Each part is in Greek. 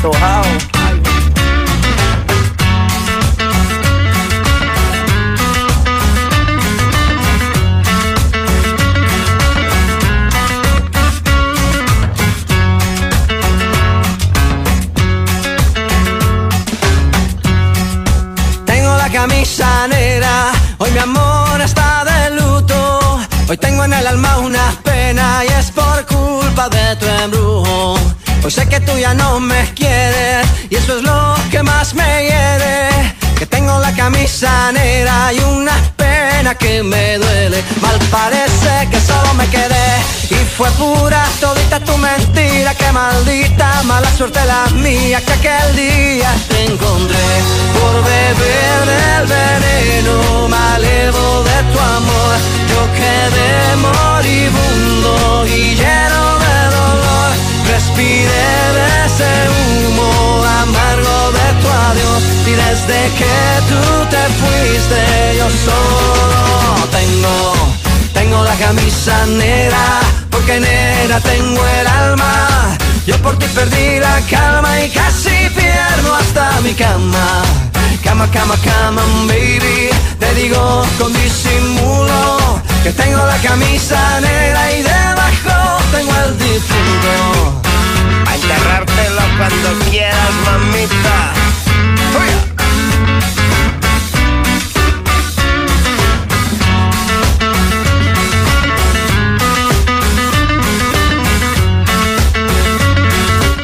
Tengo la camisa negra, hoy mi amor está de luto. Hoy tengo en el alma una pena y es por culpa de tu embrujo. Hoy sé que tú ya no me quieres y eso es lo que más me hiere. Que tengo la camisa negra y una pena que me duele. Mal parece que solo me quedé y fue pura todita tu mentira. Que maldita mala suerte la mía que aquel día te encontré por beber del veneno malevo de tu amor. Yo quedé moribundo y lleno. Respiré de ese humo amargo de tu adiós y desde que tú te fuiste yo solo tengo, tengo la camisa negra porque negra tengo el alma. Yo por ti perdí la calma y casi pierdo hasta mi cama. Cama, cama, cama, baby. Te digo con disimulo que tengo la camisa negra y debajo tengo el difunto. Pa' enterrártelo cuando quieras, mamita ¡Fuera!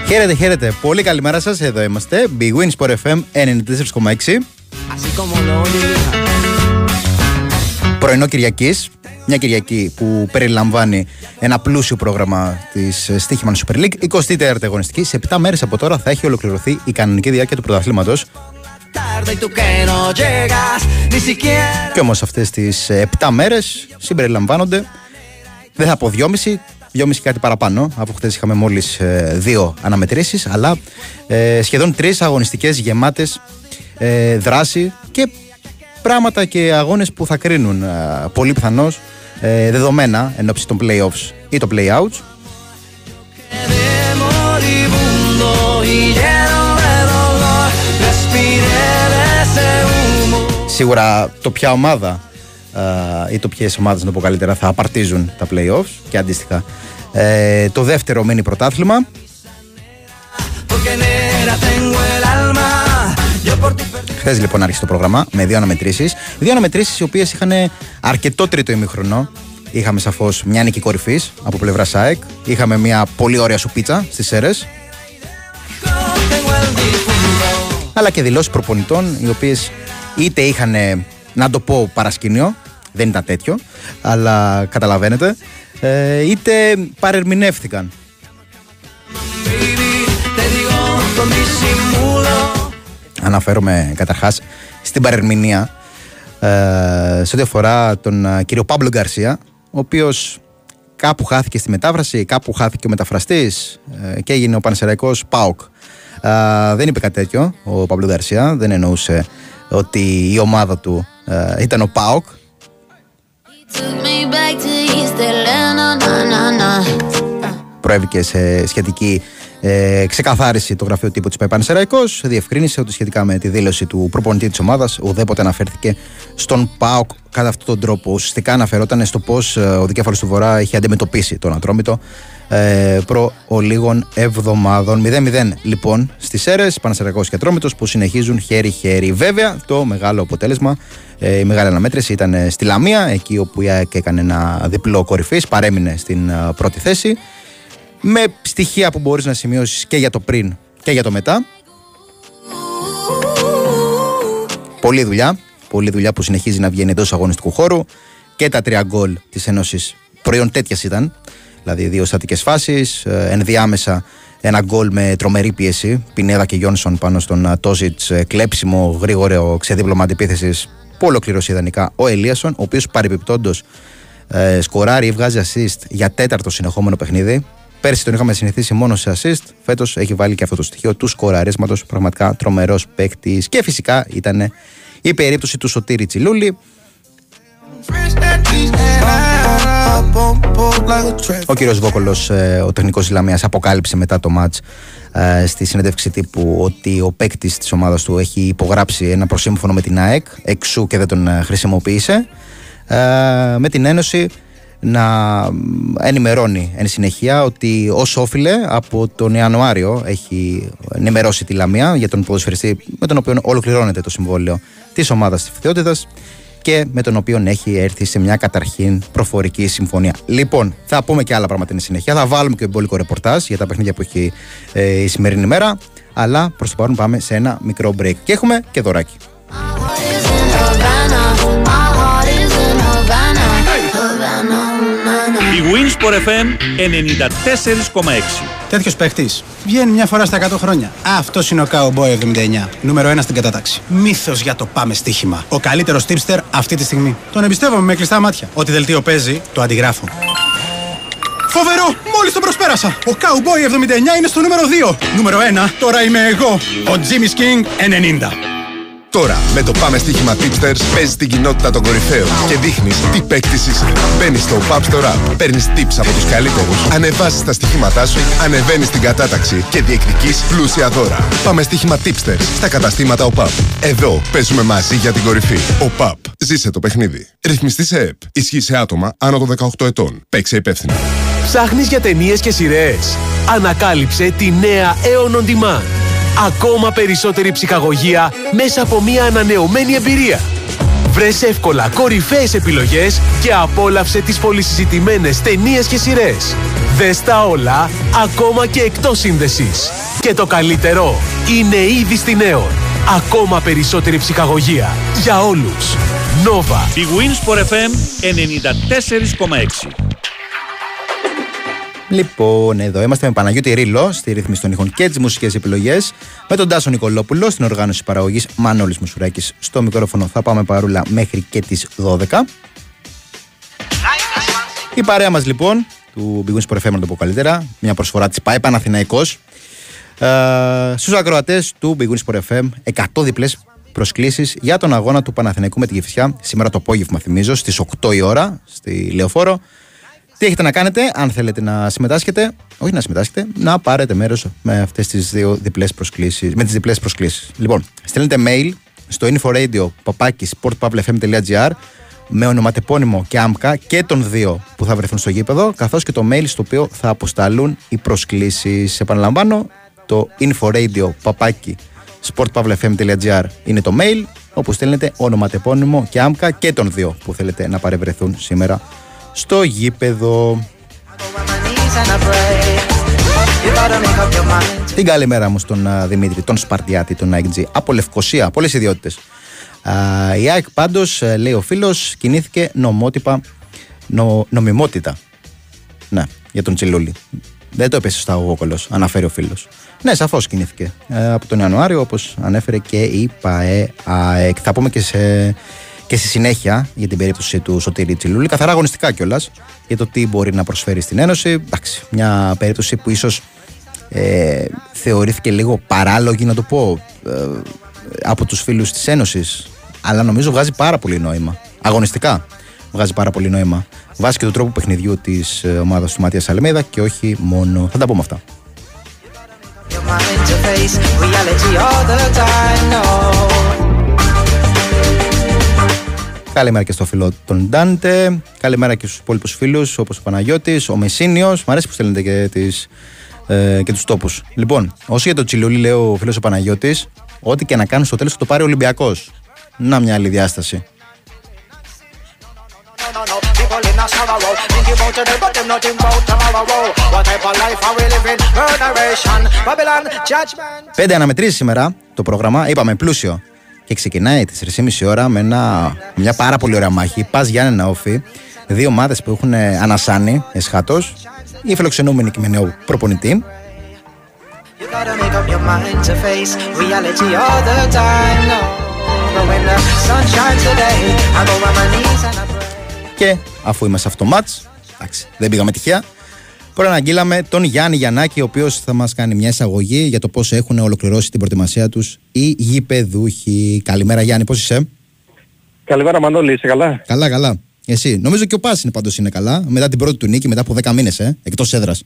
Χαίρετε, χαίρετε. Πολύ καλημέρα σας. Εδώ είμαστε. Big Wins FM 94,6. Πρωινό κυριακής μια Κυριακή που περιλαμβάνει ένα πλούσιο πρόγραμμα της Στίχημαν Super League. 24η αγωνιστική. Σε 7 μέρες από τώρα θα έχει ολοκληρωθεί η κανονική διάρκεια του πρωταθλήματος. Tarde y tú que no llegas ni siquiera. Και όμως αυτές τις 7 μέρες συμπεριλαμβάνονται. Δεν θα πω 2,5, 2,5 κάτι παραπάνω, αφού χθες είχαμε μόλις δύο αναμετρήσεις, αλλά ε, σχεδόν τρεις αγωνιστικές γεμάτες ε, δράση και πράγματα και αγώνες που θα κρίνουν ε, πολύ πιθανώς ε, δεδομένα εν ώψη των playoffs ή των playouts. Quedé moribundo y lleno de dolor. Respiré de ese humo. Σίγουρα το ποια ομάδα ε, ή το ποιες ομάδες, να το πω καλύτερα, θα απαρτίζουν τα playoffs και αντίστοιχα ε, το δεύτερο μίνι πρωτάθλημα. Porque negra tengo el alma. Yo por ti perdí. Χθες λοιπόν άρχισε το πρόγραμμα με δύο αναμετρήσεις. Δύο αναμετρήσεις οι οποίες είχαν αρκετό τρίτο ημιχρονό. Είχαμε σαφώς μια νίκη κορυφής από πλευρά ΣΑΕΚ. Είχαμε μια πολύ ωραία σου πίτσα στις ΣΕΡΕ. Tengo el difunto. Αλλά και δηλώσεις προπονητών οι οποίες είτε είχαν, να το πω, παρασκήνιο, δεν ήταν τέτοιο, αλλά καταλαβαίνετε, ε, είτε παρερμηνεύτηκαν. Αναφέρομαι καταρχάς στην παρερμηνία ε, σε ό,τι αφορά τον ε, κύριο Πάμπλο Γκαρσία, ο οποίος κάπου χάθηκε στη μετάφραση, κάπου χάθηκε ο μεταφραστής ε, και έγινε ο Πανσεραϊκός Πάοκ. Ε, δεν είπε κάτι τέτοιο ο Παύλο Γκαρσία, δεν εννοούσε ότι η ομάδα του ε, ήταν ο Πάοκ. Took me back to East Atlanta, na na na. προέβηκε σε σχετική ε, ξεκαθάριση το γραφείο τύπου της ΠΕΠΑΝ Σεραϊκό. Διευκρίνησε ότι σχετικά με τη δήλωση του προπονητή της ομάδας, ουδέποτε αναφέρθηκε στον ΠΑΟΚ κατά αυτόν τον τρόπο. Ουσιαστικά αναφερόταν στο πώς ο δικέφαλος του Βορρά είχε αντιμετωπίσει τον Ατρόμητο ε, προ ολίγων εβδομάδων. 0-0 λοιπόν στις αίρες, Πανασεραϊκό και Ατρόμητος που συνεχίζουν χέρι-χέρι. Βέβαια, το μεγάλο αποτέλεσμα, ε, η μεγάλη αναμέτρηση ήταν ε, στη Λαμία, εκεί όπου η ΑΕΚ έκανε ένα διπλό κορυφής, παρέμεινε στην ε, πρώτη θέση με στοιχεία που μπορείς να σημειώσεις και για το πριν και για το μετά. Πολλή δουλειά, πολλή δουλειά που συνεχίζει να βγαίνει εντός αγωνιστικού χώρου και τα τρία γκολ της Ένωσης προϊόν τέτοιας ήταν, δηλαδή δύο στατικές φάσεις, ε, ενδιάμεσα ένα γκολ με τρομερή πίεση, Πινέδα και Γιόνσον πάνω στον ε, Τόζιτς, ε, κλέψιμο, γρήγορο ξεδίπλωμα αντιπίθεσης που ολοκληρώσει ιδανικά ο Ελίασον, ο οποίος παρεμπιπτόντος ε, σκοράρει ή βγάζει assist για τέταρτο συνεχόμενο παιχνίδι. Πέρσι τον είχαμε συνηθίσει μόνο σε assist. Φέτος έχει βάλει και αυτό το στοιχείο του σκοραρίσματος. Πραγματικά τρομερός παίκτης. Και φυσικά ήταν η περίπτωση του Σωτήρη Τσιλούλη. Fresh that cheese and I pump, pump Ο κύριος Βόκολος, ε, ο τεχνικός της Λαμίας, αποκάλυψε μετά το match ε, στη συνέντευξη τύπου ότι ο παίκτης της ομάδας του έχει υπογράψει ένα προσύμφωνο με την ΑΕΚ, εξού και δεν τον ε, χρησιμοποίησε. Με την Ένωση να ενημερώνει εν συνεχεία ότι ω όφιλε από τον Ιανουάριο έχει ενημερώσει τη Λαμία για τον ποδοσφαιριστή με τον οποίο ολοκληρώνεται το συμβόλαιο της ομάδας της Φθιότητα και με τον οποίο έχει έρθει σε μια καταρχήν προφορική συμφωνία. Λοιπόν, θα πούμε και άλλα πράγματα εν συνεχεία. Θα βάλουμε και εμπόλικο ρεπορτάζ για τα παιχνίδια που έχει ε, η σημερινή μέρα. Αλλά προς το παρόν πάμε σε ένα μικρό break. Και έχουμε και δωράκι. Winsport FM 94,6 Τέτοιος παίχτης βγαίνει μια φορά στα 100 χρόνια. Αυτός είναι ο Cowboy 79. Νούμερο 1 στην κατάταξη. Μύθος για το πάμε στοίχημα. Ο καλύτερος tipster αυτή τη στιγμή. Τον εμπιστεύομαι με κλειστά μάτια. Ό,τι δελτίο παίζει, το αντιγράφω. Φοβερό! Μόλις τον προσπέρασα! Ο Cowboy 79 είναι στο νούμερο 2. Νούμερο 1, τώρα είμαι εγώ. Ο Jimmy King 90. Τώρα, με το Πάμε Στοίχημα Tipsters, παίζεις την κοινότητα των κορυφαίων και δείχνεις τι παίκτης είσαι. Μπαίνεις στο Pub Store App, παίρνεις tips από τους καλύτερους, ανεβάζεις τα στοιχήματά σου, ανεβαίνεις στην κατάταξη και διεκδικείς πλούσια δώρα. Πάμε Στοίχημα Tipsters στα καταστήματα ο ΟΠΑΠ. Εδώ παίζουμε μαζί για την κορυφή. Ο ΠΑΠ. Ζήσε το παιχνίδι. Ρυθμιστή σε ΕΠ. Ισχύει σε άτομα άνω των 18 ετών. Παίξε υπεύθυνα. Ψάχνεις για ταινίες και σειρές. Ανακάλυψε τη νέα Aeon On Demand ακόμα περισσότερη ψυχαγωγία μέσα από μια ανανεωμένη εμπειρία. Βρες εύκολα κορυφαίες επιλογές και απόλαυσε τις πολυσυζητημένες ταινίες και σειρές. Δες τα όλα, ακόμα και εκτός σύνδεσης. Και το καλύτερο, είναι ήδη στη Νέο. Ακόμα περισσότερη ψυχαγωγία για όλους. Nova. Η Wins FM 94,6. Λοιπόν, εδώ είμαστε με Παναγιώτη Ρίλο στη ρύθμιση των ήχων και τις μουσικές επιλογές. Με τον Τάσο Νικολόπουλο στην οργάνωση παραγωγής Μανώλης Μουσουράκης στο μικρόφωνο. Θα πάμε παρούλα μέχρι και τις 12. Η παρέα μας λοιπόν του Big Wings FM, να το πω καλύτερα, μια προσφορά της ΠΑΕ Παναθηναϊκό. Ε, Στους ακροατές του Big Wings FM, 100 διπλές προσκλήσεις για τον αγώνα του Παναθηναϊκού με τη Γεφυσιά σήμερα το απόγευμα, θυμίζω, στις 8 η ώρα στη Λεωφόρο. Τι έχετε να κάνετε, αν θέλετε να συμμετάσχετε, όχι να συμμετάσχετε, να πάρετε μέρος με αυτές τις δύο διπλές προσκλήσεις. Με τις διπλές προσκλήσεις. Λοιπόν, στέλνετε mail στο inforadio sportpavlefm.gr με ονοματεπώνυμο και άμκα και των δύο που θα βρεθούν στο γήπεδο, καθώς και το mail στο οποίο θα αποσταλούν οι προσκλήσεις. Επαναλαμβάνω, το inforadio sportpavlefm.gr είναι το mail, όπου στέλνετε ονοματεπώνυμο και άμκα και των δύο που θέλετε να παρευρεθούν σήμερα στο γήπεδο. Την καλημέρα μου στον Δημήτρη, τον Σπαρτιάτη, τον IG από Λευκοσία, πολλές ιδιότητες. η ΑΕΚ πάντως, ε, λέει ο φίλος, κινήθηκε νομότυπα, νο, νομιμότητα. Ναι, για τον Τσιλούλη. Δεν το έπεσε στα Γόκολος, αναφέρει ο φίλος. Ναι, σαφώς κινήθηκε. Ε, από τον Ιανουάριο, όπως ανέφερε και η ΠαΕ ΑΕΚ. Θα πούμε και σε και στη συνέχεια για την περίπτωση του Σωτήρη Τσιλούλη, καθαρά αγωνιστικά κιόλας για το τι μπορεί να προσφέρει στην Ένωση. Εντάξει, μια περίπτωση που ίσως ε, θεωρήθηκε λίγο παράλογη, να το πω, ε, από τους φίλους της Ένωσης. Αλλά νομίζω βγάζει πάρα πολύ νόημα. Αγωνιστικά βγάζει πάρα πολύ νόημα. Βάσει και του τρόπου παιχνιδιού της ε, ομάδας του Μάτιας Αλμέδα και όχι μόνο. Θα τα πούμε αυτά. Καλημέρα και στο φίλο τον Ντάντε. Καλημέρα και στους υπόλοιπους φίλους όπως ο Παναγιώτης, ο Μεσίνιο. Μ' αρέσει που στέλνετε και, τις, ε, και τους τόπους. Λοιπόν, όσο για το Τσιλούλι, λέει ο φίλος ο Παναγιώτης, ό,τι και να κάνει στο τέλος θα το πάρει ο Ολυμπιακός. Να μια άλλη διάσταση. Πέντε αναμετρήσεις σήμερα το πρόγραμμα. Είπαμε πλούσιο και ξεκινάει τις 3,5 ώρα με ένα, μια πάρα πολύ ωραία μάχη. Πας Γιάννη όφη, δύο ομάδες που έχουν ανασάνει εσχάτως, η φιλοξενούμενη και με νέο προπονητή. Και αφού είμαστε αυτό το μάτς, εντάξει, δεν πήγαμε τυχαία, Προαναγγείλαμε τον Γιάννη Γιαννάκη, ο οποίος θα μας κάνει μια εισαγωγή για το πώς έχουν ολοκληρώσει την προετοιμασία τους οι γηπεδούχοι. Καλημέρα, Γιάννη, πώς είσαι; Καλημέρα, Μανώλη, είσαι καλά; Καλά, καλά. Εσύ. Νομίζω και ο Πας είναι πάντως είναι καλά. Μετά την πρώτη του νίκη, μετά από 10 μήνες, ε, εκτός έδρας.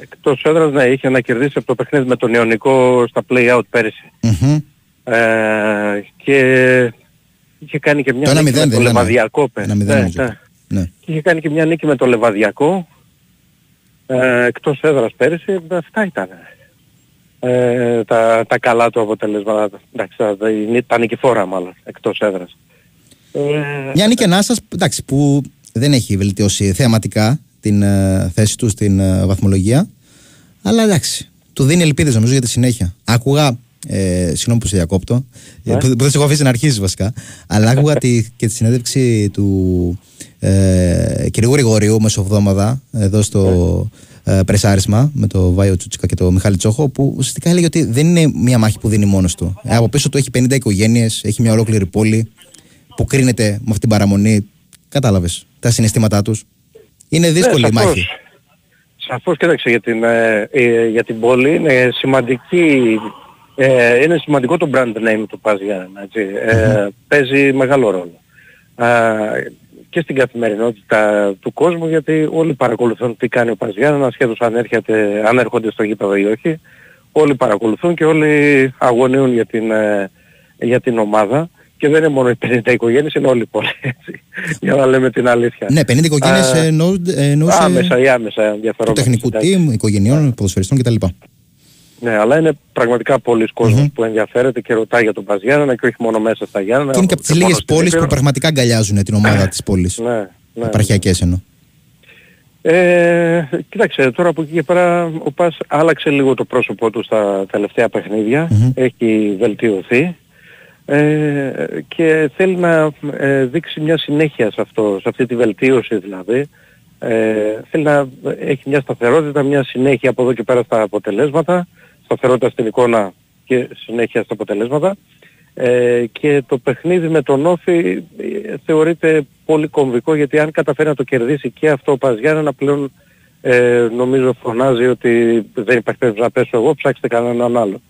Εκτός έδρας, ναι, είχε να κερδίσει από το παιχνίδι με τον Ιωνικό στα play-out πέρυσι. Μμμ. Ε, και είχε κάνει και μια Το 1-0 νίκη με δεν το λέμε. Λεβαδιακό. πέ- 1-0 ναι, νομίζω. ναι. Ναι. Και είχε κάνει και μια νίκη με το Λεβαδιακό ε, εκτός έδρας πέρυσι. Αυτά ήταν ε, τα, τα καλά του αποτελέσματα. Εντάξει, τα, τα, τα νικηφόρα μάλλον εκτός έδρας. Ε, Μια νίκη Νάσας, εντάξει, που δεν έχει βελτιώσει θεαματικά την ε, θέση του στην ε, βαθμολογία. Αλλά εντάξει, του δίνει ελπίδες νομίζω για τη συνέχεια. Άκουγα, ε, συγγνώμη που σε διακόπτω, Ναι. ε, που, που δεν σε έχω αφήσει να αρχίσεις βασικά, αλλά άκουγα τη, και τη συνέντευξη του ε, κ. Γρηγορίου μεσοβδόμαδα εδώ στο Ναι. ε, πρεσάρισμα με το Βάιο Τσούτσικα και το Μιχάλη Τσόχο που ουσιαστικά έλεγε ότι δεν είναι μια μάχη που δίνει μόνος του. Ε, από πίσω του έχει 50 οικογένειες, έχει μια ολόκληρη πόλη που κρίνεται με αυτή την παραμονή. Κατάλαβες τα συναισθήματά τους. Είναι δύσκολη η Ναι, σαφώς. μάχη. Σαφώς κοίταξε για την, ε, ε, για την πόλη είναι σημαντική ε, είναι σημαντικό το brand name του Πας Γιάννενα, έτσι. Ε, παίζει μεγάλο ρόλο. Α, και στην καθημερινότητα του κόσμου γιατί όλοι παρακολουθούν τι κάνει ο Πας Γιάννενα σχεδόν αν, έρχεται, αν έρχονται στο γήπεδο ή όχι. Όλοι παρακολουθούν και όλοι αγωνίουν για την, ε, για την ομάδα. Και δεν είναι μόνο οι 50 οικογένειες, είναι όλοι οι πόλοι, έτσι. Για να λέμε την αλήθεια. Ναι, 50 οικογένειες Α, ε, εννοού- ε, εννοούσε Άμεσα ή άμεσα του ενδιαφερόμενους. τεχνικού εντάξει. team, οικογενειών, ποδοσφαιριστών κτλ. Ναι, αλλά είναι πραγματικά πολλοί κόσμος που ενδιαφέρεται και ρωτάει για τον Πας Γιάννενα και όχι μόνο μέσα στα Γιάννενα. Και είναι και από τις μόνο λίγες στην πόλεις που Ήπειρο. πραγματικά αγκαλιάζουν την ομάδα της πόλης. Ναι, ναι. Επαρχιακές εννοώ. Ε, κοίταξε, τώρα από εκεί και πέρα ο Πας άλλαξε λίγο το πρόσωπό του στα τελευταία παιχνίδια. Μμμ. Έχει βελτιωθεί. Ε, και θέλει να ε, δείξει μια συνέχεια σε αυτό, σε αυτή τη βελτίωση δηλαδή. Ε, θέλει να έχει μια σταθερότητα, μια συνέχεια από εδώ και πέρα στα αποτελέσματα, σταθερότητα στην εικόνα και συνέχεια στα αποτελέσματα. Ε, και το παιχνίδι με τον Όφη ε, θεωρείται πολύ κομβικό γιατί αν καταφέρει να το κερδίσει και αυτό ο Πας Γιάννενα πλέον ε, νομίζω φωνάζει ότι δεν υπάρχει περίπτωση να πέσω εγώ, ψάξτε κανέναν άλλο.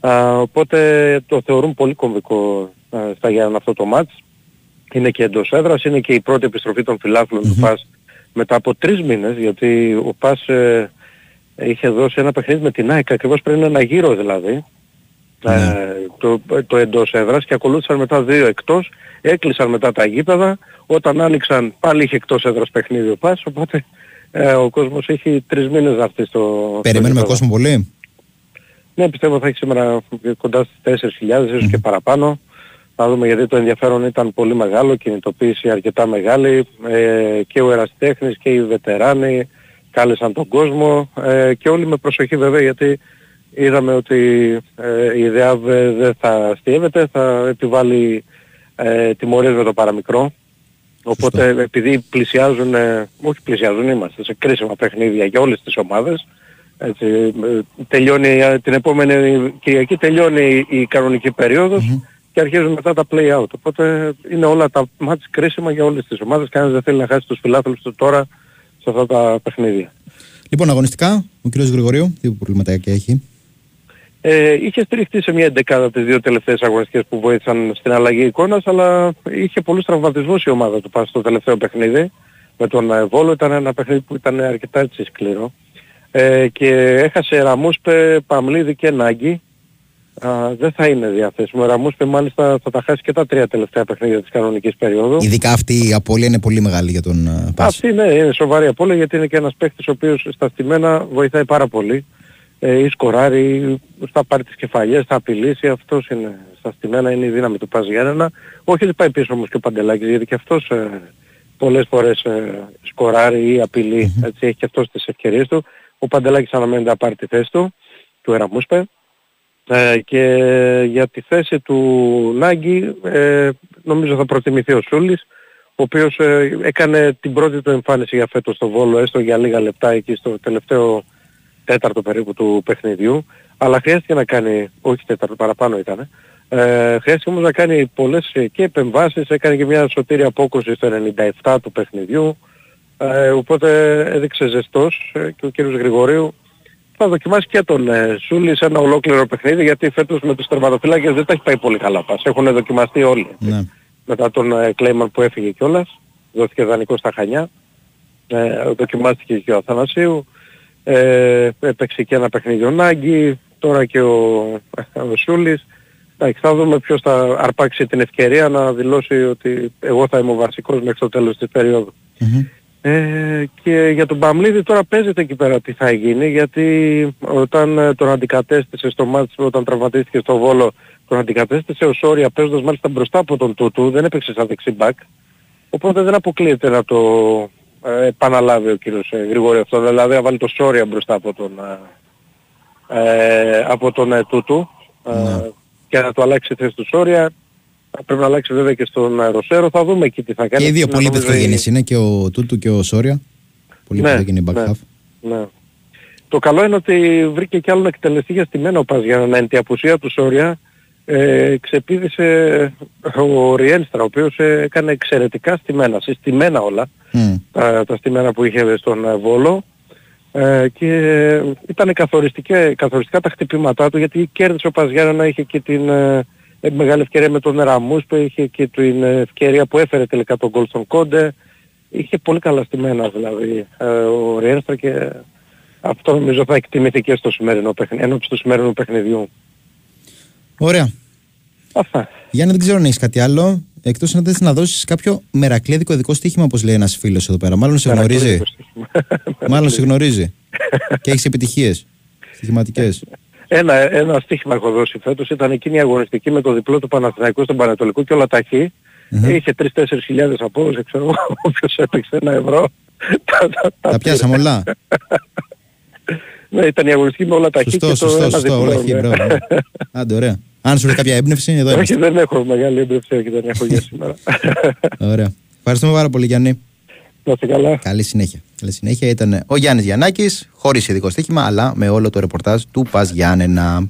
Α, οπότε το θεωρούν πολύ κομβικό α, στα Γιάννενα αυτό το μάτς. Είναι και εντός έδρας, είναι και η πρώτη επιστροφή των φιλάθλων του Πας μετά από τρεις μήνες, γιατί ο Πας ε, είχε δώσει ένα παιχνίδι με την ΑΕΚ ακριβώς πριν ένα γύρο δηλαδή, ε, το, το εντός έδρας και ακολούθησαν μετά δύο εκτός, έκλεισαν μετά τα γήπεδα, όταν άνοιξαν πάλι είχε εκτός έδρας παιχνίδι ο Πας, οπότε ε, ο κόσμος έχει τρεις μήνες να έρθει στο... στο Περιμένουμε γήπεδο. κόσμο πολύ; Ναι, πιστεύω θα έχει σήμερα κοντά στις 4.000 ίσως και παραπάνω. Θα δούμε γιατί το ενδιαφέρον ήταν πολύ μεγάλο, κινητοποίηση αρκετά μεγάλη ε, και ο Εραστέχνης και οι βετεράνοι κάλεσαν τον κόσμο ε, και όλοι με προσοχή βέβαια γιατί είδαμε ότι ε, η ΔΕΑΒ δεν θα αστείευεται, θα επιβάλλει ε, τιμωρίες με το παραμικρό. Οπότε επειδή πλησιάζουν, ε, όχι πλησιάζουν, είμαστε σε κρίσιμα παιχνίδια για όλες τις ομάδες, έτσι, ε, τελειώνει, ε, την επόμενη Κυριακή τελειώνει η, η κανονική περίοδος και αρχίζουν μετά τα play-out. Οπότε είναι όλα τα μάτς κρίσιμα για όλες τις ομάδες. Κανένας δεν θέλει να χάσει τους φιλάθλους του τώρα σε αυτά τα παιχνίδια. Λοιπόν, αγωνιστικά, ο κ. Γρηγορίου, τι προβληματάκια έχει; Ε, είχε στηριχτεί σε μια εντεκάδα τις δύο τελευταίες αγωνιστικές που βοήθησαν στην αλλαγή εικόνας, αλλά είχε πολλούς τραυματισμούς η ομάδα του πάνω στο τελευταίο παιχνίδι. Με τον ε, Βόλο ήταν ένα παιχνίδι που ήταν αρκετά έτσι σκληρό. Ε, και έχασε Ραμούσπε, Παμλίδη και Νάγκη. Α, δεν θα είναι διαθέσιμο. Ο Ραμούσπε μάλιστα θα τα χάσει και τα τρία τελευταία παιχνίδια της κανονικής περίοδου. Ειδικά αυτή η απώλεια είναι πολύ μεγάλη για τον ε, Πας. Αυτή ναι, είναι σοβαρή απώλεια γιατί είναι και ένας παίχτης ο οποίος στα στημένα βοηθάει πάρα πολύ. Ε, ή σκοράρει, ή θα πάρει τις κεφαλιές, θα απειλήσει, αυτός είναι. Στα στημένα είναι η δύναμη του Πας Γιάννενα. Όχι ότι πάει πίσω όμως και ο Παντελάκης γιατί και αυτός ε, πολλές φορές ε, σκοράρει ή απειλεί. Έτσι έχει και αυτός τις ευκαιρίες του. Ο Παντελάκης αναμένεται να πάρει τη θέση του, του Εραμούσπε. Ε, και για τη θέση του Νάγκη ε, νομίζω θα προτιμηθεί ο Σούλης ο οποίος ε, έκανε την πρώτη του εμφάνιση για φέτος στο Βόλο έστω για λίγα λεπτά εκεί στο τελευταίο τέταρτο περίπου του παιχνιδιού. Αλλά χρειάστηκε να κάνει, όχι τέταρτο παραπάνω ήταν ε, χρειάστηκε όμως να κάνει πολλές ε, και επεμβάσεις έκανε και μια σωτήρια απόκρουση στο 97 του παιχνιδιού. Ε, οπότε έδειξε ζεστός ε, και ο κύριος Γρηγορίου θα δοκιμάσει και τον ε, Σούλη σε ένα ολόκληρο παιχνίδι γιατί φέτος με τους τερματοφύλακες δεν τα έχει πάει πολύ καλά πας. Έχουν δοκιμαστεί όλοι Ναι. μετά τον ε, Κλέιμαν που έφυγε κιόλας. δόθηκε δανεικό στα Χανιά. Ε, δοκιμάστηκε και ο Αθανασίου. Ε, έπαιξε και ένα παιχνίδι ο Νάγκη, τώρα και ο, ο Σούλης. Εντάξει, θα δούμε ποιος θα αρπάξει την ευκαιρία να δηλώσει ότι εγώ θα είμαι ο βασικός μέχρι το τέλος της περιοδου Ε, και για τον Παμλίδη τώρα παίζεται εκεί πέρα τι θα γίνει γιατί όταν ε, τον αντικατέστησε στο μάτς όταν τραυματίστηκε στο Βόλο τον αντικατέστησε ο Σόρια παίζοντας μάλιστα μπροστά από τον Τούτου δεν έπαιξε σαν δεξί μπακ οπότε δεν αποκλείεται να το ε, επαναλάβει ο κύριος ε, Γρηγόρη αυτό δηλαδή να βάλει το Σόρια μπροστά από τον, ε, ε από τον ε, Τούτου ε, και να το αλλάξει θέση του Σόρια. Πρέπει να αλλάξει βέβαια και στον Ροσέρο. Θα δούμε εκεί τι θα κάνει. Και οι δύο πολύ πεθογενείς είναι και ο Τούτου και ο Σόρια. Πολύ ναι, πεθογενή back ναι, ναι. Το καλό είναι ότι βρήκε κι άλλον εκτελεστή για στημένα ο Πας για να είναι τη απουσία του Σόρια. Ε, ξεπίδησε ο Ριένστρα, ο οποίος ε, έκανε εξαιρετικά στημένα, συστημένα όλα, mm. τα, τα στημένα που είχε στον ε, Βόλο. Ε, και ήταν καθοριστικά, καθοριστικά τα χτυπήματά του γιατί κέρδισε ο Παζιάρα να είχε και την ε, μεγάλη ευκαιρία με τον Ραμούς που είχε και την ευκαιρία που έφερε τελικά τον γκολ στον Κόντε. Είχε πολύ καλά στημένα δηλαδή ε, ο Ριένστρα και αυτό νομίζω θα εκτιμηθεί και στο σημερινό παιχνίδι, ενώ στο σημερινό παιχνιδιού. Ωραία. Αυτά. Γιάννη δεν ξέρω αν έχεις κάτι άλλο. Εκτός αν θες να δώσεις κάποιο μερακλέδικο ειδικό στοίχημα, όπως λέει ένας φίλος εδώ πέρα. Μάλλον σε γνωρίζει. Μάλλον σε γνωρίζει. και έχεις επιτυχίες στοιχηματικές. Ένα, ένα στοίχημα έχω δώσει φέτος, ήταν εκείνη η αγωνιστική με το διπλό του Παναθηναϊκού στον Πανατολικό και όλα ταχύ. Mm-hmm. Είχε 3-4 χιλιάδες απόδοση, ξέρω εγώ, όποιος έπαιξε ένα ευρώ. τα, τα, τα πιάσαμε όλα. ναι, ήταν η αγωνιστική με όλα τα σωστό, και σωστό, το σωστό, όλα χι, ναι. Άντε, ωραία. Αν σου λέει κάποια έμπνευση, εδώ Όχι, δεν έχω μεγάλη έμπνευση και δεν έχω για σήμερα. Ωραία. Ευχαριστούμε πάρα πολύ, Γιάννη. Να καλά. Καλή συνέχεια. Καλή συνέχεια. Ήταν ο Γιάννης Γιαννάκης, χωρίς ειδικό στοίχημα, αλλά με όλο το ρεπορτάζ του Πας Γιάννενα.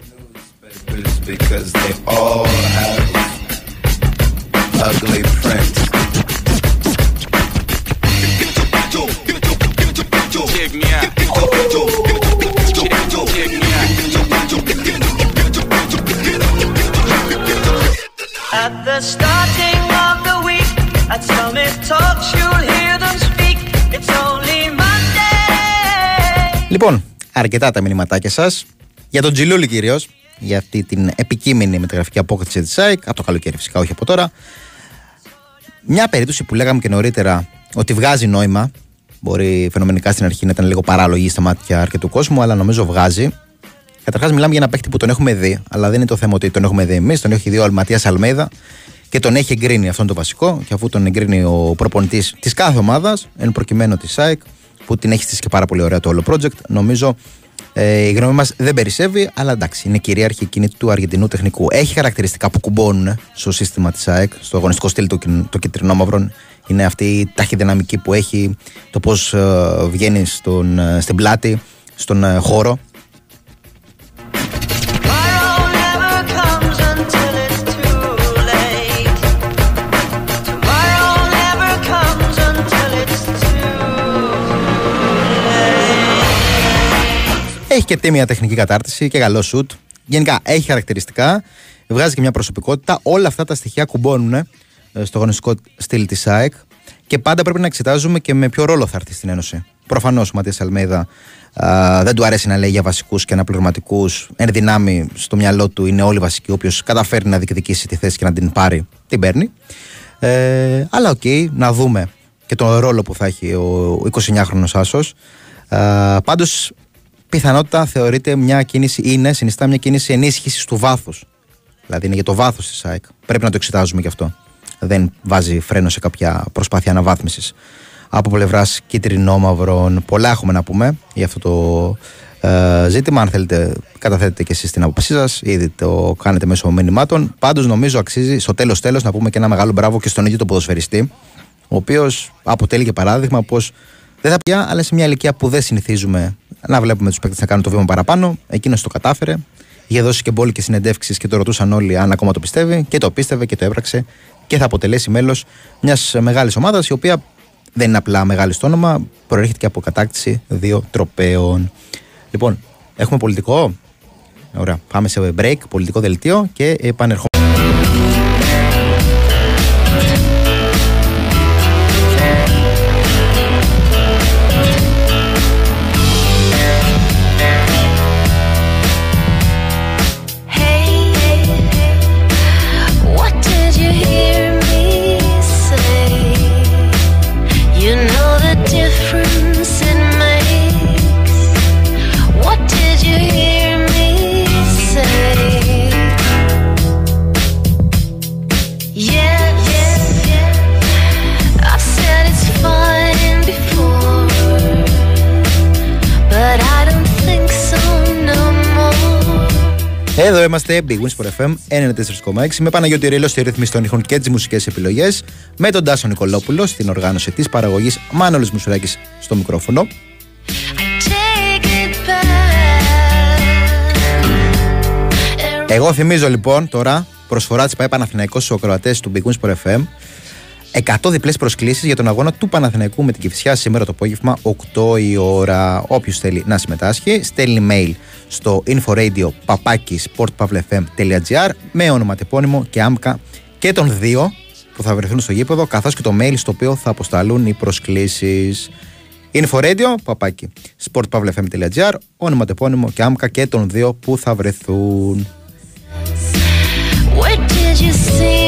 At the starting of the week, at Summit Talks, you'll hear Λοιπόν, αρκετά τα μηνυματάκια σας. Για τον Τζιλούλη κυρίως, για αυτή την επικείμενη μεταγραφική απόκτηση της ΣΑΕΚ, από το καλοκαίρι φυσικά, όχι από τώρα. Μια περίπτωση που λέγαμε και νωρίτερα ότι βγάζει νόημα. Μπορεί φαινομενικά στην αρχή να ήταν λίγο παράλογη στα μάτια αρκετού κόσμου, αλλά νομίζω βγάζει. Καταρχάς, μιλάμε για ένα παίχτη που τον έχουμε δει, αλλά δεν είναι το θέμα ότι τον έχουμε δει εμείς. Τον έχει δει ο Αλματία Αλμέδα και τον έχει εγκρίνει αυτόν το βασικό. Και αφού τον εγκρίνει ο προπονητής της κάθε ομάδας, εν προκειμένου της ΣΑΕΚ, που την έχει στήσει και πάρα πολύ ωραία το όλο project, νομίζω ε, η γνώμη μας δεν περισσεύει, αλλά εντάξει, είναι κυρίαρχη εκείνη του Αργεντινού τεχνικού. Έχει χαρακτηριστικά που κουμπώνουν στο σύστημα της ΑΕΚ, στο αγωνιστικό στυλ του, του κυτρινόμαυρων. Είναι αυτή η ταχυδυναμική που έχει, το πώς ε, βγαίνει ε, στην πλάτη, στον ε, χώρο Έχει και τίμια τεχνική κατάρτιση και καλό σουτ. Γενικά έχει χαρακτηριστικά, βγάζει και μια προσωπικότητα. Όλα αυτά τα στοιχεία κουμπώνουν ε, στο αγωνιστικό στυλ της ΑΕΚ και πάντα πρέπει να εξετάζουμε και με ποιο ρόλο θα έρθει στην Ένωση. Προφανώς ο Ματίας Αλμέιδα δεν του αρέσει να λέει για βασικούς και αναπληρωματικούς. Εν δυνάμει στο μυαλό του είναι όλοι βασικοί. Όποιος καταφέρει να διεκδικήσει τη θέση και να την πάρει, την παίρνει. Ε, αλλά OK, okay, να δούμε και τον ρόλο που θα έχει ο 29χρονος Άσος. Πάντως πιθανότητα θεωρείται μια κίνηση, είναι, συνιστά μια κίνηση ενίσχυσης του βάθους. Δηλαδή είναι για το βάθος της ΑΕΚ. Πρέπει να το εξετάζουμε και αυτό. Δεν βάζει φρένο σε κάποια προσπάθεια αναβάθμισης. Από πλευράς κίτρινο-μαυρών, πολλά έχουμε να πούμε για αυτό το ε, ζήτημα. Αν θέλετε, καταθέτετε και εσείς την άποψή σας, ήδη το κάνετε μέσω μηνυμάτων. Πάντως, νομίζω αξίζει στο τέλο-τέλο να πούμε και ένα μεγάλο μπράβο και στον ίδιο το ποδοσφαιριστή, ο οποίος αποτελεί και παράδειγμα πως δεν θα πια, αλλά σε μια ηλικία που δεν συνηθίζουμε να βλέπουμε τους παίκτες να κάνουν το βήμα παραπάνω. Εκείνος το κατάφερε. Είχε δώσει και μπόλ και συνεντεύξεις και το ρωτούσαν όλοι αν ακόμα το πιστεύει. Και το πίστευε και το έπραξε. Και θα αποτελέσει μέλος μιας μεγάλης ομάδας η οποία δεν είναι απλά μεγάλη στο όνομα, προέρχεται και από κατάκτηση δύο τροπέων. Λοιπόν, έχουμε πολιτικό. Ωραία. Πάμε σε break, πολιτικό δελτίο και επανερχόμαστε. Είμαστε, Big Wins for FM 94,6 με Παναγιώτη Ρήλο στη ρύθμιση των ήχων και τις μουσικές επιλογές, με τον Τάσο Νικολόπουλο στην οργάνωση της παραγωγής Μάνολη Μουσουράκης στο μικρόφωνο. Take it back. Εγώ θυμίζω λοιπόν τώρα προσφορά της ΠαΕ Παναθηναϊκό στους ακροατές του Big Wins for FM 100 διπλές προσκλήσεις για τον αγώνα του Παναθηναϊκού με την Κυφσιά σήμερα το απόγευμα 8 η ώρα. Όποιος θέλει να συμμετάσχει στέλνει mail στο inforadio sportpavlefm.gr με ονοματεπώνυμο και άμκα και των δύο που θα βρεθούν στο γήπεδο καθώς και το mail στο οποίο θα αποσταλούν οι προσκλήσεις. Inforadio, παπάκι, sportpavlefm.gr, ονοματεπώνυμο και άμκα και των δύο που θα βρεθούν. Where did you see;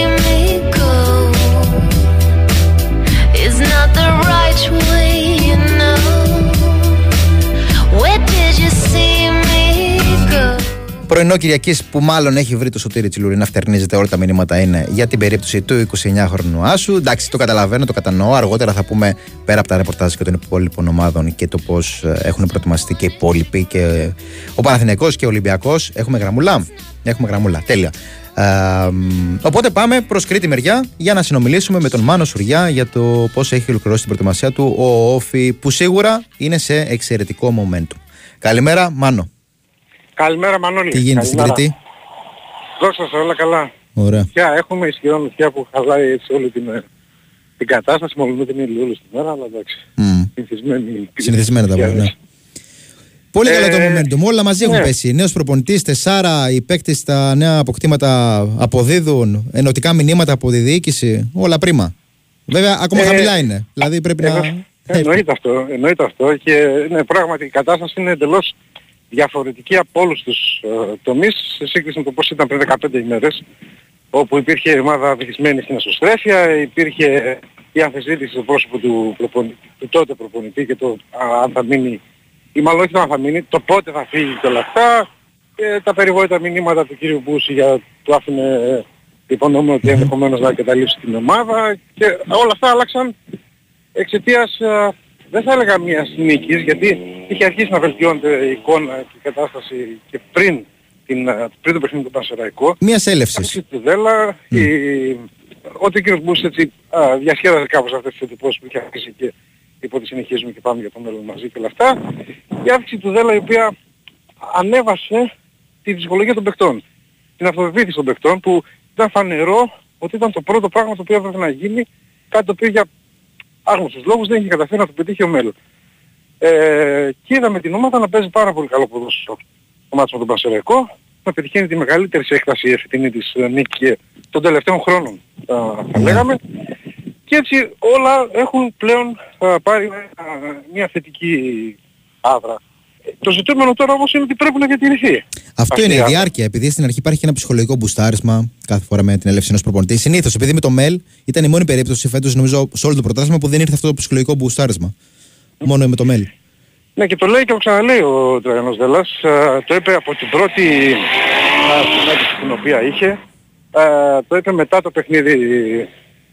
Πρωινό Κυριακής που μάλλον έχει βρει το σωτήρι Τσιλουρί να φτερνίζεται όλα τα μηνύματα είναι για την περίπτωση του 29χρονου Άσου. Εντάξει, το καταλαβαίνω, το κατανοώ. Αργότερα θα πούμε πέρα από τα ρεπορτάζ και των υπόλοιπων ομάδων και το πώς έχουν προετοιμαστεί και οι υπόλοιποι και ο Παναθηναϊκός και ο Ολυμπιακός. Έχουμε γραμμουλά. Έχουμε γραμμουλά. Τέλεια. Ε, μ, οπότε πάμε προς Κρήτη μεριά για να συνομιλήσουμε με τον Μάνο Σουριά για το πώς έχει ολοκληρώσει την προετοιμασία του ο Όφη, που σίγουρα είναι σε εξαιρετικό momentum. Καλημέρα, Μάνο. Καλημέρα Μανώλη. Τι γίνεται στην Καλημέρα. Κρήτη; Δόξα σας όλα καλά. Ωραία. Πια έχουμε ισχυρό νησιά που χαλάει έτσι όλη την, ε, την κατάσταση. Μόλις την ήλιο όλη τη μέρα, αλλά εντάξει. Μμ. Συνηθισμένη. Συνηθισμένα τα πράγματα. ναι. Πολύ καλό το Ε, momentum. Όλα μαζί έχουν ναι. πέσει. Νέος προπονητής, τεσσάρα, οι παίκτες στα νέα αποκτήματα αποδίδουν, ενωτικά μηνύματα από τη διοίκηση. Όλα πρίμα. Βέβαια, ακόμα Ε, χαμηλά είναι. Δηλαδή πρέπει Εγώ- να. Εννοείται αυτό, εννοείται αυτό και ναι, πράγματι η κατάσταση είναι εντελώς διαφορετική από όλους τους ε, τομείς σε σύγκριση με το πώς ήταν πριν 15 ημέρες όπου υπήρχε η ομάδα βυθισμένη στην ασωστρέφεια, υπήρχε η αμφισβήτηση στο πρόσωπο του, προπονη- του τότε προπονητή και το α, αν θα μείνει ή μάλλον όχι το αν θα μείνει, το πότε θα φύγει και όλα αυτά. Και τα περιβόητα μηνύματα του κύριου Μπούση για του άφηνε ε, υπονοούμε ότι ενδεχομένως να καταλήψει την ομάδα. Και όλα αυτά άλλαξαν εξαιτίας, ε, δεν θα έλεγα μιας νίκης, γιατί είχε αρχίσει να βελτιώνεται η εικόνα και η κατάσταση και πριν, την, ε, πριν το παιχνίδι του Πανσεραϊκό. Μιας έλευσης. Άρχισε τη Δέλα, η, ότι ο κύριος Μπούς έτσι α, διασκέδασε κάπως αυτές τις εντυπώσεις που είχε αρχίσει και είπε ότι συνεχίζουμε και πάμε για το μέλλον μαζί και όλα αυτά. Η αύξηση του Δέλα η οποία ανέβασε τη ψυχολογία των παιχτών. Την αυτοπεποίθηση των παιχτών που ήταν φανερό ότι ήταν το πρώτο πράγμα το οποίο έπρεπε να γίνει, κάτι το οποίο για άγνωστους λόγους δεν είχε καταφέρει να το πετύχει ο Μέλλον. Ε, και είδαμε την ομάδα να παίζει πάρα πολύ καλό ποδόσφαιρο το μάτσο με τον Πασεραϊκό, να πετυχαίνει τη μεγαλύτερη σε έκταση η φετινή της ε, νίκη και των τελευταίων χρόνων θα, θα λέγαμε. Και έτσι όλα έχουν πλέον θα πάρει ε, μια θετική άδρα. Ε, Το ζητούμενο τώρα όμως είναι ότι πρέπει να διατηρηθεί. Αυτό Αυτή είναι η άδρα. διάρκεια. Επειδή στην αρχή υπάρχει και ένα ψυχολογικό μπουστάρισμα κάθε φορά με την έλευση ενός προπονητή. Συνήθως, επειδή με το ΜΕΛ ήταν η μόνη περίπτωση φέτος, νομίζω, σε όλο το πρωτάθλημα που δεν ήρθε αυτό το ψυχολογικό μπουστάρισμα. Μόνο με το ΜΕΛ. Ναι και το λέει και το ξαναλέει ο Τραγανός Δελάς. Ε, το είπε από την πρώτη ε, συνάντηση την οποία είχε. Ε, το είπε μετά το παιχνίδι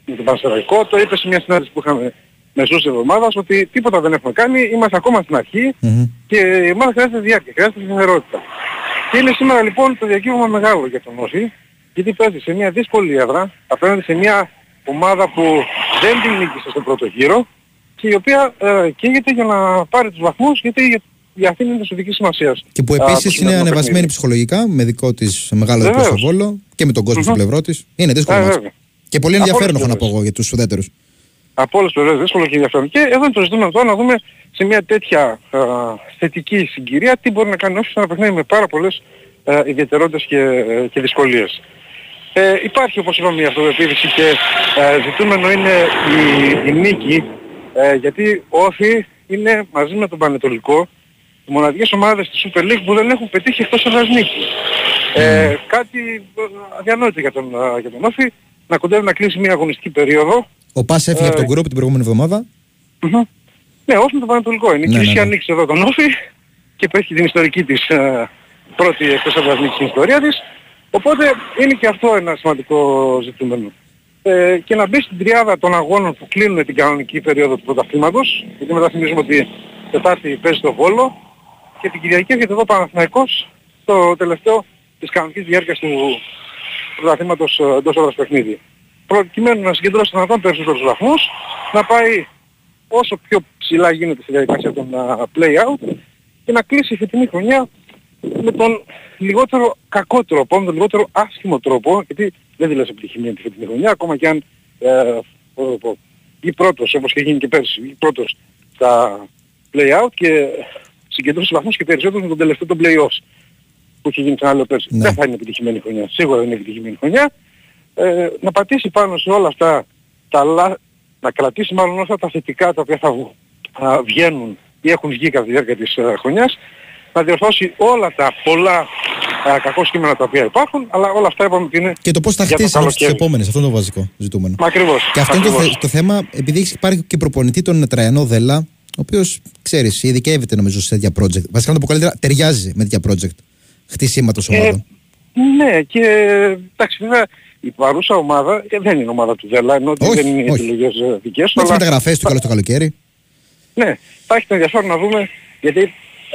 με τον Πανσεραϊκό. Το είπε σε μια συνάντηση που είχαμε μεσούς εβδομάδας ότι τίποτα δεν έχουμε κάνει. Είμαστε ακόμα στην αρχή και η ομάδα χρειάζεται διάρκεια, χρειάζεται σταθερότητα. Και είναι σήμερα λοιπόν το διακύβωμα μεγάλο για τον Όφη γιατί παίζει σε μια δύσκολη έδρα απέναντι σε μια ομάδα που δεν την νίκησε στον πρώτο γύρο και η οποία ε, καίγεται για να πάρει τους βαθμούς γιατί για, για αυτήν είναι σωτική σημασίας. Και που επίσης είναι ανεβασμένη ψυχολογικά με δικό της μεγάλο διπλό στο Βεβαίως. βόλο και με τον κόσμο στο Μμμ. πλευρό της. Είναι δύσκολο. Ε, μάτς. βέβαια. Και πολύ Από ενδιαφέρον όλες έχω να τις πω εγώ για τους ουδέτερους. Από όλες τις πλευρές δύσκολο και ενδιαφέρον. Και εδώ είναι το ζητούμενο τώρα να δούμε σε μια τέτοια α, θετική συγκυρία τι μπορεί να κάνει όχι σε ένα παιχνίδι με πάρα πολλές α, ιδιαιτερότητες και, ε, και δυσκολίες. Ε, υπάρχει όπως είπαμε μια αυτοπεποίθηση και ε, ζητούμενο είναι η, η νίκη ε, γιατί ο Όφη είναι μαζί με τον Πανετολικό οι μοναδικές ομάδες της Super League που δεν έχουν πετύχει εκτός έδρας νίκη. Ε, κάτι ε, αδιανόητο για τον, ε, για τον Όφη να κοντεύει να κλείσει μια αγωνιστική περίοδο Ο Πας έφυγε Ε, από τον γκρουπ την προηγούμενη εβδομάδα. Μμμ. Ναι, όχι με το Πανατολικό. Είναι Ναι, και η ναι, Ίσια ναι. ανοίξει εδώ τον Όφη και που έχει την ιστορική της ε, πρώτη εκτός από στην ιστορία της. Οπότε είναι και αυτό ένα σημαντικό ζητούμενο. Ε, και να μπει στην τριάδα των αγώνων που κλείνουν την κανονική περίοδο του πρωταθλήματος, γιατί μετά θυμίζουμε ότι Τετάρτη παίζει στο Βόλο και την Κυριακή έρχεται εδώ ο Παναθηναϊκός το τελευταίο της κανονικής διάρκειας του πρωταθλήματος ε, εντός ώρας παιχνίδι. Προκειμένου να συγκεντρώσει τον δυνατόν περισσότερους βαθμούς, να πάει όσο πιο ψηλά γίνεται στη διαδικασία των α, play-out και να κλείσει η φετινή χρονιά με τον λιγότερο κακό τρόπο, με τον λιγότερο άσχημο τρόπο, γιατί δεν δηλώσει επιτυχημένη τη φετινή χρονιά, ακόμα και αν ε, πώς να το πω, ή πρώτος, όπως είχε γίνει και πέρσι, ή πρώτος στα play-out και συγκεντρώσει βαθμούς και περισσότερους με τον τελευταίο των play-offs που είχε γίνει ξανά λέω πέρσι. Ναι. Δεν θα είναι επιτυχημένη χρονιά. Σίγουρα δεν είναι επιτυχημένη χρονιά. Ε, να πατήσει πάνω σε όλα αυτά τα λα... να κρατήσει μάλλον όλα αυτά τα θετικά τα οποία θα βγ- α, βγαίνουν ή έχουν βγει κατά τη διάρκεια της ε, χρονιάς, να διορθώσει όλα τα πολλά α, κακό κείμενα τα οποία υπάρχουν, αλλά όλα αυτά είπαμε ότι είναι Και το πώς θα για το χτίσει τις καλοκαίρι. επόμενες. Αυτό είναι το βασικό ζητούμενο. Μα ακριβώς. Και αυτό είναι το, ακριβώς. θε- το θέμα, επειδή έχει υπάρχει και προπονητή τον Τραϊανό Δέλα, ο οποίος ξέρεις, ειδικεύεται νομίζω σε τέτοια project. Βασικά να το πω καλύτερα, ταιριάζει με τέτοια project χτισήματος Ε, ομάδων. Ναι, και εντάξει βέβαια η παρούσα ομάδα ε, δεν είναι ομάδα του Δέλα, ενώ ότι Όχι, δεν είναι όχι. επιλογές ε, δικές του. με τι αλλά- μεταγραφές του καλό το καλοκαίρι. Ναι, θα έχει το ενδιαφέρον να δούμε γιατί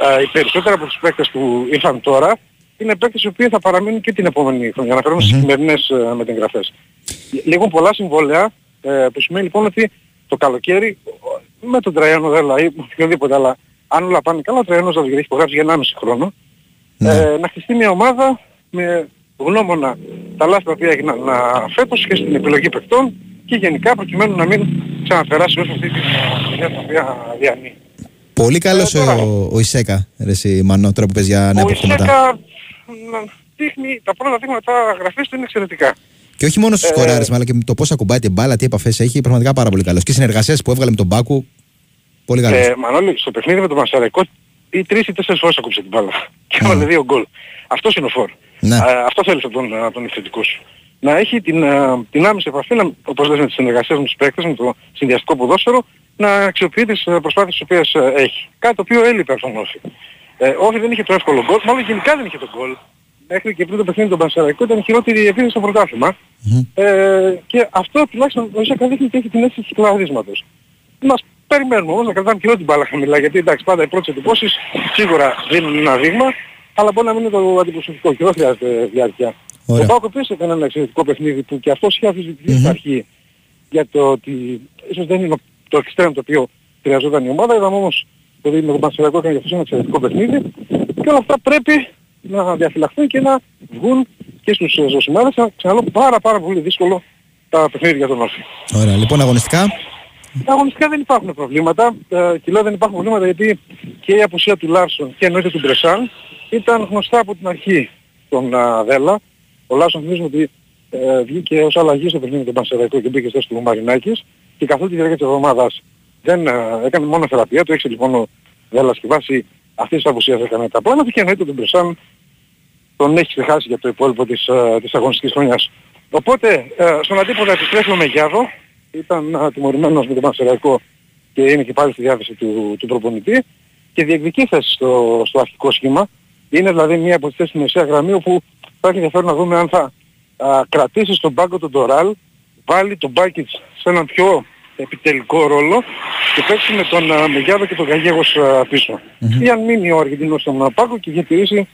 α, οι περισσότεροι από τους παίκτες που ήρθαν τώρα είναι παίκτες οι οποίοι θα παραμείνουν και την επόμενη χρονιά. Αναφέρομαι στις σημερινές ε, μεταγραφές. Λίγουν πολλά συμβόλαια ε, που σημαίνει λοιπόν ότι το καλοκαίρι ο- με τον Τραϊάνο Δέλα ή με οποιοδήποτε αλλά αν όλα πάνε καλά ο Τραϊάνος θα έχει υπογράψει για 1,5 χρόνο Ναι. ε, να χτιστεί μια ομάδα με γνώμονα τα λάθη τα οποία έγιναν α, φέτος και στην επιλογή παιχτών και γενικά προκειμένου να μην ξαναπεράσει όσο αυτή τη χρονιά την οποία διανύει. Πολύ καλός Ε, τώρα. ο, ο Ισέκα, ρε εσύ Μανώ, τώρα που παίζει για νέα Ο αποκτήματα. Ισέκα μ, δείχνει, τα πρώτα δείγματα γραφής του είναι εξαιρετικά. Και όχι μόνο στους Ε, σκοράρισμα, αλλά και με το πώς ακουμπάει την μπάλα, τι επαφές έχει, πραγματικά πάρα πολύ καλός. Και οι συνεργασίες που έβγαλε με τον Μπάκου, πολύ καλός. Ε, Μανώλη, στο παιχνίδι με τον Μασαρικό ή τρεις ή τέσσερις φορές ακούψε την μπάλα. Και έβαλε δύο γκολ. Αυτός είναι ο φόρ. Ναι. Ε, αυτό θέλεις από τον, από τον επιθετικό σου. Να έχει την, ε, την άμεση επαφή, να, όπως λες με τις συνεργασίες με τους παίκτες, με το συνδυαστικό ποδόσφαιρο, να αξιοποιεί τις ε, προσπάθειες τις οποίες ε, έχει. Κάτι το οποίο έλειπε από τον Όφη. Ε, ο Όφη δεν είχε το εύκολο γκολ, μάλλον γενικά δεν είχε το γκολ. Μέχρι και πριν το παιχνίδι τον Πανσεραϊκό ήταν η χειρότερη επίθεση στο πρωτάθλημα. Ε, και αυτό τουλάχιστον ο Ισακα δείχνει ότι έχει την αίσθηση του κλαδίσματος. Μας περιμένουμε όμως να κρατάμε και όλη την μπάλα χαμηλά, γιατί εντάξει πάντα οι πρώτες εντυπώσεις σίγουρα δίνουν ένα δείγμα, αλλά μπορεί να μην είναι το αντιπροσωπικό και δεν χρειάζεται διάρκεια. Ωραία. Ο Πάκο επίσης έκανε ένα εξαιρετικό παιχνίδι που και αυτός είχε αμφισβητηθεί στην αρχή για το ότι ίσως δεν είναι το εξτρέμ το οποίο χρειαζόταν η ομάδα, είδαμε όμως το ότι με τον Πανσεραϊκό έκανε για αυτός ένα εξαιρετικό παιχνίδι και όλα αυτά πρέπει να διαφυλαχθούν και να βγουν και στους ε, ζωσιμάδες. Ξαναλέω πάρα πάρα πολύ δύσκολο τα παιχνίδια για τον Όφη. Ωραία, λοιπόν, αγωνιστικά; Αγωνιστικά δεν υπάρχουν προβλήματα. Ε, και λέω δεν υπάρχουν προβλήματα γιατί και η απουσία του Λάρσον και εννοείται του Μπρεσάν ήταν γνωστά από την αρχή στον α, Δέλα. Ο Λάρσον θυμίζουμε ότι ε, βγήκε ως αλλαγή στο παιχνίδι με τον Πανσεραϊκό και μπήκε στο ο Μαρινάκης και καθ' όλη τη διάρκεια της εβδομάδας δεν ε, έκανε μόνο θεραπεία. Το ήξερε λοιπόν ο Δέλας και βάσει αυτής της απουσίας έκανε τα πράγματα και εννοείται τον Μπρεσάν τον έχει ξεχάσει για το υπόλοιπο της, ε, της αγωνιστικής χρονιάς. Οπότε, ε, στον αντίποδα επιστρέφει ο Μεγιάδο, ήταν ε, τιμωρημένος με τον Πανσεραϊκό και είναι και πάλι στη διάθεση του, του προπονητή και διεκδικεί θέση στο, στο αρχικό σχήμα. Είναι δηλαδή μία από τις θέσεις στη μεσαία γραμμή όπου θα έχεις ενδιαφέρον να δούμε αν θα α, κρατήσεις στον πάγκο τον Ντοράλ, βάλει τον Μπάκιτς σε έναν πιο επιτελικό ρόλο και παίξει με τον α, Μεγιάδο και τον Γαγέγος α, πίσω. Ή αν μείνει ο Αργεντινός στον α, πάγκο και διατηρήσει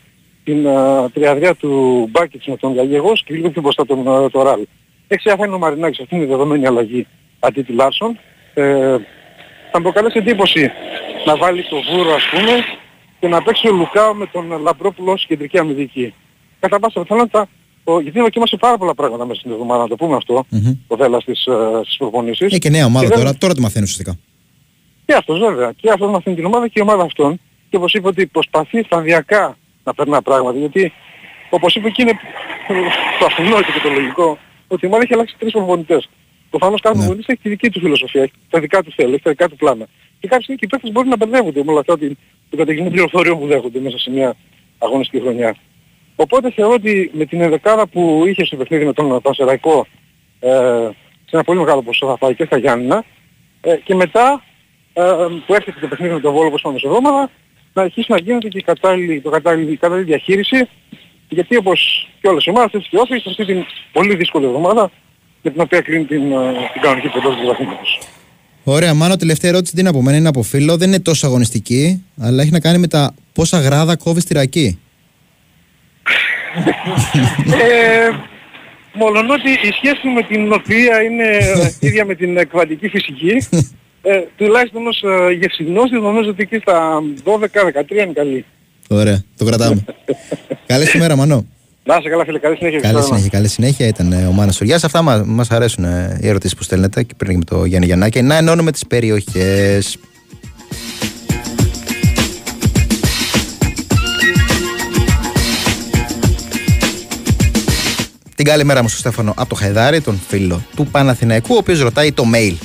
την α, τριάδα του Μπάκιτς με τον Γαγέγος και λίγο πιο μπροστά τον α, το Ράλ. Έξι θα είναι ο Μαρινάκης, αυτή είναι η δεδομένη αλλαγή αντί του Λάρσον. Ε, θα μου προκαλέσει εντύπωση να βάλει το βούρο ας πούμε και να παίξει ο Λουκάο με τον Λαμπρόπουλο ως κεντρική αμυντική. Κατά πάσα πιθανότητα, ο- γιατί δοκίμασε πάρα πολλά πράγματα μέσα στην εβδομάδα, να το πούμε αυτό, ο Δέλλας στις, ε, στις προπονήσεις. Ε, και νέα ομάδα δεν- τώρα, τώρα το μαθαίνεις ουσιαστικά; και αυτός βέβαια. Και αυτός μαθαίνει την ομάδα και η ομάδα αυτόν. Και όπως είπε ότι προσπαθεί σταδιακά να περνά πράγματα. Γιατί όπως είπε και είναι το αυτονόητο και το λογικό ότι η ομάδα έχει αλλάξει τρεις προπονητές. Προφανώς κάθε Ναι. προπονητής έχει τη δική του φιλοσοφία, έχει τα δικά του θέλει, έχει τα δικά του πλάνα. Και κάποιοι στιγμή και οι παίκτες μπορεί να μπερδεύονται με όλα αυτά ότι το καταιγισμό πληροφοριών που δέχονται μέσα σε μια αγωνιστική χρονιά. Οπότε θεωρώ ότι με την ενδεκάδα που είχε στο παιχνίδι με τον Πανσεραϊκό ε, σε ένα πολύ μεγάλο ποσό θα πάει και στα Γιάννηνα ε, και μετά ε, που έρχεται το παιχνίδι με τον Βόλο όπως πάμε εβδομάδα να αρχίσει να γίνεται και η κατάλληλη, το κατάλληλη, η κατάλληλη διαχείριση γιατί όπως και όλες οι ομάδες έτσι και όχι σε αυτή την πολύ δύσκολη εβδομάδα με την οποία κλείνει την, ε, την κανονική πεντώση του βαθμίδας. Ωραία, μάλλον τελευταία ερώτηση την από μένα είναι από φίλο. Δεν είναι τόσο αγωνιστική, αλλά έχει να κάνει με τα πόσα γράδα κόβει στη ρακή. ε, μόλον ότι η σχέση με την οποία είναι ίδια με την εκβατική φυσική, ε, τουλάχιστον ως ε, γευσιγνώστη νομίζω ότι εκεί στα 12-13 είναι καλή. Ωραία, το κρατάμε. καλή ημέρα, Μανώ. Να είσαι καλά φίλε, καλή συνέχεια. Καλή ευχαριστώ. συνέχεια, καλή συνέχεια. Ήταν ε, ο Μάνας Σουριάς. Αυτά μα μας αρέσουν ε, οι ερωτήσεις που στέλνετε και πριν και με το Γιάννη Γιαννάκη. Να ενώνουμε τις περιοχές. Την καλή μέρα μου στο Στέφανο από το Χαϊδάρι, τον φίλο του Παναθηναϊκού, ο οποίος ρωτάει το mail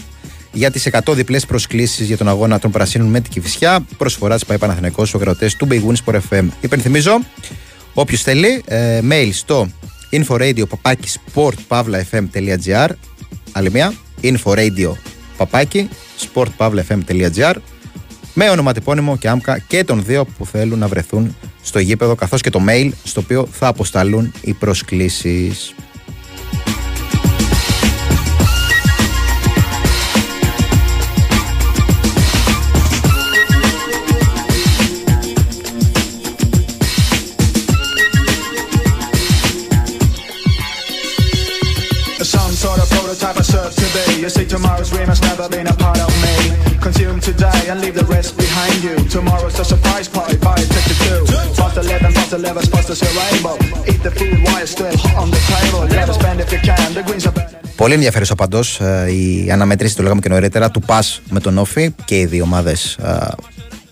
για τις 100 διπλές προσκλήσεις για τον αγώνα των Πρασίνων με την Κηφισιά. Προσφορά της ΠαΕ Παναθηναϊκός στους γραφτές του Big Win Sport FM. Υπενθυμίζω, όποιος θέλει, ε, mail στο inforadio παπάκι sportpavlafm.gr Άλλη μία, inforadio παπάκι sportpavlafm.gr με ονοματεπώνυμο και άμκα και των δύο που θέλουν να βρεθούν στο γήπεδο καθώς και το mail στο οποίο θα αποσταλούν οι προσκλήσεις. You say tomorrow's dream has never been a part of me. Consume today and leave the rest behind you. Tomorrow's a surprise party, buy a ticket too. Past 11, past 11, past the rainbow. Eat the food while it's still hot on the table. Never spend if you can. The greens are burning. Πολύ ενδιαφέρουσα παντό η αναμέτρηση, το λέγαμε και νωρίτερα, του ΠΑΣ με τον Όφη και οι δύο ομάδε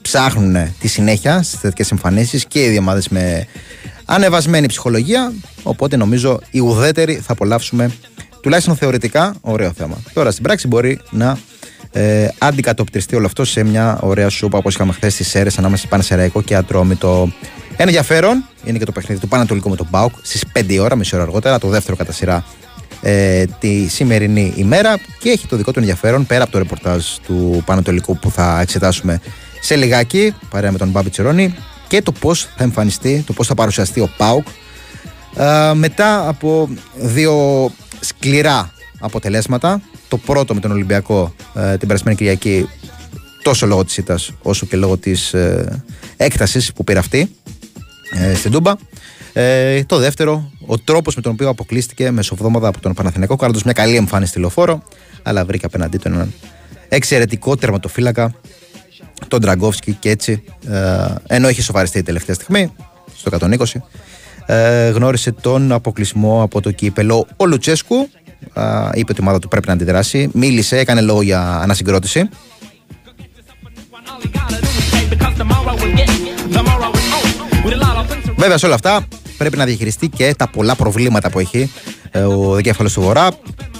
ψάχνουν τη συνέχεια στι θετικέ εμφανίσει και οι δύο ομάδε με ανεβασμένη ψυχολογία. Οπότε νομίζω οι ουδέτεροι θα απολαύσουμε τουλάχιστον θεωρητικά ωραίο θέμα. Τώρα στην πράξη μπορεί να ε, αντικατοπτριστεί όλο αυτό σε μια ωραία σούπα όπως είχαμε χθες στις αίρε ανάμεσα σε Πανεσαιραϊκό και Ατρόμητο. Ένα ενδιαφέρον είναι και το παιχνίδι του Πανατολικού με τον Μπάουκ στις 5 η ώρα, μισή ώρα αργότερα, το δεύτερο κατά σειρά ε, τη σημερινή ημέρα και έχει το δικό του ενδιαφέρον πέρα από το ρεπορτάζ του Πανατολικού που θα εξετάσουμε σε λιγάκι παρέα με τον Μπάμπη Τσιρόνη και το πώς θα εμφανιστεί, το πώς θα παρουσιαστεί ο Πάουκ ε, μετά από δύο σκληρά αποτελέσματα. Το πρώτο με τον Ολυμπιακό ε, την περασμένη Κυριακή τόσο λόγω της ήττας όσο και λόγω της ε, έκτασης που πήρε αυτή ε, στην Τούμπα. Ε, το δεύτερο, ο τρόπος με τον οποίο αποκλείστηκε μεσοβδόμαδα από τον Παναθηναϊκό κάνοντας μια καλή εμφάνιση στη λεωφόρο αλλά βρήκε απέναντί του έναν εξαιρετικό τερματοφύλακα τον Τραγκόφσκι και έτσι ε, ενώ είχε σοβαριστεί η τελευταία στιγμή στο 120 ε, γνώρισε τον αποκλεισμό από το κύπελο ο Λουτσέσκου. Ε, είπε ότι η ομάδα του πρέπει να αντιδράσει. Μίλησε, έκανε λόγο για ανασυγκρότηση. Βέβαια σε όλα αυτά πρέπει να διαχειριστεί και τα πολλά προβλήματα που έχει ε, ο δικέφαλος του Βορρά.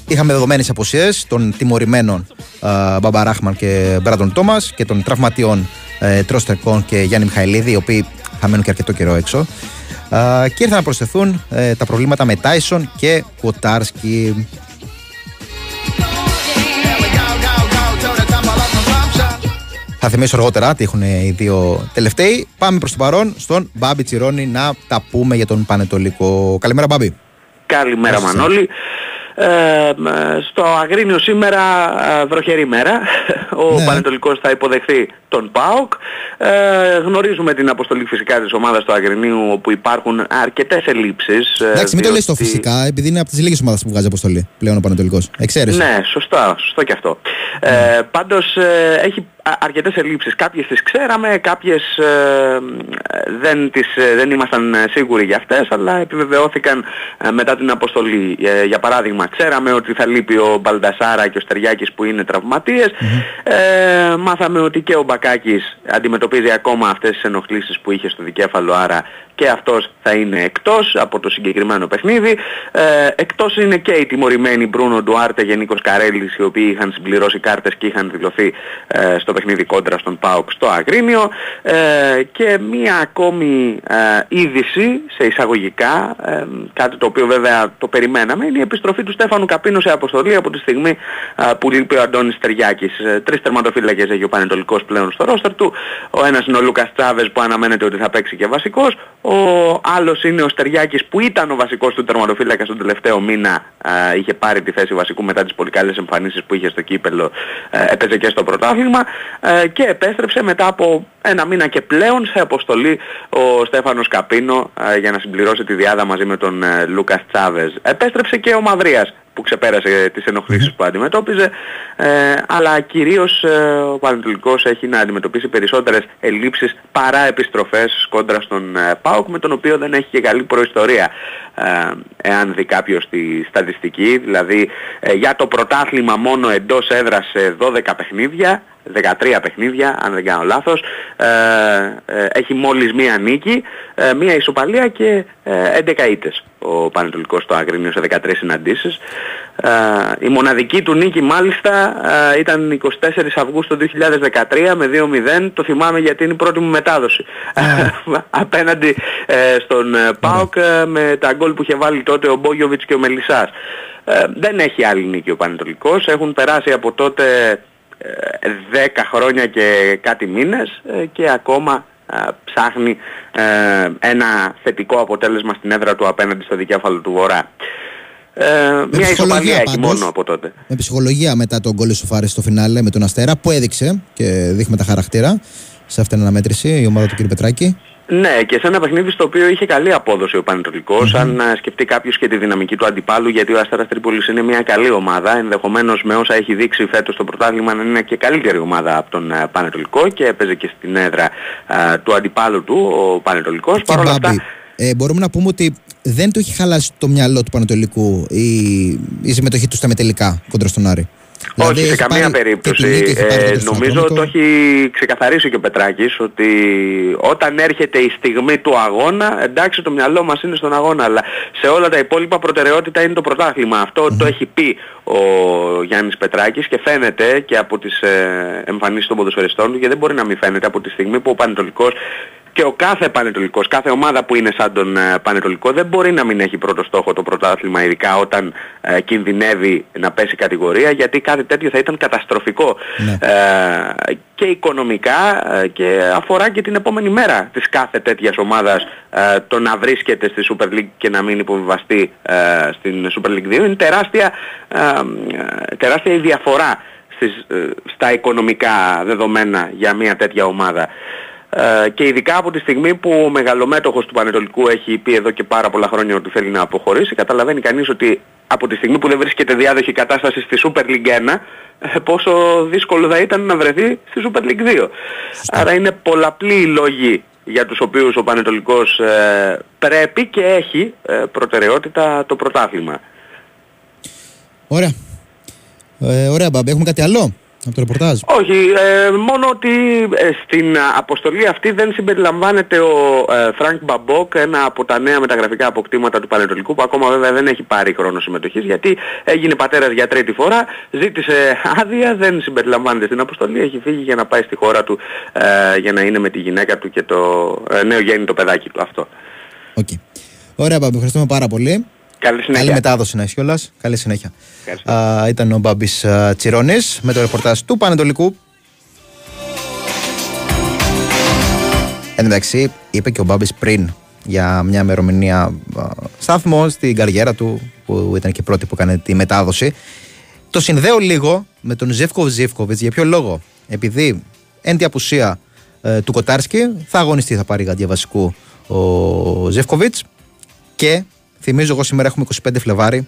Είχαμε δεδομένες αποσίε των τιμωρημένων ε, Μπαμπαράχμαν και Μπράντον Τόμας και των τραυματιών ε, Τρόστερκον και Γιάννη Μιχαηλίδη, οι οποίοι θα μένουν και αρκετό καιρό έξω. Ε, και ήρθαν να προσθεθούν ε, τα προβλήματα με Τάισον και Κοτάρσκι. Θα θυμίσω αργότερα τι έχουν οι δύο τελευταίοι. Πάμε προς το παρόν στον Μπάμπη Τσιρόνι να τα πούμε για τον Πανετολικό. Καλημέρα, Μπάμπη. Καλημέρα Ευχαριστώ. Μανώλη. Ε, μ, στο Αγρίνιο σήμερα ε, βροχερή μέρα. Ο Ναι. Πανετολικός θα υποδεχθεί τον ΠΑΟΚ. Ε, γνωρίζουμε την αποστολή φυσικά της ομάδας του Αγρινίου όπου υπάρχουν αρκετές ελλείψεις. ε, Εντάξει, μην το λες το διότι- φυσικά, επειδή είναι από τις λίγες ομάδες που βγάζει αποστολή πλέον ο Πανετολικός. Εξαίρεση. Ναι, σωστά, σωστό και αυτό. Ε, πάντως ε, έχει α- αρκετές ελλείψεις. Κάποιες τις ξέραμε, κάποιες ε, δεν, τις, ε, δεν ήμασταν ε, σίγουροι για αυτές, αλλά επιβεβαιώθηκαν ε, μετά την αποστολή. Ε, για παράδειγμα, ξέραμε ότι θα λείπει ο Μπαλντασάρα και ο Στεριάκης που είναι τραυματίες. Ε, μάθαμε ότι και ο Μπακάκης αντιμετωπίζει ακόμα αυτές τις ενοχλήσεις που είχε στο δικέφαλο, άρα και αυτός θα είναι εκτός από το συγκεκριμένο παιχνίδι. Ε, εκτός είναι και οι τιμωρημένοι Μπρούνο Ντουάρτε και Νίκος Καρέλης οι οποίοι είχαν συμπληρώσει κάρτες και είχαν δηλωθεί ε, στο παιχνίδι κόντρα στον ΠΑΟΚ στο Αγρίνιο. Ε, και μία ακόμη ε, είδηση σε εισαγωγικά, ε, κάτι το οποίο βέβαια το περιμέναμε, είναι η επιστροφή του Στέφανου Καπίνου σε αποστολή από τη στιγμή ε, που λείπει ο Αντώνης Τεριάκης. Ε, τρεις τερματοφύλακες έχει ο Πανετολικός πλέον στο ρόστερ του. Ο ένας είναι ο Λούκας Τσάβες που αναμένεται ότι θα παίξει και βασικός. Ο άλλος είναι ο Στεριάκης που ήταν ο βασικός του τερματοφύλακας στον τελευταίο μήνα. Ε, είχε πάρει τη θέση βασικού μετά τις πολύ καλές εμφανίσεις που είχε στο κύπελο. Ε, έπαιζε και στο πρωτάθλημα ε, και επέστρεψε μετά από ένα μήνα και πλέον σε αποστολή ο Στέφανος Καπίνο ε, για να συμπληρώσει τη διάδα μαζί με τον ε, Λούκας Τσάβες. Επέστρεψε και ο Μαυρίας που ξεπέρασε τις ενοχλήσεις που αντιμετώπιζε ε, αλλά κυρίως ε, ο Πανατολικός έχει να αντιμετωπίσει περισσότερες ελλείψεις παρά επιστροφές κόντρα στον ε, ΠΑΟΚ με τον οποίο δεν έχει και καλή προϊστορία ε, εάν δει κάποιος τη στατιστική δηλαδή ε, για το πρωτάθλημα μόνο εντός έδρας σε 12 παιχνίδια 13 παιχνίδια, αν δεν κάνω λάθος. Ε, ε, έχει μόλις μία νίκη, ε, μία ισοπαλία και ε, 11 ήττες ο Πανετολικός στο Αγρίνιο σε 13 συναντήσεις. Ε, η μοναδική του νίκη μάλιστα ε, ήταν 24 Αυγούστου 2013 με 2-0. Το θυμάμαι γιατί είναι η πρώτη μου μετάδοση. Απέναντι ε, στον ε, ΠΑΟΚ ε, με τα γκολ που είχε βάλει τότε ο Μπόγιοβιτς και ο Μελισσάς. Ε, δεν έχει άλλη νίκη ο Πανετολικός. Έχουν περάσει από τότε 10 χρόνια και κάτι μήνες ε, και ακόμα ε, ψάχνει ε, ένα θετικό αποτέλεσμα στην έδρα του απέναντι στο δικέφαλο του Βορρά. Ε, μια ισοπαλία έχει μόνο από τότε. Με ψυχολογία μετά τον γκολ σοφάρι στο φινάλε με τον Αστέρα που έδειξε και δείχνει τα χαρακτήρα σε αυτήν την αναμέτρηση η ομάδα του κ. Πετράκη. Ναι, και σε ένα παιχνίδι στο οποίο είχε καλή απόδοση ο πανετολικος αν ε, σκεφτεί κάποιος και τη δυναμική του αντιπάλου, γιατί ο Αστέρας Τρίπολης είναι μια καλή ομάδα, ενδεχομένως με όσα έχει δείξει φέτος στο πρωτάθλημα να είναι και καλύτερη ομάδα από τον ε, Πανετολικό και έπαιζε και στην έδρα ε, του αντιπάλου του ο Πανετολικός. Και Μπάμπη, ε, μπορούμε να πούμε ότι δεν του έχει χαλάσει το μυαλό του Πανετολικού η, η συμμετοχή του στα μετελικά κοντρα στον Άρη. Όχι, σε καμία περίπτωση. Ε, νομίζω το έχει ξεκαθαρίσει και ο Πετράκης ότι όταν έρχεται η στιγμή του αγώνα, εντάξει το μυαλό μας είναι στον αγώνα, αλλά σε όλα τα υπόλοιπα προτεραιότητα είναι το πρωτάθλημα. Αυτό το έχει πει ο Γιάννης Πετράκης και φαίνεται και από τις ε, εμφανίσεις των ποδοσφαιριστών του και δεν μπορεί να μην φαίνεται από τη στιγμή που ο Πανετολικός και ο κάθε Πανετολικός, κάθε ομάδα που είναι σαν τον ε, Πανετολικό δεν μπορεί να μην έχει πρώτο στόχο το πρωτάθλημα ειδικά όταν ε, κινδυνεύει να πέσει κατηγορία γιατί κάτι τέτοιο θα ήταν καταστροφικό Ναι. ε, και οικονομικά ε, και αφορά και την επόμενη μέρα της κάθε τέτοιας ομάδας ε, το να βρίσκεται στη Super League και να μην υποβιβαστεί ε, στην Super League 2 είναι τεράστια, ε, ε, τεράστια η διαφορά στις, ε, στα οικονομικά δεδομένα για μια τέτοια ομάδα. Ε, και ειδικά από τη στιγμή που ο μεγαλομέτωχος του Πανετολικού έχει πει εδώ και πάρα πολλά χρόνια ότι θέλει να αποχωρήσει, καταλαβαίνει κανείς ότι από τη στιγμή που δεν βρίσκεται διάδοχη κατάσταση στη Super League 1, ε, πόσο δύσκολο θα ήταν να βρεθεί στη Super League 2. Άρα είναι πολλαπλοί οι λόγοι για τους οποίους ο Πανετολικός ε, πρέπει και έχει ε, προτεραιότητα το πρωτάθλημα. Ωραία. Ε, ωραία, Μπαμπή. Έχουμε κάτι άλλο; Από το ρεπορτάζ. Όχι, ε, μόνο ότι ε, στην αποστολή αυτή δεν συμπεριλαμβάνεται ο ε, Φρανκ Μπαμπόκ, ένα από τα νέα μεταγραφικά αποκτήματα του Πανετολικού, που ακόμα βέβαια δεν έχει πάρει χρόνο συμμετοχής, γιατί έγινε πατέρας για τρίτη φορά, ζήτησε άδεια, δεν συμπεριλαμβάνεται στην αποστολή, έχει φύγει για να πάει στη χώρα του ε, για να είναι με τη γυναίκα του και το ε, νεογέννητο παιδάκι του αυτό. Οκ. Ωραία, Μπαμπή. Ευχαριστούμε πάρα πολύ. Καλή συνέχεια. Καλή μετάδοση να έχει κιόλας. Καλή συνέχεια. Α, ήταν ο Μπάμπης Τσιρόνης με το ρεπορτάζ του Πανετολικού. Εν τω μεταξύ, είπε και ο Μπάμπης πριν για μια ημερομηνία α, σταθμό στην καριέρα του, που ήταν και πρώτη που έκανε τη μετάδοση. Το συνδέω λίγο με τον Ζεύκοβ Ζεύκοβιτ. Για ποιο λόγο, επειδή εν τη απουσία ε, του Κοτάρσκι θα αγωνιστεί, θα πάρει γαντία βασικού ο Ζεύκοβιτ και θυμίζω εγώ σήμερα έχουμε 25 Φλεβάρι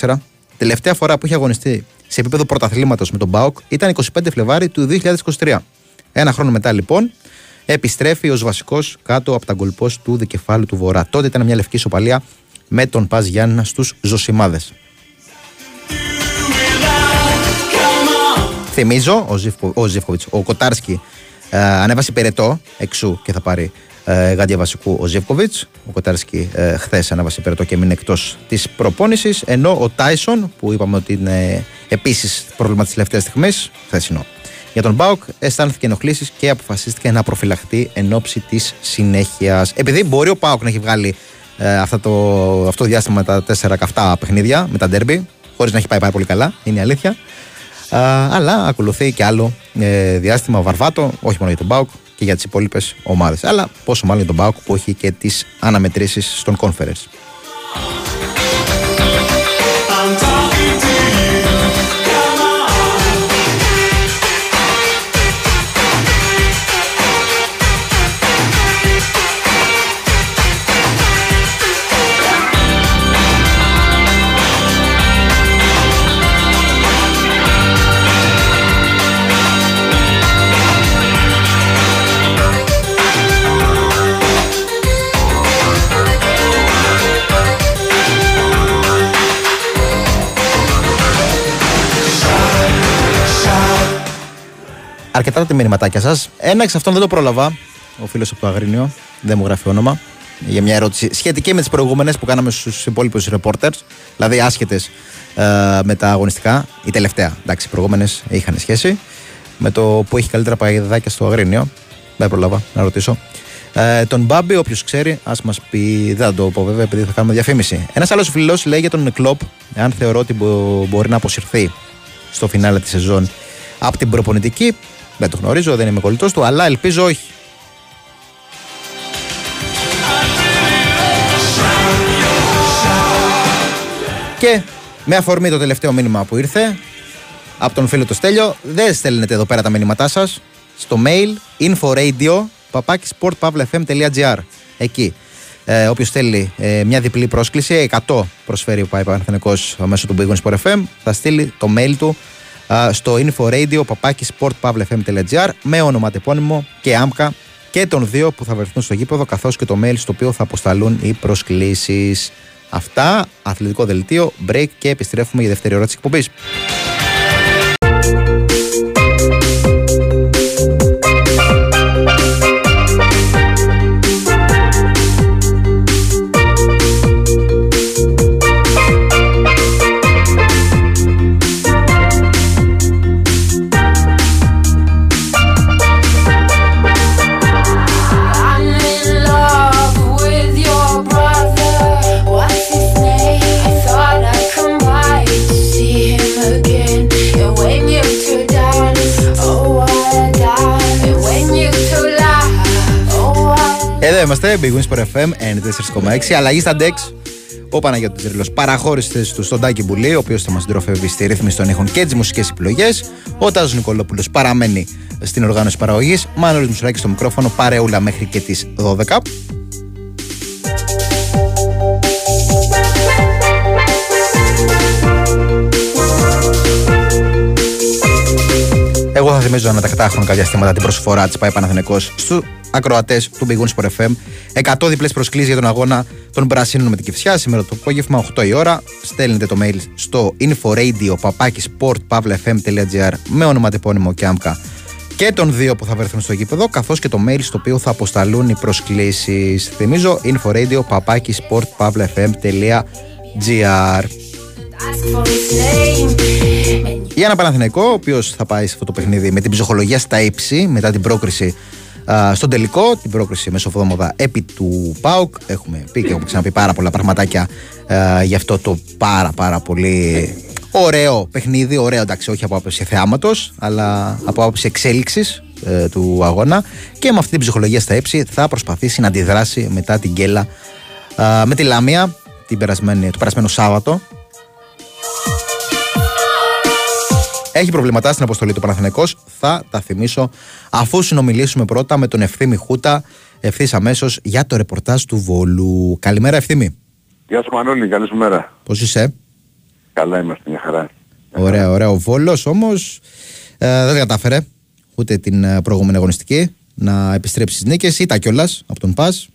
2024. Τελευταία φορά που είχε αγωνιστεί σε επίπεδο πρωταθλήματος με τον Μπάουκ ήταν 25 Φλεβάρι του 2023. Ένα χρόνο μετά λοιπόν επιστρέφει ως βασικός κάτω από τα γκολπό του δικεφάλου του Βορρά. Τότε ήταν μια λευκή ισοπαλία με τον Πας Γιάννα στους Ζωσιμάδες. Θυμίζω, ο, Ζιφκο, ο Ζιφκοβιτς, ο Κοτάρσκι ε, ανέβασε υπηρετό εξού και θα πάρει ε, γάντια βασικού ο Ζεύκοβιτς. Ο Κοτάρσκι ε, χθες ανέβασε υπερτό και μείνει εκτός της προπόνησης. Ενώ ο Τάισον, που είπαμε ότι είναι επίσης πρόβλημα της τελευταίας στιγμής, χθεσινό. Για τον Μπάουκ αισθάνθηκε ενοχλήσεις και αποφασίστηκε να προφυλαχτεί εν ώψη της συνέχειας. Επειδή μπορεί ο Μπάουκ να έχει βγάλει ε, αυτό, το, αυτό το διάστημα τα τέσσερα καυτά παιχνίδια με τα ντέρμπι, χωρίς να έχει πάει πάρα πολύ καλά, είναι η αλήθεια. Α, αλλά ακολουθεί και άλλο ε, διάστημα βαρβάτο, όχι μόνο για τον Μπάουκ και για τις υπόλοιπες ομάδες. Αλλά πόσο μάλλον για τον Μπάουκ που έχει και τις αναμετρήσεις στον Conference. Αρκετά τα μηνυματάκια σας. Ένα εξ αυτών δεν το πρόλαβα. Ο φίλος από το Αγρίνιο, δεν μου γράφει όνομα. Για μια ερώτηση σχετική με τις προηγούμενες που κάναμε στους υπόλοιπους reporters, δηλαδή άσχετες ε, με τα αγωνιστικά. Η τελευταία, εντάξει, οι προηγούμενες είχαν σχέση με το που έχει καλύτερα παγιδάκια στο Αγρίνιο. Δεν πρόλαβα να ρωτήσω. Ε, τον Μπάμπη, όποιος ξέρει, ας μας πει. Δεν θα το πω βέβαια, επειδή θα κάνουμε διαφήμιση. Ένας άλλος φιλός λέει για τον Κλοπ, εάν θεωρώ ότι μπορεί να αποσυρθεί στο φινάλε της σεζόν από την προπονητική. Δεν το γνωρίζω, δεν είμαι κολλητός του, αλλά ελπίζω όχι. Και με αφορμή το τελευταίο μήνυμα που ήρθε από τον φίλο του Στέλιο, δεν στέλνετε εδώ πέρα τα μήνυματά σας στο mail inforadio papakisportpavlefm.gr Εκεί. Ε, Όποιος θέλει ε, μια διπλή πρόσκληση, 100 προσφέρει ο Πάη Παναθηναϊκός μέσω του Big Sport FM, θα στείλει το mail του στο inforadio sportpavlefm.gr με ονοματεπώνυμο και άμκα και των δύο που θα βρεθούν στο γήπεδο καθώς και το mail στο οποίο θα αποσταλούν οι προσκλήσεις. Αυτά, αθλητικό δελτίο, break και επιστρέφουμε για δεύτερη ώρα της εκπομπής. Είμαστε, Big Wins for FM 94,6. Αλλαγή στα Dex. Ο Παναγιώτης Τριλός παραχώρησε θέση του στον Τάκη Μπουλή, ο οποίος θα μας συντροφεύει στη ρύθμιση των ήχων και τις μουσικές επιλογές. Ο Τάζος Νικολόπουλος παραμένει στην οργάνωση παραγωγής. Μάνος Μουσουράκης στο μικρόφωνο, παρεούλα μέχρι και τις 12. Εγώ θα θυμίζω ανά τα κατάχρονα διαστήματα την προσφορά της ΠΑΕ Παναθηναϊκός στου ακροατές του Big Wings FM. 100 διπλές προσκλήσεις για τον αγώνα των Πρασίνων με την Κυφσιά σήμερα το απόγευμα, 8 η ώρα. Στέλνετε το mail στο inforadio.papakisportpavlefm.gr με ονοματεπώνυμο και άμκα και των δύο που θα βρεθούν στο γήπεδο, καθώς και το mail στο οποίο θα αποσταλούν οι προσκλήσεις. Θυμίζω inforadio.papakisportpavlefm.gr για ένα Παναθηναϊκό, ο οποίος θα πάει σε αυτό το παιχνίδι με την ψυχολογία στα ύψη μετά την πρόκριση α, στον τελικό, την πρόκριση μεσοβδόμαδα επί του ΠΑΟΚ. Έχουμε πει και έχουμε ξαναπεί πάρα πολλά πραγματάκια α, για αυτό το πάρα πάρα πολύ ωραίο παιχνίδι. Ωραίο εντάξει, όχι από άποψη θεάματος, αλλά από άποψη εξέλιξης ε, του αγώνα. Και με αυτή την ψυχολογία στα ύψη θα προσπαθήσει να αντιδράσει μετά την γκέλα α, με τη Λάμια την περασμένη, το περασμένο Σάββατο Έχει προβληματά στην αποστολή του Παναθηναϊκός. Θα τα θυμίσω αφού συνομιλήσουμε πρώτα με τον Ευθύμη Χούτα ευθύς αμέσως για το ρεπορτάζ του Βόλου. Καλημέρα, Ευθύμη. Γεια σου, Μανώλη. Καλή σου μέρα. Πώς είσαι, Καλά είμαστε, μια χαρά. Ωραία, ωραία. Ο Βόλος όμως ε, δεν κατάφερε ούτε την ε, προηγούμενη αγωνιστική να επιστρέψει στις νίκες. Ήταν κιόλας από τον Πας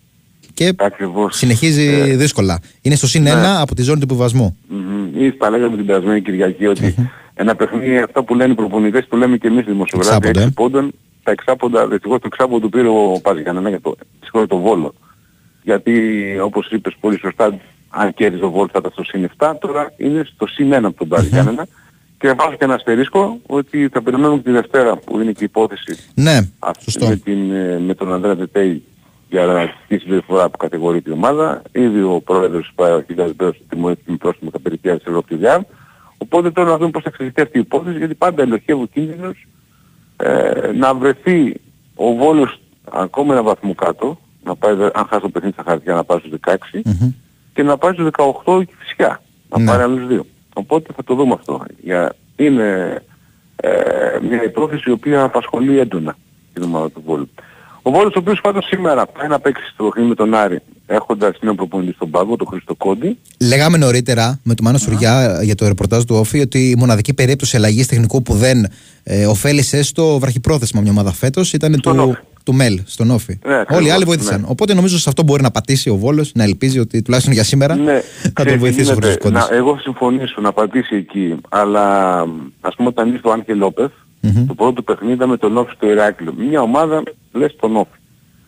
και Ακριβώς. συνεχίζει Ε, δύσκολα. Είναι στο συν ναι. ένα από τη ζώνη του υποβασμού. Μμμ. Ήδη τα λέγαμε την περασμένη Κυριακή ότι ένα παιχνίδι, αυτά που λένε οι προπονητές, που λέμε και εμείς δημοσιογράφοι, Εξάπονται. 6 πόντων, τα εξάποντα, δυστυχώς το εξάποντο του πήρε ο Παζιάννα για το, συγχωρεί το Βόλο. Γιατί όπως είπες πολύ σωστά, αν κέρδιζε ο Βόλος θα ήταν στο συν 7, τώρα είναι στο συν 1 από τον Παζιάννα. Και βάζω και ένα αστερίσκο ότι θα περιμένουμε τη Δευτέρα που είναι και η υπόθεση Ναι, αυτή σωστό. με, την, ε, με τον Ανδρέα Τετέη για τη συμπεριφορά που κατηγορεί την ομάδα. Ήδη ο πρόεδρος της ΠΑΕ, ο κ. Μπέος, τιμωρήθηκε με πρόστιμο τα περιπτία της Ευρώπης Οπότε τώρα να δούμε πώς θα εξελιχθεί αυτή η υπόθεση γιατί πάντα ελοχεύει ο κίνδυνος ε, να βρεθεί ο Βόλος ακόμα ένα βαθμό κάτω, να πάει, δε- αν χάσει το παιχνίδι στα χαρτιά να πάει στους 16 και να πάει στους 18 και φυσικά να Ναι. πάρει άλλους δύο. Οπότε θα το δούμε αυτό. Για, είναι ε, μια υπόθεση η οποία απασχολεί έντονα την ομάδα του Βόλου. Ο Βόλος ο οποίος πάντως σήμερα πάει να παίξει στο παιχνίδι με τον Άρη έχοντας νέο προπονητή στον πάγκο, τον Χρήστο Κόντι. Λέγαμε νωρίτερα με τον Μάνο Σουριά για το ρεπορτάζ του Όφη ότι η μοναδική περίπτωση αλλαγής τεχνικού που δεν ε, ωφέλησε στο βραχυπρόθεσμα μια ομάδα φέτος ήταν του, του Μέλ, στον Όφη. Ναι, Όλοι οι ακριβώς, άλλοι βοήθησαν. ναι. Οπότε νομίζω σε αυτό μπορεί να πατήσει ο Βόλος, να ελπίζει ότι τουλάχιστον για σήμερα Ναι, θα τον ξέρεις τι βοηθήσει ο γίνεται, Χρήστος Κόντης. να- Εγώ συμφωνήσω να πατήσει εκεί, αλλά ας πούμε όταν ήρθε ο Άγγελ Λόπεθ, το πρώτο παιχνίδι ήταν με τον Όφη στο Ηράκλειο. Μια ομάδα λες τον Όφη.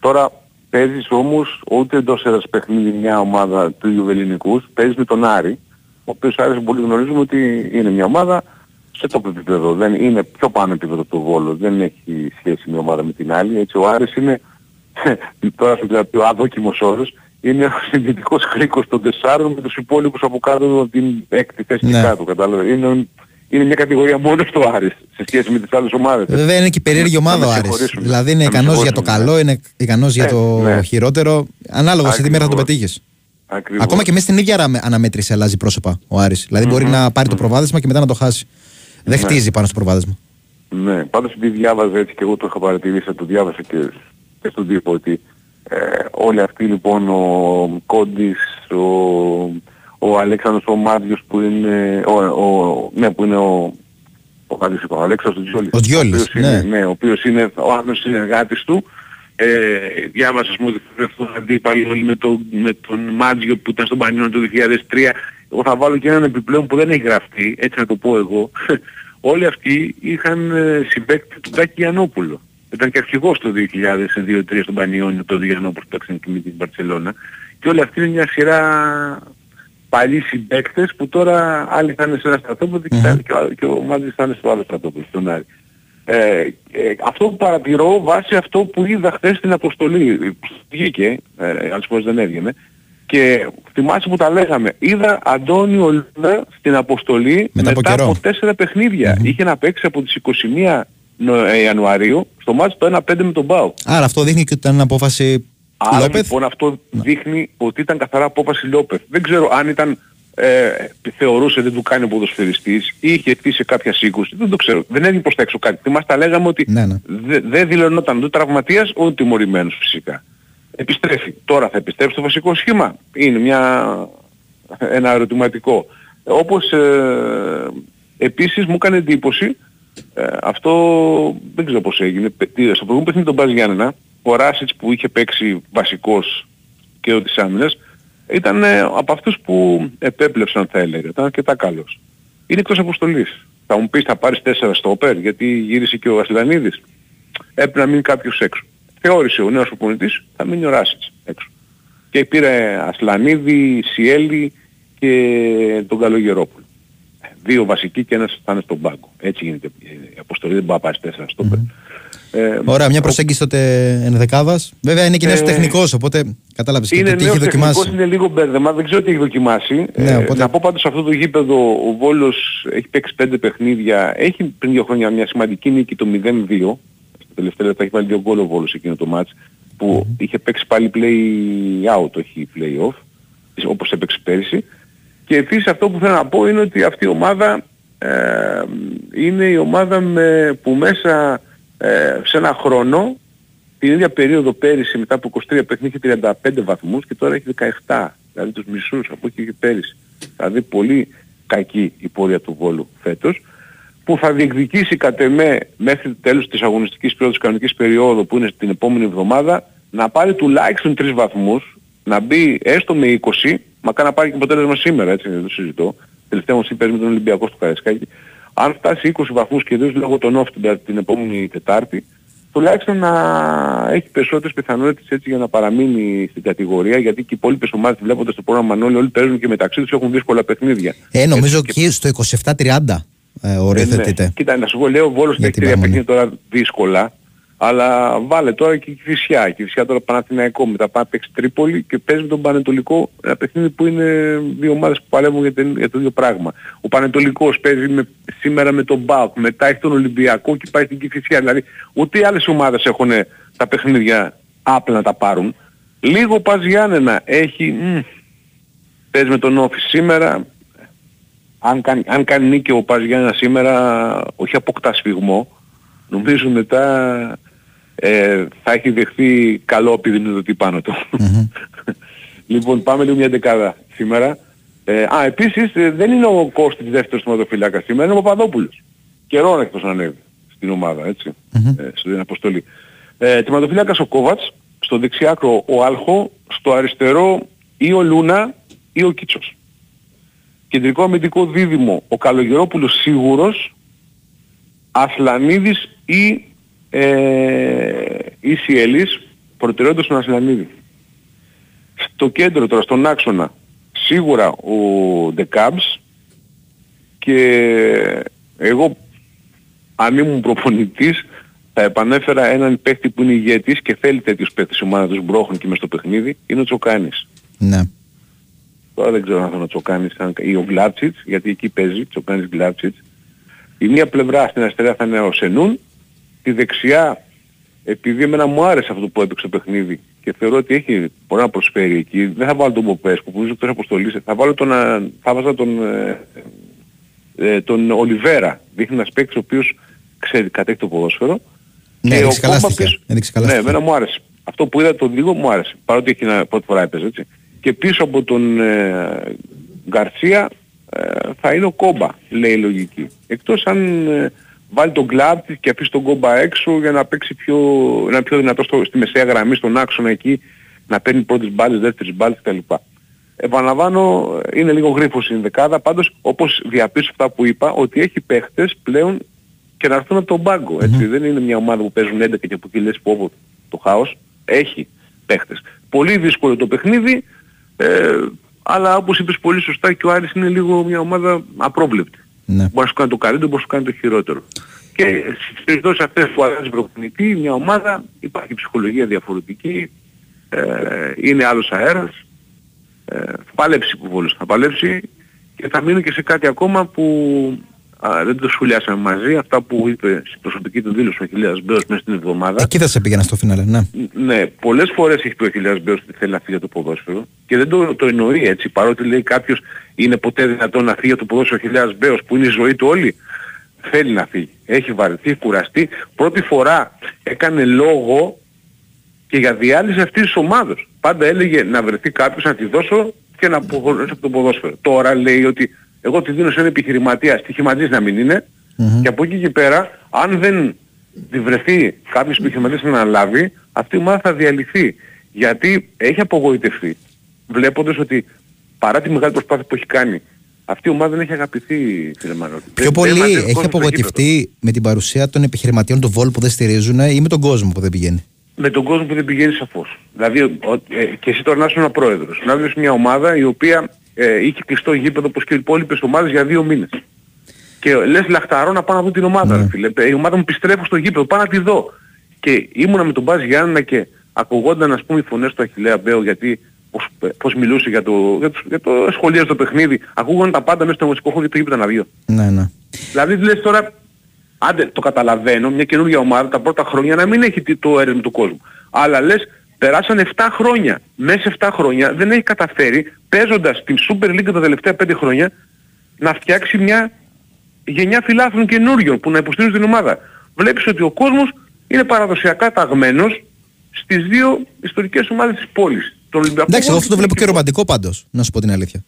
Τώρα παίζεις όμως ούτε εντός έδρας παιχνίδι μια ομάδα του Ιουβελινικούς, παίζεις με τον Άρη, ο οποίος Άρης πολύ γνωρίζουμε ότι είναι μια ομάδα σε το επίπεδο, δεν είναι πιο πάνω επίπεδο του Βόλου, δεν έχει σχέση μια ομάδα με την άλλη, έτσι ο Άρης είναι, τώρα θα πει ο αδόκιμος όρος, είναι ο συνδυτικός κρίκος των τεσσάρων με τους υπόλοιπους από κάτω από την έκτη θέση Ναι. και κάτω, κατάλαβες. Είναι, είναι μια κατηγορία μόνο στο Άρης σε σχέση με τις άλλες ομάδες. Βέβαια είναι και η περίεργη Να ομάδα με ο Άρης. συγχωρήσουν. Δηλαδή είναι Να με ικανός για το συγχωρήσουν, καλό, είναι ικανός για Ε, το ναι. χειρότερο. Ανάλογα σε τι μέρα θα τον Ακριβώς. πετύχεις. Ακριβώς. Ακόμα και μέσα στην ίδια ανα- αναμέτρηση αλλάζει πρόσωπα ο Άρης. Δηλαδή μπορεί να πάρει το προβάδισμα και μετά να το χάσει. Δεν Ναι. χτίζει πάνω στο προβάδισμα. Ναι, πάντως επειδή διάβαζα έτσι και εγώ το είχα παρατηρήσει, το διάβασα και, και στον τύπο ότι ε, όλοι αυτοί λοιπόν ο Κόντις, ο, ο Αλέξανδρος ο Μάριος που είναι, ο, ο, ναι, που είναι ο, ο, Μάριος, ο Αλέξανδρος ο Τζιόλης, Ο Τζιόλης, οποίος είναι, ναι. ναι, ο οποίος είναι ο άλλος συνεργάτης του, ε, διάβασα ας πούμε ότι αυτό αντίπαλο όλοι με, το, με τον Μάτζιο που ήταν στον Πανιόν το 2003 εγώ θα βάλω και έναν επιπλέον που δεν έχει γραφτεί έτσι να το πω εγώ. Όλοι αυτοί είχαν ε, συμπέκτη του Τάκη Γιαννόπουλο. Ήταν και αρχηγός το 2002-2003 στον Πανιόνιο το Γιαννόπουλο που παίξαν και με την Μπαρτσελώνα και όλοι αυτοί είναι μια σειρά παλιοί συμπαίκτες που τώρα άλλοι θα είναι σε ένα στρατόπεδο και, τα- και, ο- και ο Μάτζης θα είναι στο άλλο στρατόπεδο, στον Άρη. Ε, ε, αυτό που παρατηρώ βάσει αυτό που είδα χθες στην αποστολή, βγήκε, ε, άλλες φορές δεν έβγαινε, και θυμάσαι που τα λέγαμε, είδα Αντώνιο Λούνα στην αποστολή Μετά από καιρό. τέσσερα παιχνίδια. Είχε να παίξει από τις 21 Νο- ε, Ιανουαρίου στο μάτι το 1-5 με τον Μπάου. Άρα αυτό δείχνει και ότι ήταν απόφαση Άρα Λόπεθ. λοιπόν αυτό δείχνει ότι ήταν καθαρά απόφαση Λόπεθ. Δεν ξέρω αν ήταν ε, θεωρούσε δεν του κάνει ο ποδοσφαιριστής ή είχε έρθει σε κάποια σύγκρουση. Δεν το ξέρω. Δεν έγινε προς τα έξω κάτι. Θυμάστε τα λέγαμε ότι Ναι, ναι. δε- δεν δηλωνόταν ούτε τραυματίας ούτε τιμωρημένος φυσικά. Επιστρέφει. Τώρα θα επιστρέψει στο βασικό σχήμα. Είναι μια, ένα ερωτηματικό. Όπως ε, επίσης μου έκανε εντύπωση ε, αυτό δεν ξέρω πώς έγινε. Πε- τι- Στο προηγούμενο παιχνίδι τον Μπάζ Γιάννενα, ο Ράσιτς που είχε παίξει βασικός και ο της άμυνας, ήταν ε, από αυτούς που επέπλεψαν θα έλεγα. Ήταν αρκετά καλός. Είναι εκτός αποστολής. Θα μου πεις θα πάρεις τέσσερα στο ΟΠΕΡ γιατί γύρισε και ο Ασλανίδης. Έπρεπε να μείνει κάποιος έξω. Θεώρησε ο νέος προπονητής θα μείνει ο Ράσιτς έξω. Και πήρε Ασλανίδη, Σιέλη και τον Καλογερόπουλο. Δύο βασικοί και ένας θα είναι στον πάγκο. Έτσι γίνεται η αποστολή, δεν μπορεί να πάρεις τέσσερα στο ΟΠΕΡ. Ε, Ωραία, μια προσέγγιση τότε ενδεκάδας. Βέβαια είναι και νέος Ε, τεχνικός, οπότε κατάλαβες και είναι το τι νέος έχει τεχνικός, δοκιμάσει. είναι λίγο μπέρδεμα, δεν ξέρω τι έχει δοκιμάσει. Ναι, Ε, οπότε- Να πω πάντως σε αυτό το γήπεδο ο Βόλος έχει παίξει πέντε παιχνίδια, έχει πριν δύο χρόνια μια σημαντική νίκη το 0-2, στα τελευταία λεπτά έχει βάλει δύο γκολ ο Βόλος εκείνο το μάτς, που είχε παίξει πάλι play out, όχι play off, όπως έπαιξε πέρυσι. Και επίσης αυτό που θέλω να πω είναι ότι αυτή η ομάδα ε, είναι η ομάδα με, που μέσα ε, σε ένα χρόνο την ίδια περίοδο πέρυσι μετά από 23 παιχνίδια είχε 35 βαθμούς και τώρα έχει 17. Δηλαδή τους μισούς από εκεί και πέρυσι. Δηλαδή πολύ κακή η πορεία του Βόλου φέτος που θα διεκδικήσει κατ' εμέ μέχρι το τέλος της αγωνιστικής περίοδου, της κανονικής περίοδου που είναι την επόμενη εβδομάδα να πάρει τουλάχιστον 3 βαθμούς, να μπει έστω με 20, μακά να πάρει και αποτέλεσμα σήμερα, έτσι δεν το συζητώ. Τελευταία όμως παίζει με τον Ολυμπιακός στο Καραϊσκάκι. Αν φτάσει 20 βαθμούς και ιδίως λόγω των off την, την επόμενη Τετάρτη, τουλάχιστον να έχει περισσότερες πιθανότητες έτσι για να παραμείνει στην κατηγορία γιατί και οι υπόλοιπες ομάδες βλέποντας το πρόγραμμα Μανώλη όλοι παίζουν και μεταξύ τους έχουν δύσκολα παιχνίδια. Ε, νομίζω και στο 27-30 ε, οριοθετείται. Ναι. Κοίτα, να σου πω, λέω ο Βόλος Για έχει την τρία παραμονή. παιχνίδια τώρα δύσκολα, αλλά βάλε τώρα και η Κηφισιά. Η Κηφισιά τώρα Παναθηναϊκό, μετά πάει να παίξει Τρίπολη και παίζει με τον Πανετολικό ένα παιχνίδι που είναι δύο ομάδες που παλεύουν για, το- για το ίδιο πράγμα. Ο Πανετολικός παίζει με, σήμερα με τον Μπάουκ, μετά έχει τον Ολυμπιακό και πάει στην Κηφισιά. Δηλαδή ούτε οι άλλες ομάδες έχουν τα παιχνίδια άπλα να τα πάρουν. Λίγο πας Γιάννενα έχει... μ, παίζει με τον Όφη σήμερα, αν κάνει, αν κάνει νίκη ο Πας Γιάννενα σήμερα, όχι αποκτά σφιγμό, νομίζω μετά ε, θα έχει δεχθεί καλό επιδημιωτή πάνω του. λοιπόν, πάμε λίγο μια δεκάδα σήμερα. Ε, α, επίσης ε, δεν είναι ο Κώστης δεύτερος θεματοφυλάκας σήμερα, είναι ο Παπαδόπουλος. Καιρό εκτός να ανέβει στην ομάδα, έτσι, ε, στην αποστολή. Ε, τερματοφυλάκας ο Κόβατς, στο δεξιάκρο ο Άλχο, στο αριστερό ή ο Λούνα ή ο Κίτσος. Κεντρικό αμυντικό δίδυμο ο Καλογερόπουλος σίγουρος, Ασλανίδης ή, ε, ή Σιέλης, προτεραιότητας στον Ασλανίδη. Στο κέντρο τώρα, στον άξονα, σίγουρα ο Ντεκάμπς και εγώ αν ήμουν προπονητής θα επανέφερα έναν παίχτη που είναι ηγέτης και θέλει τέτοιους παίχτες η ομάδα τους μπρόχων και μες στο παιχνίδι, είναι ο Τσοκάνης. Ναι. Τώρα δεν ξέρω αν θα είναι ο Τσοκάνης αν- ή ο Γκλάτσιτς, γιατί εκεί παίζει, Τσοκάνης Γκλάτσιτς. Η μία πλευρά στην αριστερά θα είναι ο Σενούν, τη δεξιά, επειδή εμένα μου άρεσε αυτό που έπαιξε το παιχνίδι και θεωρώ ότι έχει μπορεί να προσφέρει εκεί, δεν θα βάλω τον Ποπέσκο που νομίζω εκτός αποστολής, θα βάλω τον, α, θα βάζα τον, ε, ε, τον Ολιβέρα, δείχνει ένας παίκτης ο οποίος ξέρει, κατέχει το ποδόσφαιρο. Ναι, Και έδειξε ο καλά Κόμπας στοιχεία. πίσω- Έδειξε καλά ναι, στοιχεία. εμένα μου άρεσε. Αυτό που είδα τον λίγο μου άρεσε. Παρότι έχει ένα πρώτη φορά έπαιζε έτσι. Και πίσω από τον ε, Γκαρσία ε, θα είναι ο Κόμπα, λέει η λογική. Εκτός αν ε, βάλει τον κλαμπ και αφήσει τον Κόμπα έξω για να παίξει πιο, να είναι πιο δυνατό στο, στη μεσαία γραμμή, στον άξονα εκεί, να παίρνει πρώτες μπάλες, δεύτερες μπάλες κτλ. Επαναλαμβάνω, είναι λίγο γρίφος η δεκάδα, πάντως όπως διαπίσω αυτά που είπα, ότι έχει παίχτες πλέον και να έρθουν από τον πάγκο. Έτσι. Δεν είναι μια ομάδα που παίζουν 11 και που εκεί λες πω πω το χάος. Έχει παίχτες. Πολύ δύσκολο το παιχνίδι, ε, αλλά όπως είπες πολύ σωστά και ο Άρης είναι λίγο μια ομάδα απρόβλεπτη. Ναι. Μπορείς να σου κάνει το καλύτερο, μπορείς να σου κάνει το χειρότερο. Και στις περιπτώσεις αυτές που αλλάζει προπονητή, μια ομάδα, υπάρχει ψυχολογία διαφορετική, ε, είναι άλλος αέρας, ε, θα παλέψει που Βόλος, θα παλέψει και θα μείνω και σε κάτι ακόμα που α, δεν το σχολιάσαμε μαζί, αυτά που είπε στην προσωπική του δήλωση ο Χιλιάς Μπέος μέσα στην εβδομάδα. Εκεί θα σε πήγαινα στο φινάλε, ναι. Ναι, πολλές φορές έχει πει ο Χιλιάς Μπέος ότι θέλει να φύγει από το ποδόσφαιρο και δεν το, το εννοεί έτσι, παρότι λέει κάποιος είναι ποτέ δυνατόν να φύγει από το ποδόσφαιρο ο Χιλιάς Μπέος που είναι η ζωή του όλη. Θέλει να φύγει. Έχει βαρεθεί, έχει κουραστεί. Πρώτη φορά έκανε λόγο και για διάλυση αυτής της ομάδος. Πάντα έλεγε να βρεθεί κάποιος να τη δώσω και να αποχωρήσω από το ποδόσφαιρο. Τώρα λέει ότι εγώ τη δίνω σε έναν επιχειρηματία, στοιχηματής να μην είναι, και από εκεί και πέρα, αν δεν τη βρεθεί κάποιος επιχειρηματίας να αναλάβει, αυτή η ομάδα θα διαλυθεί. Γιατί έχει απογοητευτεί, βλέποντας ότι παρά τη μεγάλη προσπάθεια που έχει κάνει, αυτή η ομάδα δεν έχει αγαπηθεί, φίλε Μανώλη. Πιο Δεν- πολύ δεν μαζεύει κόσμο έχει στο γήπεδο. απογοητευτεί με την παρουσία των επιχειρηματιών του Βόλου που δεν στηρίζουν ή με τον κόσμο που δεν πηγαίνει; με τον κόσμο που δεν πηγαίνει σαφώς. Δηλαδή, ο- ε, και εσύ τώρα να είσαι ένα πρόεδρος. Να βρεις μια ομάδα η οποία ε, είχε κλειστό γήπεδο όπως και οι υπόλοιπες ομάδες για δύο μήνες. Και λες λαχταρώ να πάω να δω την ομάδα, ρε φίλε. Ε, Η ομάδα μου επιστρέφω στο γήπεδο, πάω να τη δω. Και ήμουνα με τον Μπάζ Γιάννενα και ακουγόνταν ας πούμε οι φωνές του Αχιλέα Μπέο γιατί πώς, πώς μιλούσε για το, για το, για το σχολείο στο παιχνίδι. Ακούγονταν τα πάντα μέσα στο μουσικό χώρο και το γήπεδο να βγει. Ναι, ναι. Δηλαδή λες τώρα, άντε το καταλαβαίνω, μια καινούργια ομάδα τα πρώτα χρόνια να μην έχει τι- το έρευνα του κόσμου. Αλλά λες, περάσαν 7 χρόνια. Μέσα σε 7 χρόνια δεν έχει καταφέρει, παίζοντας την Super League τα τελευταία 5 χρόνια, να φτιάξει μια γενιά φιλάθλων καινούριων που να υποστηρίζουν την ομάδα. Βλέπεις ότι ο κόσμος είναι παραδοσιακά ταγμένος στις δύο ιστορικές ομάδες της πόλης. Τον Ολυμπιακό Εντάξει, εγώ Βόλο αυτό το βλέπω και ρομαντικό πάντως, να σου πω την αλήθεια.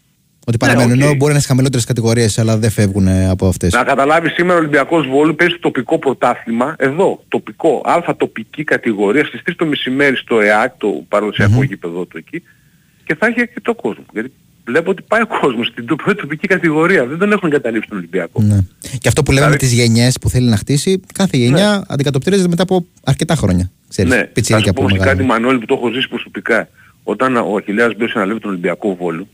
Ότι παραμένουν. οκ. Ενώ μπορεί να είναι σε χαμηλότερες κατηγορίες, αλλά δεν φεύγουν ε, από αυτές. Να καταλάβεις σήμερα ο Ολυμπιακός Βόλου παίζει στο τοπικό πρωτάθλημα, εδώ, τοπικό, αλφα τοπική κατηγορία, στις 3 το μεσημέρι στο ΕΑΚ, το παραδοσιακό γήπεδο του εκεί, και θα έχει και το κόσμο. Γιατί βλέπω ότι πάει ο κόσμος στην τοπ- τοπική κατηγορία. Δεν τον έχουν εγκαταλείψει τον Ολυμπιακό. Ναι. Και αυτό που λέμε με Δηλαδή- τις γενιές που θέλει να χτίσει, κάθε γενιά αντικατοπτρίζεται μετά από αρκετά χρόνια. Ξέρεις, ναι, θα πιτσίρικα σου πω από όμως μεγάλα. κάτι Μανώλη που το έχω ζήσει προσωπικά. Όταν ο Αχιλέας μπήκε να αναλάβει τον Ολυμπιακό Βόλου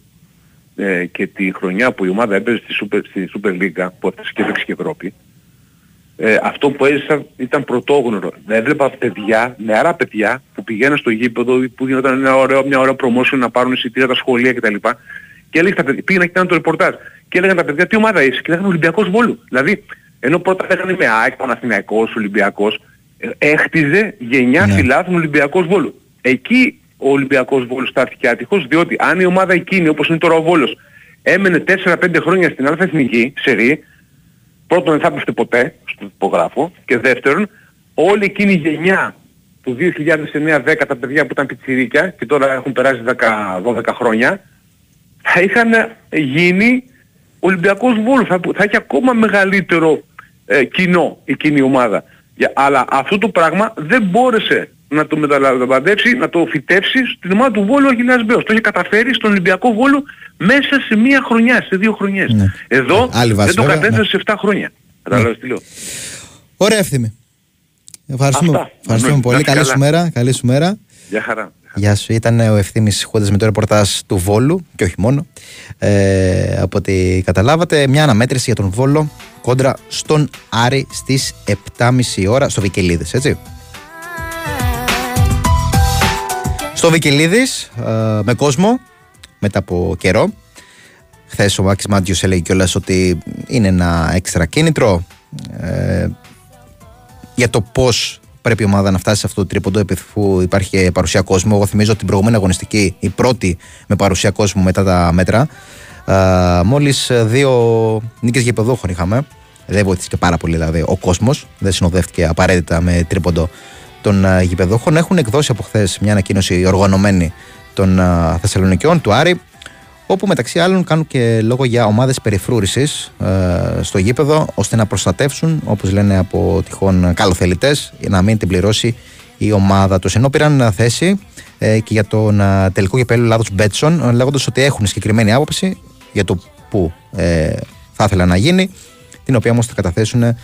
ε, και τη χρονιά που η ομάδα έπαιζε στη Super, στη Super League που αυτές και έπαιξε και Ευρώπη ε, αυτό που έζησα ήταν πρωτόγνωρο. Δεν έβλεπα παιδιά, νεαρά παιδιά που πηγαίναν στο γήπεδο που γινόταν ένα ωραίο, μια ωραία promotion να πάρουν εισιτήρια τα σχολεία κτλ. Και έλεγε τα παιδιά, πήγαιναν και κάναν το ρεπορτάζ. Και έλεγαν τα παιδιά τι ομάδα είσαι; Και λέγανε Ολυμπιακός Βόλου. Δηλαδή ενώ πρώτα λέγανε είμαι ΑΕΚ, Παναθηναϊκός, Ολυμπιακός, ε, έχτιζε γενιά Ναι. φιλάθλων Ολυμπιακός Βόλου. Εκεί ο Ολυμπιακός Βόλος στάθηκε άτυχος διότι αν η ομάδα εκείνη όπως είναι τώρα ο Βόλος έμενε 4-5 χρόνια στην Α' Εθνική, σερή, πρώτον δεν θα έπεφτε ποτέ στο υπογράφο και δεύτερον όλη εκείνη η γενιά του 2009-10 τα παιδιά που ήταν πιτσιρίκια και τώρα έχουν περάσει 10-12 χρόνια θα είχαν γίνει Ολυμπιακός Βόλος, θα, θα έχει ακόμα μεγαλύτερο ε, κοινό εκείνη η ομάδα. Για- αλλά αυτό το πράγμα δεν μπόρεσε να το μεταλαμπαντεύσει, να το φυτέψει στην ομάδα του Βόλου ο Αγγελιάς Μπέος. Το είχε καταφέρει στον Ολυμπιακό Βόλο μέσα σε μία χρονιά, σε δύο χρονιές. Εδώ Άλλη βάση, δεν το βέβαια, κατέφερε ναι. σε 7 χρόνια. Καταλάβες τι λέω. Ωραία ευθύμη. Ευχαριστούμε, Αυτά. ευχαριστούμε Να πολύ. είστε Καλή καλά. σου μέρα. Καλή σου μέρα. Γεια χαρά. Γεια σου. Ήταν ο ευθύνη Χούντα με το ρεπορτάζ του Βόλου και όχι μόνο. Ε, από ό,τι καταλάβατε, μια αναμέτρηση για τον Βόλο κόντρα στον Άρη στις 7.30 ώρα στο Βικελίδη, έτσι. Στο Βικελίδη, με κόσμο, μετά από καιρό. Χθες ο Μάκη Μάντιος έλεγε κιόλας ότι είναι ένα έξτρα κίνητρο ε, για το πώς πρέπει η ομάδα να φτάσει σε αυτό το τρίποντο επιθυμού υπάρχει παρουσία κόσμου. Εγώ θυμίζω ότι την προηγούμενη αγωνιστική, η πρώτη με παρουσία κόσμου μετά τα μέτρα, μόλις δύο νίκες γηπεδούχων είχαμε. Δεν βοήθησε και πάρα πολύ δηλαδή ο κόσμος. Δεν συνοδεύτηκε απαραίτητα με τρίποντο των α, γηπεδούχων. Έχουν εκδώσει από χθες μια ανακοίνωση οργανωμένη των α, Θεσσαλονικιών, του Άρη, όπου μεταξύ άλλων κάνουν και λόγο για ομάδες περιφρούρησης ε, στο γήπεδο ώστε να προστατεύσουν όπως λένε από τυχόν καλοθελητές για να μην την πληρώσει η ομάδα τους ενώ πήραν ε, θέση ε, και για τον ε, τελικό κυπέλλο Ελλάδος Μπέτσον ε, λέγοντας ότι έχουν συγκεκριμένη άποψη για το που ε, θα ήθελα να γίνει την οποία όμως θα καταθέσουν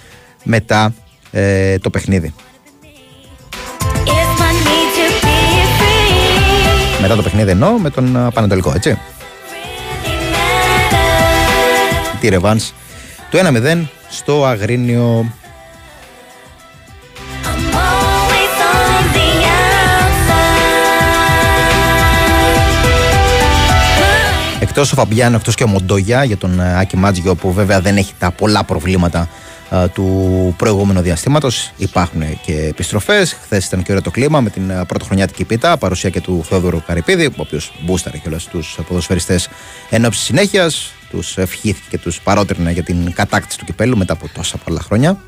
μετά ε, το παιχνίδι. Μετά το παιχνίδι εννοώ με τον ε, Πανατολικό, έτσι. Τη ρεβάνς το 1-0 στο Αγρίνιο. Εκτός ο Φαμπιάνο, εκτός και ο Μοντόγια για τον ε, Άκη Μάτζιο που βέβαια δεν έχει τα πολλά προβλήματα ε, του προηγούμενου διαστήματος. Υπάρχουν και επιστροφές. Χθες ήταν και ωραίο το κλίμα με την ε, πρωτοχρονιάτικη πίτα παρουσία και του Θεόδωρου Καρυπίδη ο οποίος μπούσταρε και όλες τους ποδοσφαιριστές εν ώψη συνέχειας. Τους ευχήθηκε και τους παρότρινε για την κατάκτηση του κυπέλου μετά από τόσα πολλά χρόνια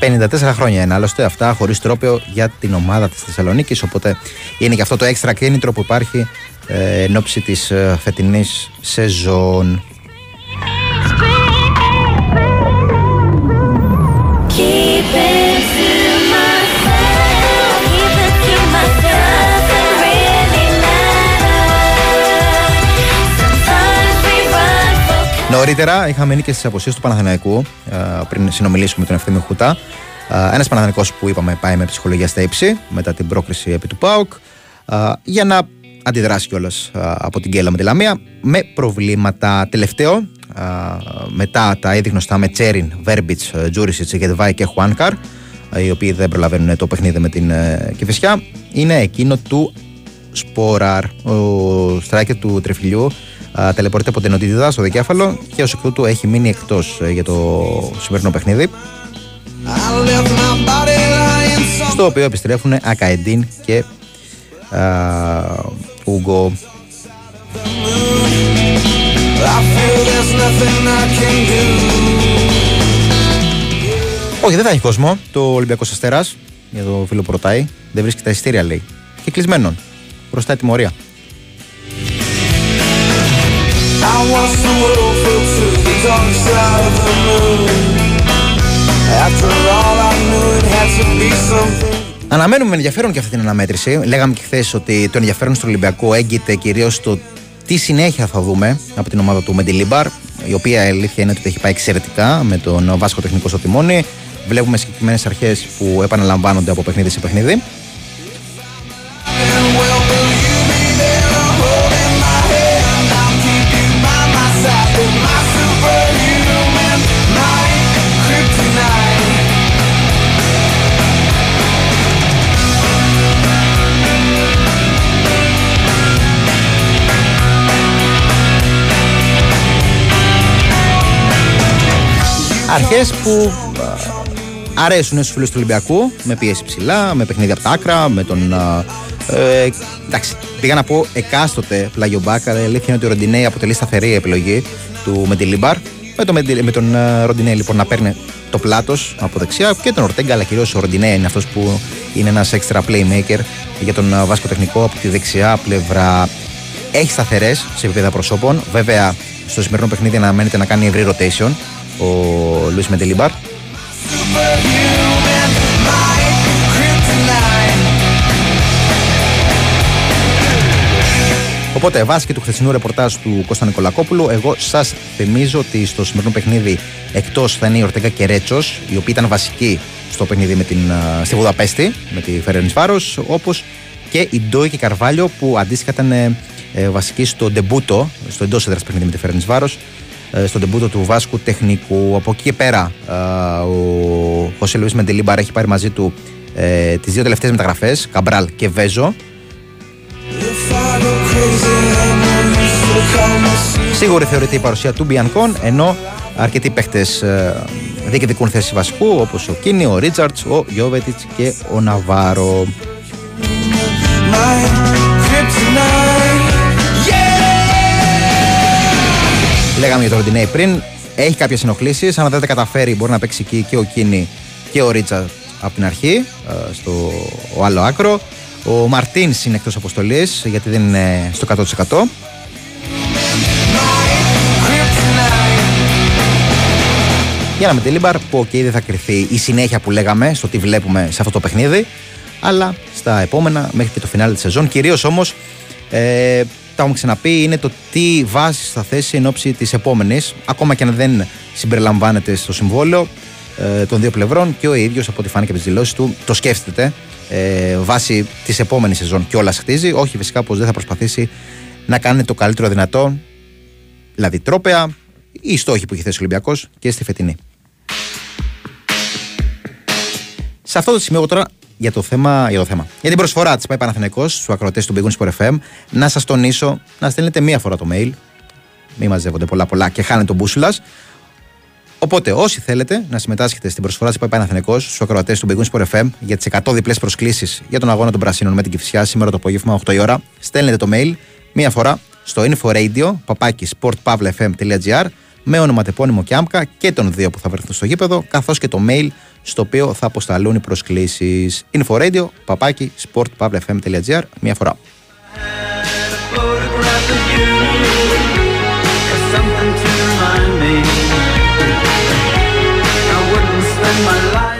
54 χρόνια είναι άλλωστε αυτά χωρίς τρόπαιο για την ομάδα της Θεσσαλονίκης. Οπότε είναι και αυτό το έξτρα κίνητρο που υπάρχει ε, εν ώψη της ε, φετινής σεζόν. Νωρίτερα είχαμε νίκες στι αποσίε του Παναθηναϊκού ε, πριν συνομιλήσουμε με τον Ευθύμη Χουτά. Ένας Παναθηναϊκός που είπαμε πάει με ψυχολογία στα ύψη μετά την πρόκριση επί του ΠΑΟΚ ε, για να αντιδράσει κιόλας από την Κέλα με τη Λαμία με προβλήματα. Τελευταίο, ε, μετά τα ήδη γνωστά με Τσέριν, Βέρμπιτς, Τζούρισιτς, Γετβάη και Χουάνκαρ, ε, οι οποίοι δεν προλαβαίνουν το παιχνίδι με την Κηφισιά, είναι εκείνο του Σπόραρ, ο στράικερ του Τρεφιλιού, ταλαιπωρείται από την οτιδίδα στο δικέφαλο και ως εκ τούτου έχει μείνει εκτός για το σημερινό παιχνίδι. Στο οποίο επιστρέφουν Ακαεντίν και Ούγκο. Όχι, δεν θα έχει κόσμο. Το Ολυμπιακός Αστέρας για το φίλο που ρωτάει. Δεν βρίσκει τα ειστήρια, λέει. Και κλεισμένον. Μπροστά τιμωρία. I was the world filled to the dark side of the moon. After all, I knew it had Αναμένουμε με ενδιαφέρον και αυτή την αναμέτρηση. Λέγαμε και χθες ότι το ενδιαφέρον στο Ολυμπιακό έγκυται κυρίως στο τι συνέχεια θα δούμε από την ομάδα του Μεντιλίμπαρ, η οποία η αλήθεια είναι ότι έχει πάει εξαιρετικά με τον Βάσκο Τεχνικό στο τιμόνι. Βλέπουμε συγκεκριμένες αρχές που επαναλαμβάνονται από παιχνίδι σε παιχνίδι. Αρχές που α, αρέσουν στους φίλους του Ολυμπιακού, με πίεση ψηλά, με παιχνίδια από τα άκρα, με τον. α, Ε, εντάξει, πήγα να πω εκάστοτε πλάγιο μπάκα, αλλά η αλήθεια είναι ότι ο Ροντινέη αποτελεί σταθερή επιλογή του Μεντιλίμπαρ. Με, το, Μεντι- με τον ε, Ροντινέη λοιπόν να παίρνει το πλάτος από δεξιά και τον Ορτέγκα, αλλά κυρίως ο Ροντινέη είναι αυτός που είναι ένας extra playmaker για τον ε, Βάσκο Τεχνικό από τη δεξιά πλευρά. Έχει σταθερές σε επίπεδα προσώπων. Βέβαια, στο σημερινό παιχνίδι αναμένεται να κάνει ευρύ rotation ο Λουίς Μεντελίμπαρ. Οπότε, βάσει και του χθεσινού ρεπορτάζ του Κώστα Νικολακόπουλου, εγώ σας θυμίζω ότι στο σημερινό παιχνίδι εκτός θα είναι η Ορτέγκα και Ρέτσος, οι οποίοι ήταν βασικοί στο παιχνίδι με την, α, στη Βουδαπέστη, με τη Φερένη Βάρος, όπως και η Ντόι και η Καρβάλιο που αντίστοιχα ήταν ε, ε, βασικοί στο ντεμπούτο, στο εντός έδρας παιχνίδι με τη Φερεντσβάρος, ε, στο ντεμπούτο του Βάσκου τεχνικού. Από εκεί και πέρα, α, ο Χωσέ Λουίς Μεντελίμπαρ έχει πάρει μαζί του ε, τις δύο τελευταίες μεταγραφές, Καμπράλ και Βέζο. Σίγουρη θεωρείται η παρουσία του Μπιανκόν, ενώ αρκετοί παίχτες διεκδικούν θέση βασικού, όπως ο Κίνι, ο Ρίτσαρντς, ο Γιόβετιτς και ο Ναβάρο. Λέγαμε για τον Ροντινέι πριν. Έχει κάποιες ενοχλήσεις. Αν δεν τα καταφέρει, μπορεί να παίξει εκεί και ο Κίνι και ο Ρίτσαρντς από την αρχή, ε, στο ο άλλο άκρο. Ο Μαρτίνς είναι εκτός αποστολής, γιατί δεν είναι στο 100%. Για τον Μεντελίμπαρ, που και ήδη θα κριθεί η συνέχεια που λέγαμε στο τι βλέπουμε σε αυτό το παιχνίδι, αλλά στα επόμενα μέχρι και το φινάλε της σεζόν. Κυρίως όμως, ε, τα έχουμε ξαναπεί, είναι το τι βάσεις θα θέσει εν ώψη της επόμενης, ακόμα και αν δεν συμπεριλαμβάνεται στο συμβόλαιο ε, των δύο πλευρών και ο ίδιος, από ό,τι φάνηκε από τις δηλώσεις του, το σκέφτεται ε, βάσει της επόμενης σεζόν και όλα χτίζει. Όχι, φυσικά πως δεν θα προσπαθήσει να κάνει το καλύτερο δυνατό, δηλαδή τρόπεα, οι στόχοι που έχει θέσει ο Ολυμπιακός και στη φετινή. Σε αυτό το σημείο εγώ τώρα για το θέμα, για, το θέμα. για την προσφορά της ΠΑΕ Παναθηναϊκός στους ακροατές του Big Wings FM να σας τονίσω να στέλνετε μία φορά το mail. Μην μαζεύονται πολλά πολλά και χάνετε τον μπούσουλας. Οπότε, όσοι θέλετε να συμμετάσχετε στην προσφορά της ΠΑΕ Παναθηναϊκός στους ακροατές του Big Wings FM για τις 100 διπλές προσκλήσεις για τον αγώνα των Πρασίνων με την Κυφσιά σήμερα το απόγευμα 8 η ώρα, στέλνετε το mail μία φορά στο inforadio παπάκι sportpavlefm.gr με ονοματεπώνυμο και άμκα και των δύο που θα βρεθούν στο γήπεδο, καθώς και το mail στο οποίο θα αποσταλούν οι προσκλήσεις. Inforadio, παπάκι, sportpavlefm.gr, μία φορά.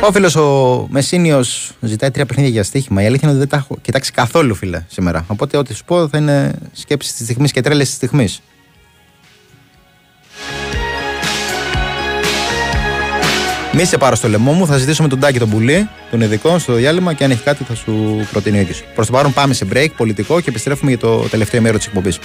Ο φίλος ο Μεσίνιο ζητάει τρία παιχνίδια για στοίχημα. Η αλήθεια είναι ότι δεν τα έχω κοιτάξει καθόλου, φίλε, σήμερα. Οπότε ό,τι σου πω θα είναι σκέψεις της στιγμής και τρέλες της στιγμής. Μη σε πάρω στο λαιμό μου, θα ζητήσω τον Τάκη τον Πουλή, τον ειδικό, στο διάλειμμα και αν έχει κάτι θα σου προτείνει ο ίδιος. Προς το παρόν πάμε σε break πολιτικό και επιστρέφουμε για το τελευταίο μέρος της εκπομπής.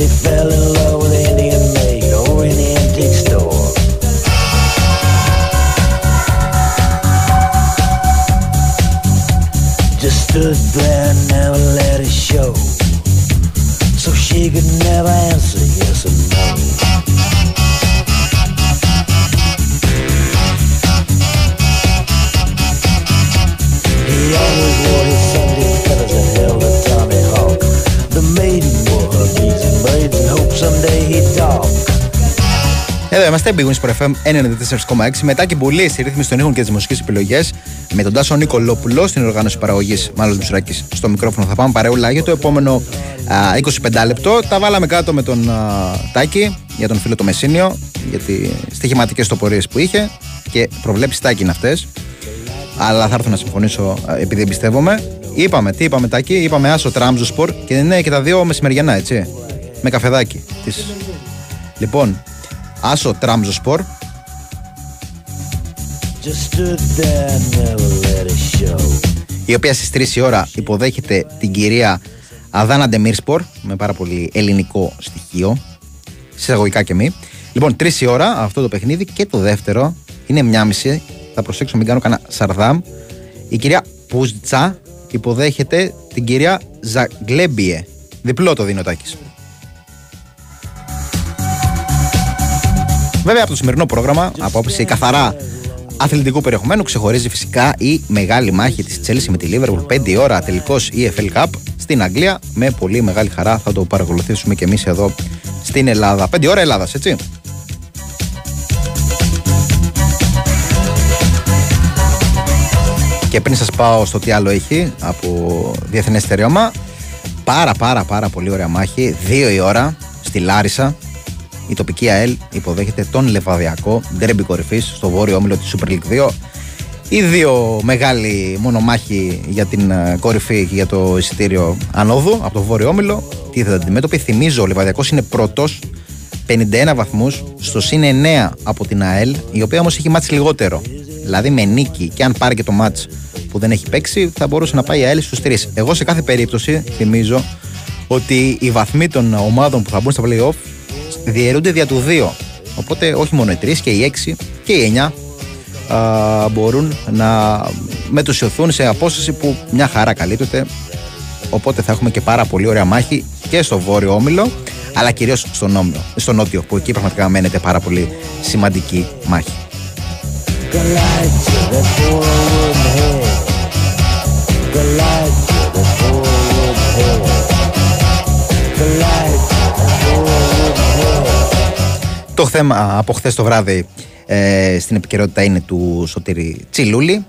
they fell in love with είμαστε, Big Wings FM 94,6. Μετά και πολύ στη ρύθμιση των ήχων και τις μουσικές επιλογές με τον Τάσο Νικολόπουλο στην οργάνωση παραγωγής Μάλλον Μισουράκης στο μικρόφωνο. Θα πάμε παρεούλα για το επόμενο α, 25 λεπτό. Τα βάλαμε κάτω με τον α, Τάκη για τον φίλο το Μεσίνιο για τι στοιχηματικές τοπορίες που είχε και προβλέψει Τάκη είναι αυτές. Αλλά θα έρθω να συμφωνήσω α, επειδή εμπιστεύομαι. Είπαμε, τι είπαμε Τάκη, είπαμε Άσο Τραμζο Σπορ και είναι και τα δύο μεσημεριανά έτσι. Με καφεδάκι. Της... Λοιπόν, Άσο Τραμζο Σπορ. Just stood there and never let it show. η οποία στις 3 η ώρα υποδέχεται την κυρία Αδάνα Ντεμίρσπορ με πάρα πολύ ελληνικό στοιχείο. Συσσαγωγικά και μη. Λοιπόν 3 η ώρα αυτό το παιχνίδι. Και το δεύτερο είναι μια μισή. Θα προσέξω μην κάνω κανένα σαρδάμ. Η κυρία Πουζτσα υποδέχεται την κυρία Ζαγκλέμπιε. Διπλό το δίνει ο Τάκης. Βέβαια από το σημερινό πρόγραμμα, από άποψη καθαρά αθλητικού περιεχομένου, ξεχωρίζει φυσικά η μεγάλη μάχη της Chelsea με τη Liverpool 5 η ώρα τελικός EFL Cup στην Αγγλία. Με πολύ μεγάλη χαρά θα το παρακολουθήσουμε και εμείς εδώ στην Ελλάδα. 5 ώρα Ελλάδας, έτσι. Και πριν σας πάω στο τι άλλο έχει από διεθνές στερεώμα, πάρα πάρα πάρα πολύ ωραία μάχη, 2 η ώρα στη Λάρισα, η τοπική ΑΕΛ υποδέχεται τον Λεβαδιακό ντρέμπι κορυφής στο βόρειο όμιλο της Super League 2. Οι δύο μεγάλοι μονομάχοι για την ε, κορυφή και για το εισιτήριο ανόδου από το βόρειο όμιλο. Τι θα αντιμέτωποι. Θυμίζω, ο Λεβαδιακός είναι πρώτος, 51 βαθμούς, στο συν 9 από την ΑΕΛ, η οποία όμως έχει μάτσει λιγότερο. Δηλαδή με νίκη και αν πάρει και το μάτς που δεν έχει παίξει, θα μπορούσε να πάει η ΑΕΛ στους 3. Εγώ σε κάθε περίπτωση θυμίζω ότι οι βαθμοί των ομάδων που θα μπουν στα playoff διαιρούνται δια του 2. Οπότε όχι μόνο οι 3 και οι 6 και οι 9 α, μπορούν να μετουσιωθούν σε απόσταση που μια χαρά καλύπτεται. Οπότε θα έχουμε και πάρα πολύ ωραία μάχη και στο βόρειο όμιλο, αλλά κυρίως στον, όμιλο, στον νότιο, που εκεί πραγματικά μένεται πάρα πολύ σημαντική μάχη. Galatia, that four-room head. Galatia, Το θέμα από χθες το βράδυ ε, στην επικαιρότητα είναι του Σωτήρη Τσιλούλη.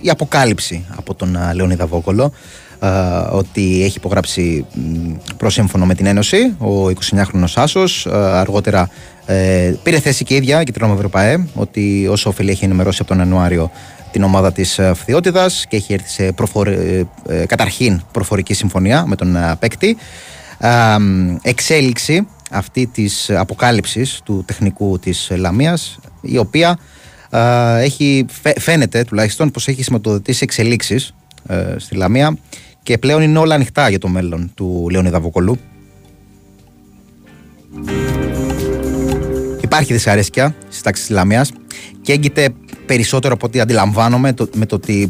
Η αποκάλυψη από τον α, Λεωνίδα Βόκολο ε, ότι έχει υπογράψει μ, προσύμφωνο με την Ένωση ο 29χρονος Άσος ε, αργότερα ε, πήρε θέση και η ίδια και την Ευρωπαέ ότι όσο οφείλει έχει ενημερώσει από τον Ιανουάριο την ομάδα της ε, Φθιώτιδας και έχει έρθει σε προφορ... ε, ε, καταρχήν προφορική συμφωνία με τον ε, παίκτη ε, εξέλιξη αυτή της αποκάλυψης του τεχνικού της Λαμίας η οποία ε, έχει, φαι- φαίνεται τουλάχιστον πως έχει σηματοδοτήσει εξελίξεις ε, στη Λαμία και πλέον είναι όλα ανοιχτά για το μέλλον του Λεωνίδα Βοκολού. Υπάρχει δυσαρέσκεια στις τάξεις της Λαμίας και έγκυται περισσότερο από ό,τι αντιλαμβάνομαι το, με το ότι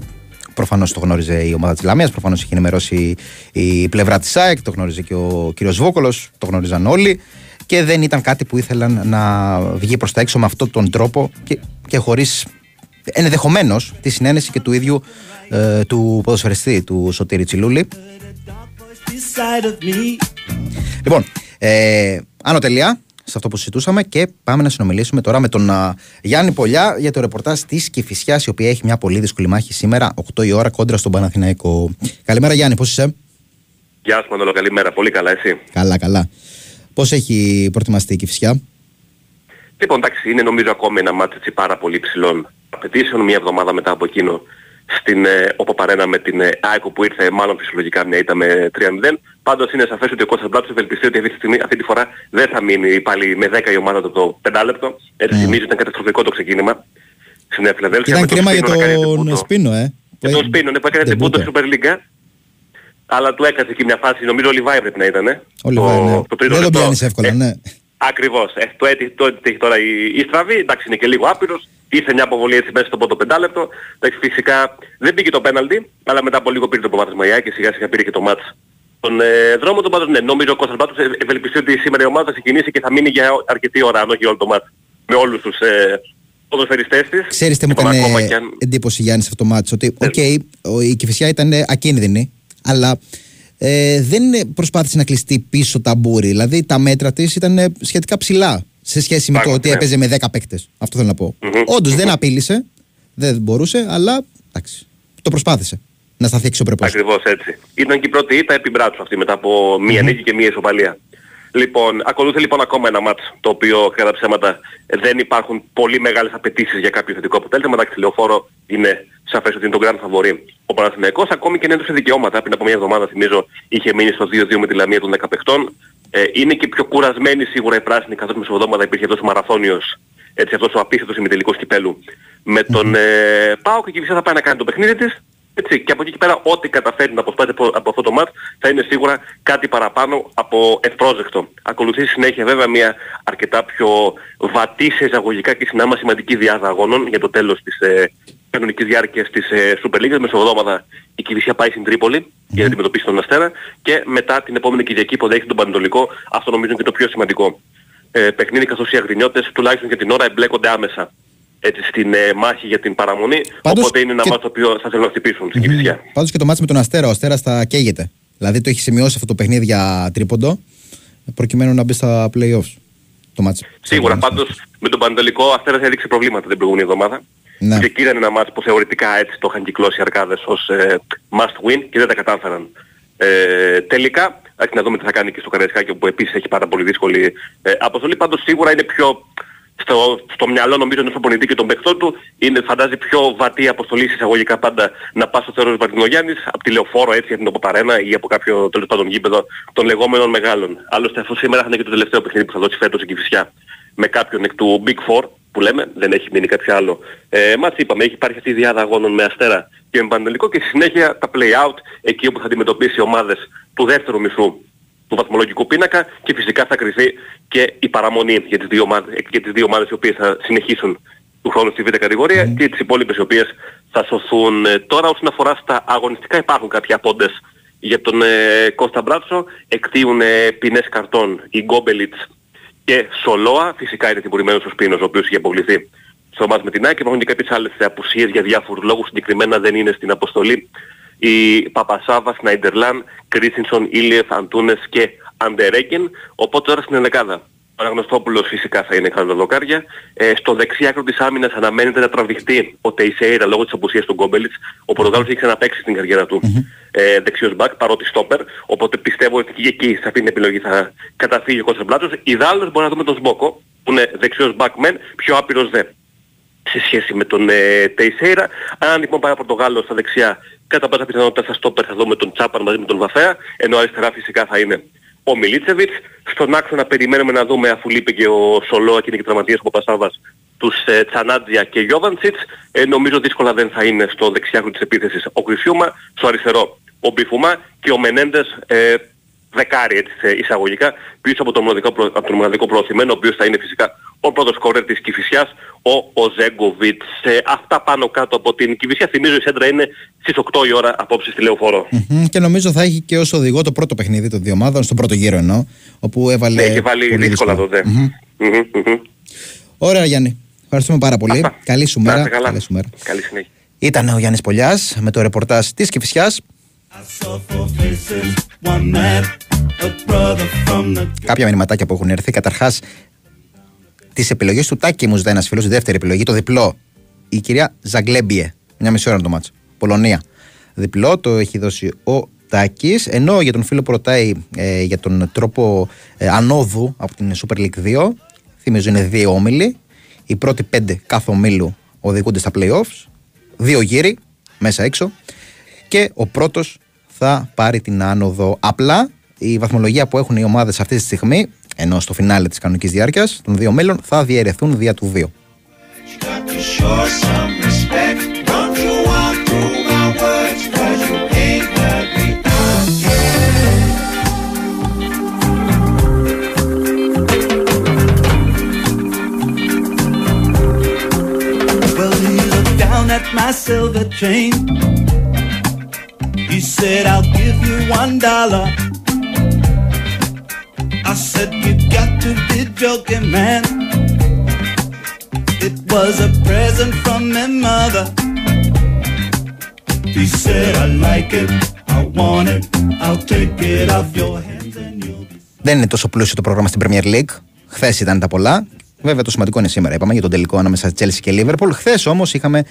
προφανώς το γνώριζε η ομάδα της Λαμίας, προφανώς έχει ενημερώσει η πλευρά της ΑΕΚ, το γνώριζε και ο κύριος Βόκολος, το γνώριζαν όλοι και δεν ήταν κάτι που ήθελαν να βγει προς τα έξω με αυτόν τον τρόπο και, και χωρίς ενδεχομένως τη συνένεση και του ίδιου ε, του ποδοσφαιριστή του Σωτήρη Τσιλούλη. Λοιπόν, ε, άνω τελεία σε αυτό που συζητούσαμε και πάμε να συνομιλήσουμε τώρα με τον α, Γιάννη Πολιά για το ρεπορτάζ της Κηφισιάς, η οποία έχει μια πολύ δύσκολη μάχη σήμερα, 8 η ώρα, κόντρα στον Παναθηναϊκό. Καλημέρα, Γιάννη, πώς είσαι; Γεια σου Μανώλο, καλημέρα. Πολύ καλά, εσύ; Καλά, καλά. Πώς έχει προετοιμαστεί η Κηφισιά, Λοιπόν, εντάξει, είναι νομίζω ακόμη ένα μάτι έτσι πάρα πολύ ψηλών απαιτήσεων. Μια εβδομάδα μετά από εκείνο στην ε, Όπα Παρένα με την ε, Άικο που ήρθε μάλλον φυσιολογικά μια ήττα με 3-0. Πάντως είναι σαφές ότι ο Κώστας Μπλάτσος ευελπιστεί ότι αυτή τη, στιγμή, αυτή τη φορά δεν θα μείνει πάλι με 10 η ομάδα του το 5 λεπτό. Έτσι Ναι. θυμίζει ήταν καταστροφικό το ξεκίνημα στην Νέα Φιλαδέλφια. Ήταν με τον κρίμα για Σπίνο να κάνει τον ντεμπούτο. Σπίνο, ε. Και τον Σπίνο, ναι, που έκανε την Ντεμπούτο. στην Super League. Αλλά του έκατσε εκεί μια φάση, νομίζω ο Λιβάη πρέπει να ήταν. Ο Λιβάη, ναι. το τρίτο Δεν τον λεπτό. πιάνεις εύκολα, Ε, ναι. Ακριβώς. Ε, το έτυχε το έτυχε τώρα η, η στραβή, εντάξει είναι και λίγο άπειρος. Ήρθε μια αποβολή έτσι μέσα στο πρώτο πεντάλεπτο. Εντάξει, φυσικά δεν πήγε το πέναλτι, αλλά μετά από λίγο πήρε το προβάδισμα η και σιγά σιγά πήρε και το μάτς. Τον ε, δρόμο του πάντως ναι, νομίζω ο Κώστας Μπράτσος ε, ευελπιστεί ότι σήμερα η ομάδα θα ξεκινήσει και θα μείνει για αρκετή ώρα, αν όχι όλο το ματς. Με όλους τους ε, ποδοσφαιριστές της. Ξέρεις τι μου Λοιπόν, έκανε ακόμα κι αν- εντύπωση Γιάννης σε αυτό το ματς. Ότι, οκ, ο- η Κηφισιά ήταν ακίνδυνη, αλλά ε, δεν προσπάθησε να κλειστεί πίσω ταμπούρι. Δηλαδή τα μέτρα της ήταν ε, σχετικά ψηλά σε σχέση με το Πράγματι, ότι ναι. έπαιζε με 10 παίκτες. Αυτό θέλω να πω. Μμμ. Όντως δεν απείλησε, δεν μπορούσε, αλλά εντάξει, το προσπάθησε να σταθεί αξιοπρεπώ. Ακριβώς έτσι. Ήταν και η πρώτη ήττα επί μπράτσου αυτή μετά από μία νίκη και μία ισοπαλία. Λοιπόν, ακολούθει λοιπόν ακόμα ένα μάτς το οποίο κατά ψέματα δεν υπάρχουν πολύ μεγάλες απαιτήσεις για κάποιο θετικό αποτέλεσμα. Εντάξει, λεωφόρο είναι σαφές ότι είναι το grand favori ο Παναθηναϊκός. Ακόμη και αν έδωσε δικαιώματα πριν από μια εβδομάδα θυμίζω είχε μείνει στο 2-2 με τη Λαμία των 10 παιχτών. Ε, είναι και πιο κουρασμένη σίγουρα η πράσινη καθώς μεσοβδόμαδα υπήρχε αυτός ο μαραθώνιος έτσι αυτός ο απίστευτος ημιτελικός κυπέλου με τον ε, Πάο και η Κηφισιά θα πάει να κάνει το παιχνίδι της έτσι, και από εκεί και πέρα ό,τι καταφέρει να αποσπάσει από, από αυτό το μάτς θα είναι σίγουρα κάτι παραπάνω από ευπρόσδεκτο. Ακολουθεί στη συνέχεια βέβαια μια αρκετά πιο βατή σε εισαγωγικά και συνάμα σημαντική διάδα αγώνων για το τέλος της ε, κανονικής διάρκειας της ε, Super League. Μεσοβδόμαδα η Κηφισιά πάει στην Τρίπολη για να αντιμετωπίσει τον Αστέρα και μετά την επόμενη Κυριακή υποδέχεται τον Πανετολικό. Αυτό νομίζω είναι και το πιο σημαντικό. Ε, παιχνίδι καθώς οι αγρινιώτες τουλάχιστον για την ώρα εμπλέκονται άμεσα έτσι, στην ε, μάχη για την παραμονή. Πάντως οπότε είναι ένα και- μάτσο το οποίο θα θέλουν να χτυπήσουν στην Κηφισιά. Πάντως και το μάτι με τον Αστέρα, ο Αστέρας θα καίγεται. Δηλαδή το έχει σημειώσει αυτό το παιχνίδι για τρίποντο, προκειμένου να μπει στα playoffs. Το μάτι. Σίγουρα πάντως με τον Παντελικό ο Αστέρας έδειξε προβλήματα την προηγούμενη εβδομάδα. Ναι. Και εκεί ήταν ένα μάτς που θεωρητικά έτσι το είχαν κυκλώσει οι Αρκάδες ως ε, must win και δεν τα κατάφεραν. Ε, τελικά, ας να δούμε τι θα κάνει και στο Καραϊσκάκι που επίσης έχει πάρα πολύ δύσκολη ε, αποστολή. Πάντως σίγουρα είναι πιο στο, στο μυαλό νομίζω ενός προπονητή και των παιχτών του είναι φαντάζει πιο βατή αποστολή εισαγωγικά πάντα να πας στο Θεόδωρος Βαρτινογιάννης από τη Λεωφόρο έτσι από την Οποπαρένα ή από κάποιο τέλος πάντων γήπεδο των λεγόμενων μεγάλων. Άλλωστε αυτό σήμερα θα είναι και το τελευταίο παιχνίδι που θα δώσει φέτος η Κηφισιά με κάποιον εκ του Big Four που λέμε, δεν έχει μείνει κάποιο άλλο. Ε, μάτς είπαμε, έχει υπάρχει αυτή η διάδα αγώνων με Αστέρα και με Πανετολικό και στη συνέχεια τα play-out εκεί όπου θα αντιμετωπίσει ομάδες του δεύτερου μισού του βαθμολογικού πίνακα και φυσικά θα κρυθεί και η παραμονή για τις δύο ομάδες, για τις δύο ομάδες οι οποίες θα συνεχίσουν του χρόνου στη β' κατηγορία και τις υπόλοιπες οι οποίες θα σωθούν. Ε, Τώρα όσον αφορά στα αγωνιστικά υπάρχουν κάποιοι απόντες για τον ε, Κώστα Μπράτσο, εκτίουν ε, ποινές καρτών η Γκόμπελιτς και Σολόα, φυσικά είναι τιμωρημένος ο Σπίνος ο οποίος είχε αποβληθεί στο μάτς με την ΑΕΚ. Υπάρχουν και κάποιες άλλες απουσίες για διάφορους λόγους, συγκεκριμένα δεν είναι στην αποστολή η Παπασάβα, Σνάιντερλάν, Κρίσινσον, Ήλιεφ, Αντούνες και Αντερέγκεν, οπότε τώρα στην ενδεκάδα. Ο Αναγνωστόπουλος φυσικά θα είναι κατά δοκάρια. Ε, στο δεξί άκρο της άμυνας αναμένεται να τραβηχτεί ο Τεϊσέιρα λόγω της απουσίας του Γκόμπελιτς. Ο Πορτογάλος έχει ξαναπαίξει στην καριέρα του ε, δεξιός μπακ παρότι στόπερ. Οπότε πιστεύω ότι και εκεί σε αυτή την επιλογή θα καταφύγει ο Κώστας Μπλάτσος. Ιδάλλως μπορεί να δούμε τον Σμπόκο που είναι δεξιός μπακ μεν, πιο άπειρος δε σε σχέση με τον ε, Τεϊσέιρα. Αν λοιπόν πάει ο Πορτογάλος στα δεξιά, κατά πάσα πιθανότητα στα στόπερ θα δούμε τον Τσάπαν μαζί με τον Βαφέα, ενώ αριστερά φυσικά θα είναι ο Μιλίτσεβιτς. Στον άξονα περιμένουμε να δούμε, αφού λείπει και ο Σολόα και είναι και τραυματίας ο Παπασάβας, τους ε, Τσανάντζια και Γιώβαντσιτς. Ε, νομίζω δύσκολα δεν θα είναι στο δεξιάκρο της επίθεσης ο Κρυσιούμα, στο αριστερό ο Μπιφουμά και ο Μενέντες ε, δεκάρι έτσι, σε εισαγωγικά πίσω από τον μοναδικό, προ- από τον μοναδικό προωθημένο ο οποίος θα είναι φυσικά ο πρώτος σκόρερ της Κηφισιάς ο Οζέγκοβιτς. Ε, αυτά πάνω κάτω από την Κηφισιά θυμίζω η σέντρα είναι στις 8 η ώρα απόψε στη Λεωφόρο. Μμμ, Και νομίζω θα έχει και ως οδηγό το πρώτο παιχνίδι των δύο ομάδων, στον πρώτο γύρο εννοώ, όπου έβαλε. Ναι, έχει βάλει πολύ δύσκολα δύσκολο. τότε. Μμμ. Μμμ, μμμ. Ωραία, Γιάννη. Ευχαριστούμε πάρα πολύ. Καλή σου Να μέρα. είστε καλά. Καλή σου μέρα. Καλή συνέχεια. Ήταν ο Γιάννης Πολιάς με το ρεπορτάζ της Κηφισιάς. Κάποια μηνυματάκια που έχουν έρθει. Καταρχάς, τις επιλογές του Τάκη μου ζητάει ένας φίλος, η δεύτερη επιλογή, το διπλό. Η κυρία Ζαγκλέμπιε. Μια μισή ώρα είναι το μάτσο. Πολωνία. Διπλό το έχει δώσει ο Τάκης. Ενώ για τον φίλο που ρωτάει ε, για τον τρόπο ε, ανόδου από την Super League 2, θυμίζω είναι δύο όμιλοι. Οι πρώτοι πέντε κάθε ομίλου οδηγούνται στα playoffs. Δύο γύρι, μέσα έξω. Και ο πρώτος θα πάρει την άνοδο. Απλά η βαθμολογία που έχουν οι ομάδες αυτή τη στιγμή, ενώ στο φινάλε της κανονικής διάρκειας των δύο μέλων θα διαιρεθούν δια του δύο. I said, you got to be joking, man. It was a present from my mother. He said, I like it, I want it, I'll take it off your hands and you'll be Δεν είναι τόσο πλούσιο το πρόγραμμα στην Premier League. Χθε ήταν τα πολλά. Βέβαια το σημαντικό είναι σήμερα. Είπαμε για τον τελικό ανάμεσα στη Chelsea και Liverpool. Χθε όμω είχαμε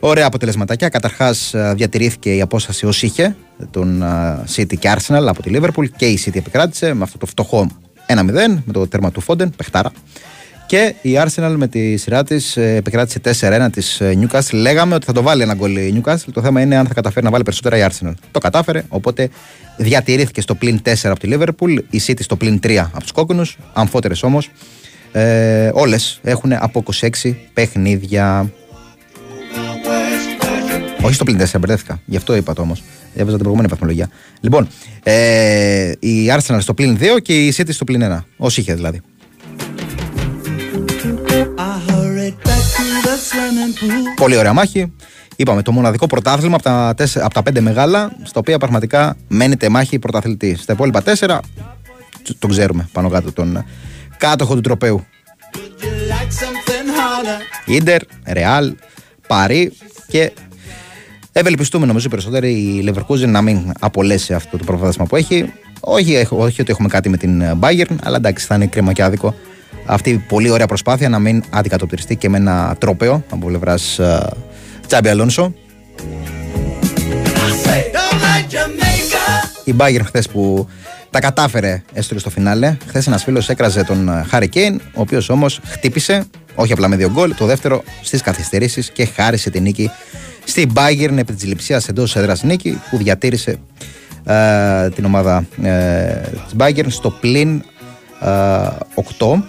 ωραία αποτελεσματάκια. Καταρχάς διατηρήθηκε η απόσταση ως είχε των α, City και Arsenal από τη Liverpool και η City επικράτησε με αυτό το φτωχό 1-0 με το τέρμα του Φόντεν, παιχτάρα. Και η Arsenal με τη σειρά της επικράτησε 4-1 της Newcastle. Λέγαμε ότι θα το βάλει ένα γκολ η Newcastle. Το θέμα είναι αν θα καταφέρει να βάλει περισσότερα η Arsenal. Το κατάφερε, οπότε διατηρήθηκε στο πλην 4 από τη Liverpool, η City στο πλην 3 από τους κόκκινους. Αμφότερες όμως. Ε, Όλες έχουν από 26 παιχνίδια. Όχι στο πλην 4, μπερδεύτηκα. Γι' αυτό είπα το όμως. Έβαζα την προηγούμενη βαθμολογία. Λοιπόν, ε, η Arsenal στο πλην 2 και η City στο πλην 1. Όσοι είχε δηλαδή. I hurried back to the swimming pool. Πολύ ωραία μάχη. Είπαμε το μοναδικό πρωτάθλημα από τα, τέσσε- από τα πέντε μεγάλα, στα οποία πραγματικά μένεται μάχη πρωταθλητή. Στα υπόλοιπα τέσσερα, τ- τον ξέρουμε πάνω κάτω, τον κάτοχο του τροπέου. Like something harder; Ίντερ, Ρεάλ, Παρί και ευελπιστούμε νομίζω οι περισσότεροι η Leverkusen να μην απολέσει αυτό το προβάδισμα που έχει. Όχι, έχ- όχι ότι έχουμε κάτι με την ε, Bayern, αλλά εντάξει θα είναι κρίμα και άδικο αυτή η πολύ ωραία προσπάθεια να μην αντικατοπτριστεί και με ένα τρόπεο από πλευράς Τσάμπι Αλόνσο. Don't like Jamaica. Η Bayern χθες που τα κατάφερε έστω και στο φινάλε. Χθες ένας φίλος έκραζε τον Χάρι Κέιν, ο οποίος όμως χτύπησε, όχι απλά με δύο γκολ, το δεύτερο στις καθυστερήσεις και χάρισε την νίκη στην Bayern επί της λειψία εντός έδρας νίκη που διατήρησε ε, την ομάδα ε, της Bayern στο πλην ε, 8.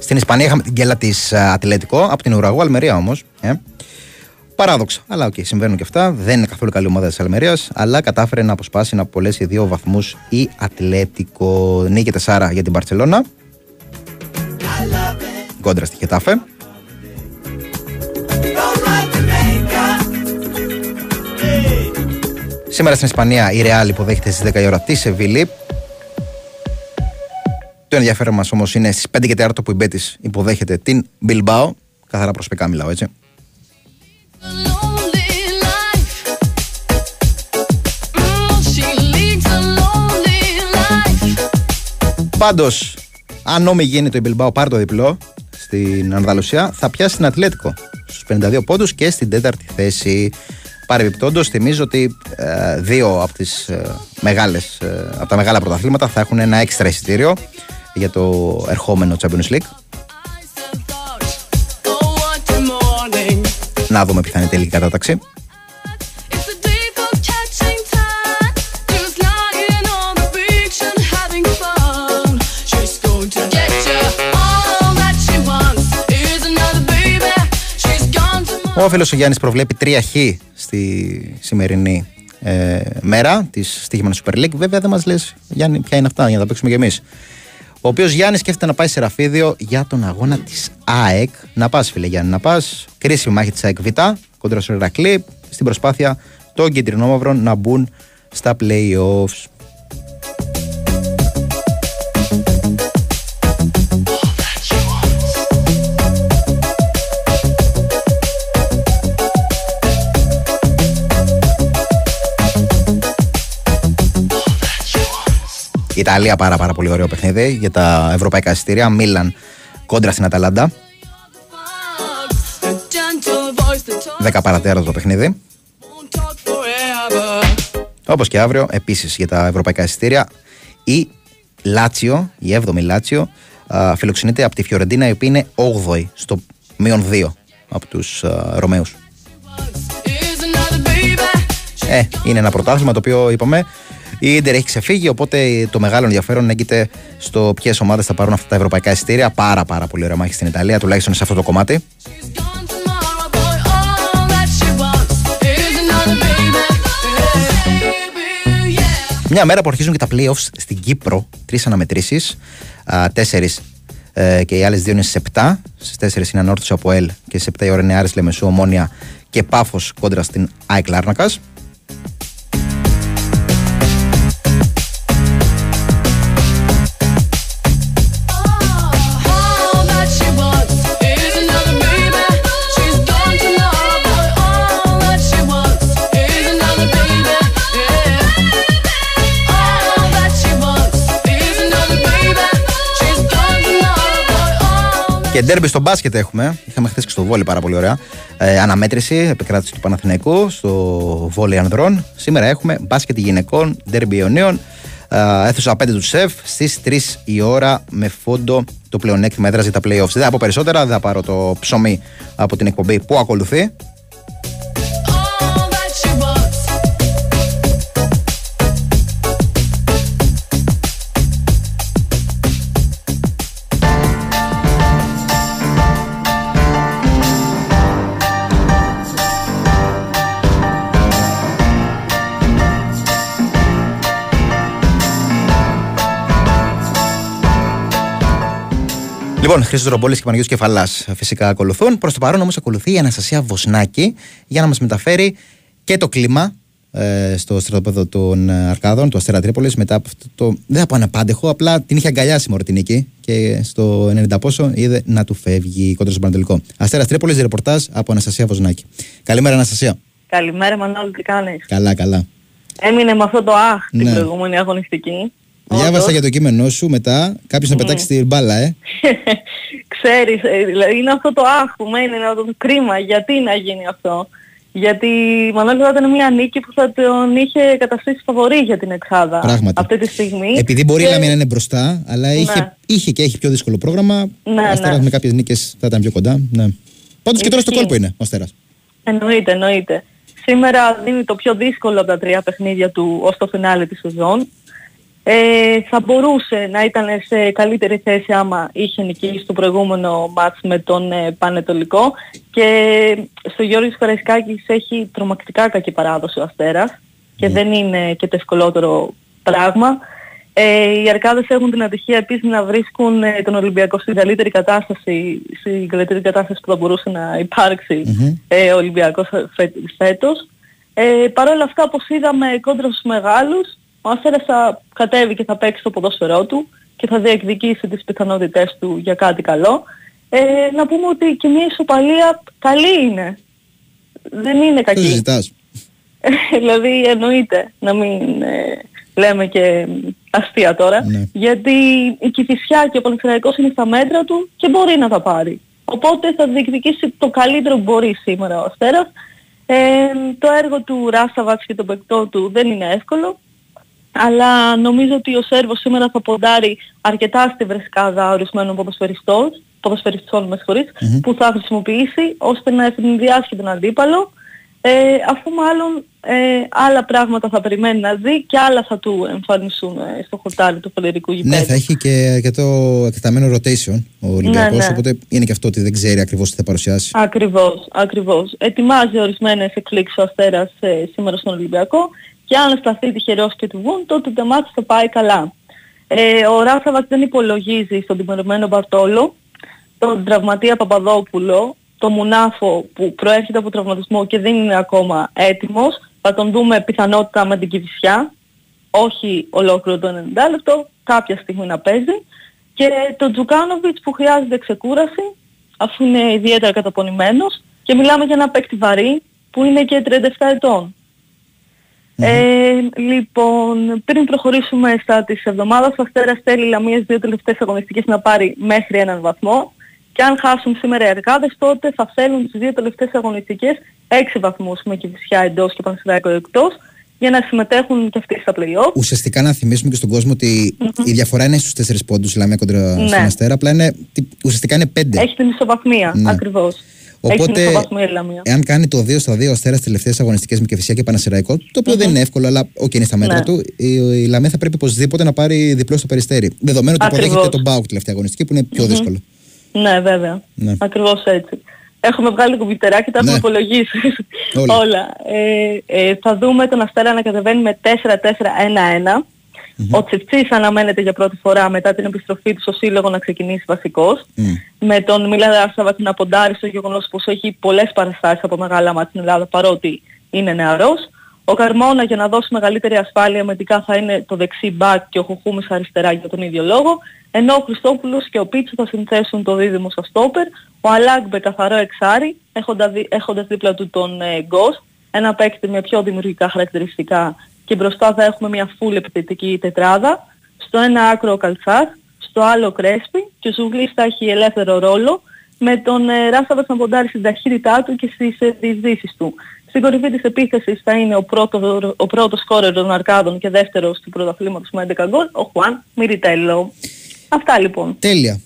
Στην Ισπανία είχαμε την γκέλα της Ατλέτικο από την ουραγό, Αλμερία όμως. Ε. Παράδοξα. Αλλά οκ, συμβαίνουν και αυτά. Δεν είναι καθόλου καλή ομάδα της Αλμερίας, αλλά κατάφερε να αποσπάσει να απολέσει δύο βαθμούς η Ατλέτικο. Νίκη 4 για την Μπαρσελόνα. Κόντρα στη Χετάφε. Σήμερα στην Ισπανία η Ρεάλ υποδέχεται στις 10 η ώρα τη Σεβίλη. Το ενδιαφέρον μας όμως είναι στις 5 και 4 που η Μπέτη υποδέχεται την Bilbao. Καθαρά προσωπικά μιλάω έτσι. Πάντως, αν νόμι γίνει το η Bilbao πάρει το διπλό στην Ανδαλουσία, θα πιάσει την Ατλέτικο στους 52 πόντους και στην τέταρτη θέση. Παρεμπιπτόντως, θυμίζω ότι ε, δύο από, τις, ε, μεγάλες, ε, από τα μεγάλα πρωταθλήματα θα έχουν ένα έξτρα εισιτήριο για το ερχόμενο Champions League. Να δούμε ποια θα είναι η τελική κατάταξη. Ο φίλος ο Γιάννης προβλέπει 3 χ στη σημερινή ε, μέρα της στοίχημα Super League. Βέβαια δεν μας λες, Γιάννη, ποια είναι αυτά για να τα παίξουμε κι εμείς. Ο οποίος Γιάννη σκέφτεται να πάει σε ραφίδιο για τον αγώνα της ΑΕΚ. Να πας, φίλε Γιάννη, να πας. Κρίσιμη μάχη της ΑΕΚ Β κόντρα στο Ηρακλή. Στην προσπάθεια των κεντρινόμαυρων να μπουν στα playoffs. Η Ιταλία πάρα, πάρα πολύ ωραίο παιχνίδι για τα ευρωπαϊκά εισιτήρια. Μίλαν κόντρα στην Αταλάντα. 10 παρατέρας το παιχνίδι. Όπως και αύριο, επίσης για τα ευρωπαϊκά εισιτήρια, η Λάτσιο, η 7η Λάτσιο, α, φιλοξενείται από τη Φιωρεντίνα, η οποία είναι 8η στο μείον 2 από τους Ρωμαίους. Ε, είναι ένα πρωτάθλημα το οποίο είπαμε. Η Ιντερ έχει ξεφύγει, οπότε το μεγάλο ενδιαφέρον έγκυται στο ποιες ομάδες θα πάρουν αυτά τα ευρωπαϊκά εισιτήρια. Πάρα, πάρα πολύ ωραία μάχη στην Ιταλία, τουλάχιστον σε αυτό το κομμάτι. Μια μέρα που αρχίζουν και τα playoffs στην Κύπρο, τρεις αναμετρήσεις, τέσσερις ε, και οι άλλες δύο είναι στις 7. Στις 4 είναι ανόρθωση από ΕΛ και σε 7 η ώρα είναι Άρης Λεμεσού, Ομόνια και Πάφος κόντρα στην ΑΕΚ Λάρνακας. Και ντέρμπι στο μπάσκετ έχουμε. Είχαμε χθε και στο βόλι πάρα πολύ ωραία. Ε, αναμέτρηση, επικράτηση του Παναθηναϊκού στο βόλι ανδρών. Σήμερα έχουμε μπάσκετ γυναικών, ντέρμπι Ιωνίων. Ε, αίθουσα 5 του σεφ στις 3 η ώρα με φόντο το πλεονέκτημα έδρα για τα playoffs. Δεν θα πω περισσότερα, δεν θα πάρω το ψωμί από την εκπομπή που ακολουθεί. Λοιπόν, Χρήστος Ρομπόλη και Παναγιώτης Κεφαλάς φυσικά ακολουθούν. Προς το παρόν όμως ακολουθεί η Αναστασία Βοσνάκη για να μας μεταφέρει και το κλίμα ε, στο στρατόπεδο των ε, Αρκάδων, του Αστέρα Τρίπολης, μετά από αυτό το. Δεν θα πω αναπάντεχο, απλά την είχε αγκαλιάσει η Μορτινίκη και στο 90 πόσο είδε να του φεύγει κοντά στον Πανατολικό. Αστέρα Τρίπολης, ρεπορτάζ από Αναστασία Βοσνάκη. Καλημέρα, Αναστασία. Καλημέρα Μανώλη, τι κάνεις; Καλά, καλά. Έμεινε με αυτό το αχ την Ναι. προηγούμενη αγωνιστική. Διάβασα για το κείμενό σου μετά. Κάποιος να πετάξει τη μπάλα, ε. Ξέρεις, ε, δηλαδή είναι αυτό το αχ που μένει, είναι αυτό το κρίμα. Γιατί να γίνει αυτό. Γιατί Μανώλη θα ήταν μια νίκη που θα τον είχε καταστήσει φαβορή για την Εξάδα Πράγματι. αυτή τη στιγμή. Επειδή μπορεί Και- η Λαμία να είναι μπροστά, αλλά είχε, είχε και έχει πιο δύσκολο πρόγραμμα. Ναι, ο Αστέρας ναι. με κάποιες νίκες θα ήταν πιο κοντά. Ναι. Πάντως και τώρα στο Ισχύει. κόλπο είναι ο Αστέρα. Εννοείται, εννοείται. Σήμερα δίνει το πιο δύσκολο από τα τρία παιχνίδια του ως το φινάλε της σεζόν. Ε, θα μπορούσε να ήταν σε καλύτερη θέση άμα είχε νικήσει στο προηγούμενο μάτς με τον ε, Πανετολικό και στο Γιώργος Καραϊσκάκης έχει τρομακτικά κακή παράδοση ο Αστέρας και δεν είναι και το ευκολότερο πράγμα. Ε, οι Αρκάδες έχουν την ατυχία επίσης να βρίσκουν ε, τον Ολυμπιακό στην καλύτερη κατάσταση, στην καλύτερη κατάσταση που θα μπορούσε να υπάρξει ε, ο Ολυμπιακός φε- φέτος. Ε, Παρ' όλα αυτά, όπως είδαμε κόντρα στους μεγάλους, ο Αστέρας θα κατέβει και θα παίξει το ποδόσφαιρό του και θα διεκδικήσει τις πιθανότητες του για κάτι καλό. Ε, να πούμε ότι και μια ισοπαλία καλή είναι. Δεν είναι Το κακή. συζητά. δηλαδή εννοείται να μην ε, λέμε και αστεία τώρα. Ναι. Γιατί η Κηφισιά και ο Παναθηναϊκός είναι στα μέτρα του και μπορεί να τα πάρει. Οπότε θα διεκδικήσει το καλύτερο που μπορεί σήμερα ο Αστέρας. Ε, το έργο του Ράσαβατς και τον παικτό του δεν είναι εύκολο. Αλλά νομίζω ότι ο Σέρβος σήμερα θα ποντάρει αρκετά στη βρεσκάδα ορισμένων ποδοσφαιριστών, ποδοσφαιριστών με συγχωρείς, που θα χρησιμοποιήσει ώστε να ευνηδιάσει και τον αντίπαλο ε, αφού μάλλον ε, άλλα πράγματα θα περιμένει να δει και άλλα θα του εμφανιστούν ε, στο χορτάρι του Φαλερικού γηπέδου. Ναι, θα έχει και, και το εκταμένο rotation ο Ολυμπιακός. ναι. Οπότε είναι και αυτό ότι δεν ξέρει ακριβώς τι θα παρουσιάσει. Ακριβώς, ακριβώς. Ετοιμάζει ορισμένες εκπλήξεις ο Αστέρας ε, σήμερα στον Ολυμπιακό και αν σταθεί τυχερός και του βγουν, τότε το μάτι θα πάει καλά. Ε, ο Ράσαβατς δεν υπολογίζει στον τιμωρημένο Μπαρτόλο, τον τραυματία Παπαδόπουλο, τον Μουνάφο που προέρχεται από τραυματισμό και δεν είναι ακόμα έτοιμος. Θα τον δούμε πιθανότητα με την Κηφισιά, όχι ολόκληρο το 90 λεπτό, κάποια στιγμή να παίζει. Και τον Τζουκάνοβιτς που χρειάζεται ξεκούραση, αφού είναι ιδιαίτερα καταπονημένος και μιλάμε για ένα παίκτη βαρύ που είναι και 37 ετών. Ε, λοιπόν, πριν προχωρήσουμε στα της εβδομάδας, ο Αστέρας θέλει Λαμίας δύο τελευταίες αγωνιστικές να πάρει μέχρι έναν βαθμό και αν χάσουν σήμερα οι εργάδες τότε θα θέλουν τις δύο τελευταίες αγωνιστικές έξι βαθμούς με Κηφισιά εντός και Πανσεράκο εκτός για να συμμετέχουν και αυτοί στα play-off. Ουσιαστικά να θυμίσουμε και στον κόσμο ότι η διαφορά είναι στους 4 πόντους η Λαμία κόντρα Ναι. στον Αστέρα. Απλά είναι, τι- ουσιαστικά είναι 5. Έχει την ισοβαθμία, Ναι. ακριβώς. Έχει την Οπότε, ισοβαθμία η Λαμία. εάν κάνει το 2 στα 2 ο Αστέρας τελευταίες αγωνιστικές με Κηφισιά και Πανσερραϊκό, το οποίο δεν είναι εύκολο, αλλά οκ, είναι στα μέτρα Ναι. του, η, η Λαμία θα πρέπει οπωσδήποτε να πάρει διπλό στο Περιστέρι. Δεδομένου ότι Ακριβώς. υποδέχεται τον ΠΑΟΚ τελευταία αγωνιστική που είναι πιο Μμμ. δύσκολο. Ναι, βέβαια. Ναι. Ακριβώς έτσι. Έχουμε βγάλει κομπιουτεράκια και τα έχουμε υπολογίσει Όλα. όλα. Ε, ε, θα δούμε τον Αστέρα να κατεβαίνει με 4-4-1-1. Ο Τσιφτσής αναμένεται για πρώτη φορά μετά την επιστροφή του στο σύλλογο να ξεκινήσει βασικός. Με τον Μίλα Ράσαβατ να ποντάρει στο γεγονός πως έχει πολλές παραστάσεις από μεγάλα μάτια στην Ελλάδα παρότι είναι νεαρός. Ο Καρμόνα για να δώσει μεγαλύτερη ασφάλεια μετικά θα είναι το δεξί μπακ και ο Χουχούμης αριστερά για τον ίδιο λόγο. Ενώ ο Χριστόπουλος και ο Πίτσο θα συνθέσουν το δίδυμο στο στόπερ. Ο Αλάγκμπε καθαρό εξάρι έχοντα δι- έχοντας δίπλα του τον ε, Γκος. Ένα παίκτη με πιο δημιουργικά χαρακτηριστικά και μπροστά θα έχουμε μια full επιθετική τετράδα. Στο ένα άκρο ο Καλτσάρ, στο άλλο ο Κρέσπι και ο Ζουγλής θα έχει ελεύθερο ρόλο με τον ε, Ράσταβας να ποντάρει στην ταχύτητά του και στις ε, διεισδύσεις του. Στην κορυφή της επίθεσης θα είναι ο, πρώτος, ο πρώτος σκόρερ των Αρκάδων και δεύτερος του πρωταθλήματος με 11 γκολ, ο Χουάν Μιριτέλο. Αυτά λοιπόν. Τέλεια.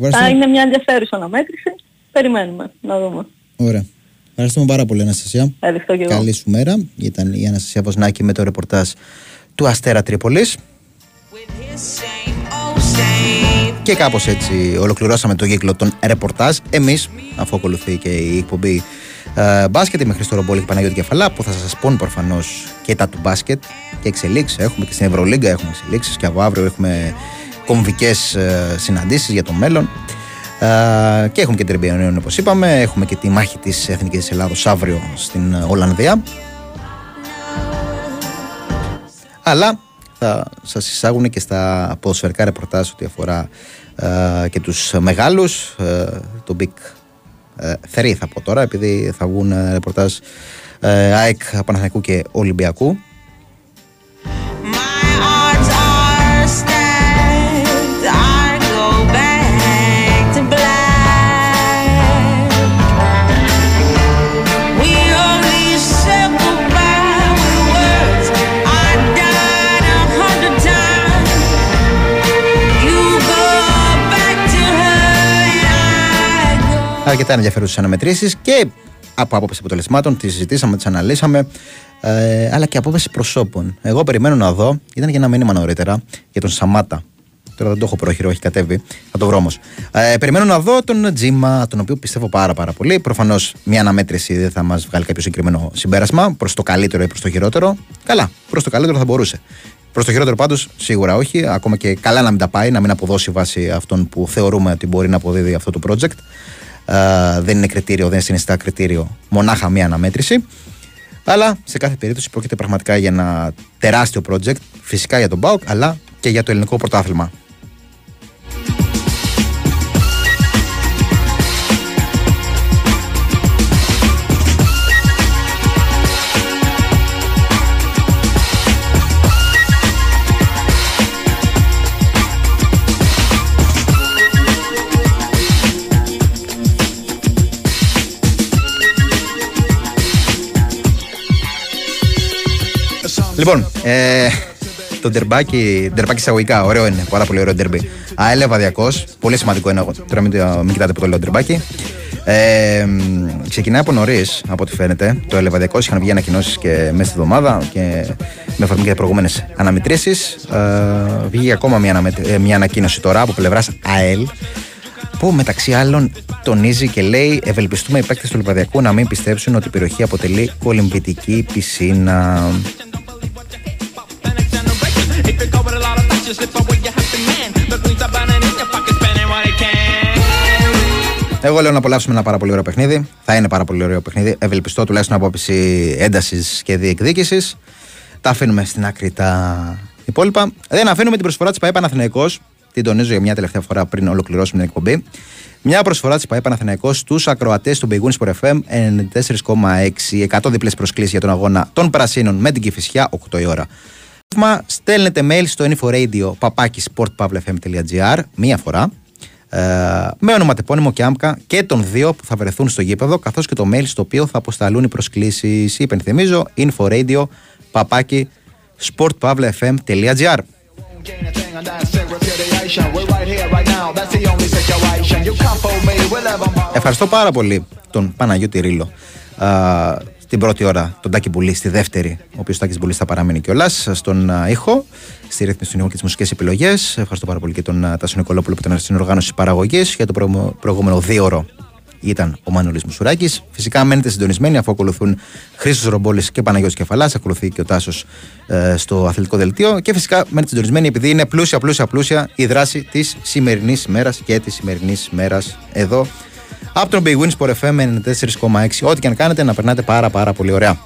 Θα Ευχαριστούμε. είναι μια ενδιαφέρουσα αναμέτρηση. Περιμένουμε να δούμε. Ωραία. Ευχαριστούμε πάρα πολύ, Αναστασία. Ευχαριστώ και εγώ. Καλή σου μέρα. Ήταν η Αναστασία Βοσνάκη με το ρεπορτάζ του Αστέρα Τρίπολης. Και κάπως έτσι ολοκληρώσαμε το κύκλο των ρεπορτάζ. Εμείς, αφού ακολουθεί και η εκπομπή ε, μπάσκετ με Χρήστο Ρομπόλη και Παναγιώτη Κεφαλά, που θα σας πούν προφανώς και τα του μπάσκετ και εξελίξεις. Έχουμε και στην Ευρωλίγκα έχουμε εξελίξεις και από αύριο έχουμε κομβικές ε, συναντήσεις για το μέλλον. Ε, και έχουμε και την Τερμπιονίων όπως είπαμε. Έχουμε και τη μάχη της Εθνικής Ελλάδος αύριο στην ε, Ολλανδία. Αλλά θα σας εισάγουν και στα ποδοσφαιρικά ρεπορτάζ ό,τι αφορά ε, και τους μεγάλους. Ε, το Big ε, 3 θα πω τώρα, επειδή θα βγουν ε, ρεπορτάζ ε, ΑΕΚ, Παναθηναϊκού και Ολυμπιακού. Odds Αρκετά ενδιαφέρουσες αναμετρήσεις και από άποψη αποτελεσμάτων τις συζητήσαμε, τις αναλύσαμε, ε, αλλά και από άποψη προσώπων. Εγώ περιμένω να δω, ήταν και ένα μήνυμα νωρίτερα για τον Σαμάτα. Τώρα δεν το έχω πρόχειρο, έχει κατέβει. Θα το βρω όμως. Ε, περιμένω να δω τον Τζίμα, τον οποίο πιστεύω πάρα, πάρα πολύ. Προφανώς μια αναμέτρηση δεν θα μας βγάλει κάποιο συγκεκριμένο συμπέρασμα προς το καλύτερο ή προς το χειρότερο. Καλά, προς το καλύτερο θα μπορούσε. Προς το χειρότερο πάντως σίγουρα όχι. Ακόμα και καλά να μην τα πάει, να μην αποδώσει βάσει αυτών που θεωρούμε ότι μπορεί να αποδίδει αυτό το project. Ε, δεν είναι κριτήριο, δεν συνιστά κριτήριο μονάχα μία αναμέτρηση. Αλλά σε κάθε περίπτωση πρόκειται πραγματικά για ένα τεράστιο project, φυσικά για τον ΠΑΟΚ, αλλά και για το ελληνικό πρωτάθλημα. Λοιπόν, ε, το ντερμπάκι, ντερμπάκι εισαγωγικά, ωραίο είναι, πάρα πολύ ωραίο ντερμπι. ΑΕΛ Βαδιακός, πολύ σημαντικό είναι. Τώρα μην, το- μην κοιτάτε που το λέω ντερμπάκι. Ε, μ, ξεκινάει από νωρίς, από ό,τι φαίνεται. Το Ελεβαδιακό είχαν βγει ανακοινώσεις και μέσα στη εβδομάδα και με αφορμή και προηγούμενες αναμετρήσεις. Ε, βγήκε ακόμα μια, αναμετ- ε, μια ανακοίνωση τώρα από πλευράς ΑΕΛ που μεταξύ άλλων τονίζει και λέει ευελπιστούμε οι παίκτες του Λιβαδιακού να μην πιστέψουν ότι η περιοχή αποτελεί κολυμπητική πισίνα. Εγώ λέω να απολαύσουμε ένα πάρα πολύ ωραίο παιχνίδι. Θα είναι πάρα πολύ ωραίο παιχνίδίδι. Ευελπιστώ τουλάχιστον από άποψη έντασης και διεκδίκησης. Τα αφήνουμε στην άκρη τα υπόλοιπα. Δεν αφήνουμε την προσφορά της ΠαΕ Παναθηναϊκός. Την τονίζω για μια τελευταία φορά πριν ολοκληρώσουμε την εκπομπή. Μια προσφορά της ΠαΕ Παναθηναϊκός στους ακροατές του Big Wins FM 94,6. 100 διπλές προσκλήσεις για τον αγώνα των Πρασίνων με την Κυφυσιά 8 η ώρα. Στέλνετε mail στο info παπάκι sportpavlefm.gr μία φορά ε, με ονοματεπώνυμο και άμκα και των δύο που θα βρεθούν στο γήπεδο καθώς και το mail στο οποίο θα αποσταλούν οι προσκλήσεις. Υπενθυμίζω inforadio παπάκι sportpavlefm.gr Ευχαριστώ πάρα πολύ τον Παναγιώτη Ρήλο α, στην πρώτη ώρα, τον Τάκη Μπουλή στη δεύτερη, ο οποίος Τάκης Μπουλής θα παραμείνει κιόλας στον α, ήχο, στη ρύθμιση του ήχου και τις μουσικές επιλογές. Ευχαριστώ πάρα πολύ και τον α, Τάσο Νικολόπουλο που ήταν στην οργάνωση παραγωγής για το προηγούμενο- προηγούμενο δύο ώρο ήταν ο Μανώλης Μουσουράκης. Φυσικά μένετε συντονισμένοι αφού ακολουθούν Χρήστος Ρομπόλης και Παναγιώτης Κεφαλάς. Ακολουθεί και ο Τάσος ε, στο αθλητικό δελτίο. Και φυσικά μένετε συντονισμένοι επειδή είναι πλούσια, πλούσια, πλούσια η δράση της σημερινής μέρας και της σημερινής μέρας εδώ. Από τον Big Wins Sport FM 94,6. Ό,τι και αν κάνετε να περνάτε πάρα πάρα πολύ ωραία.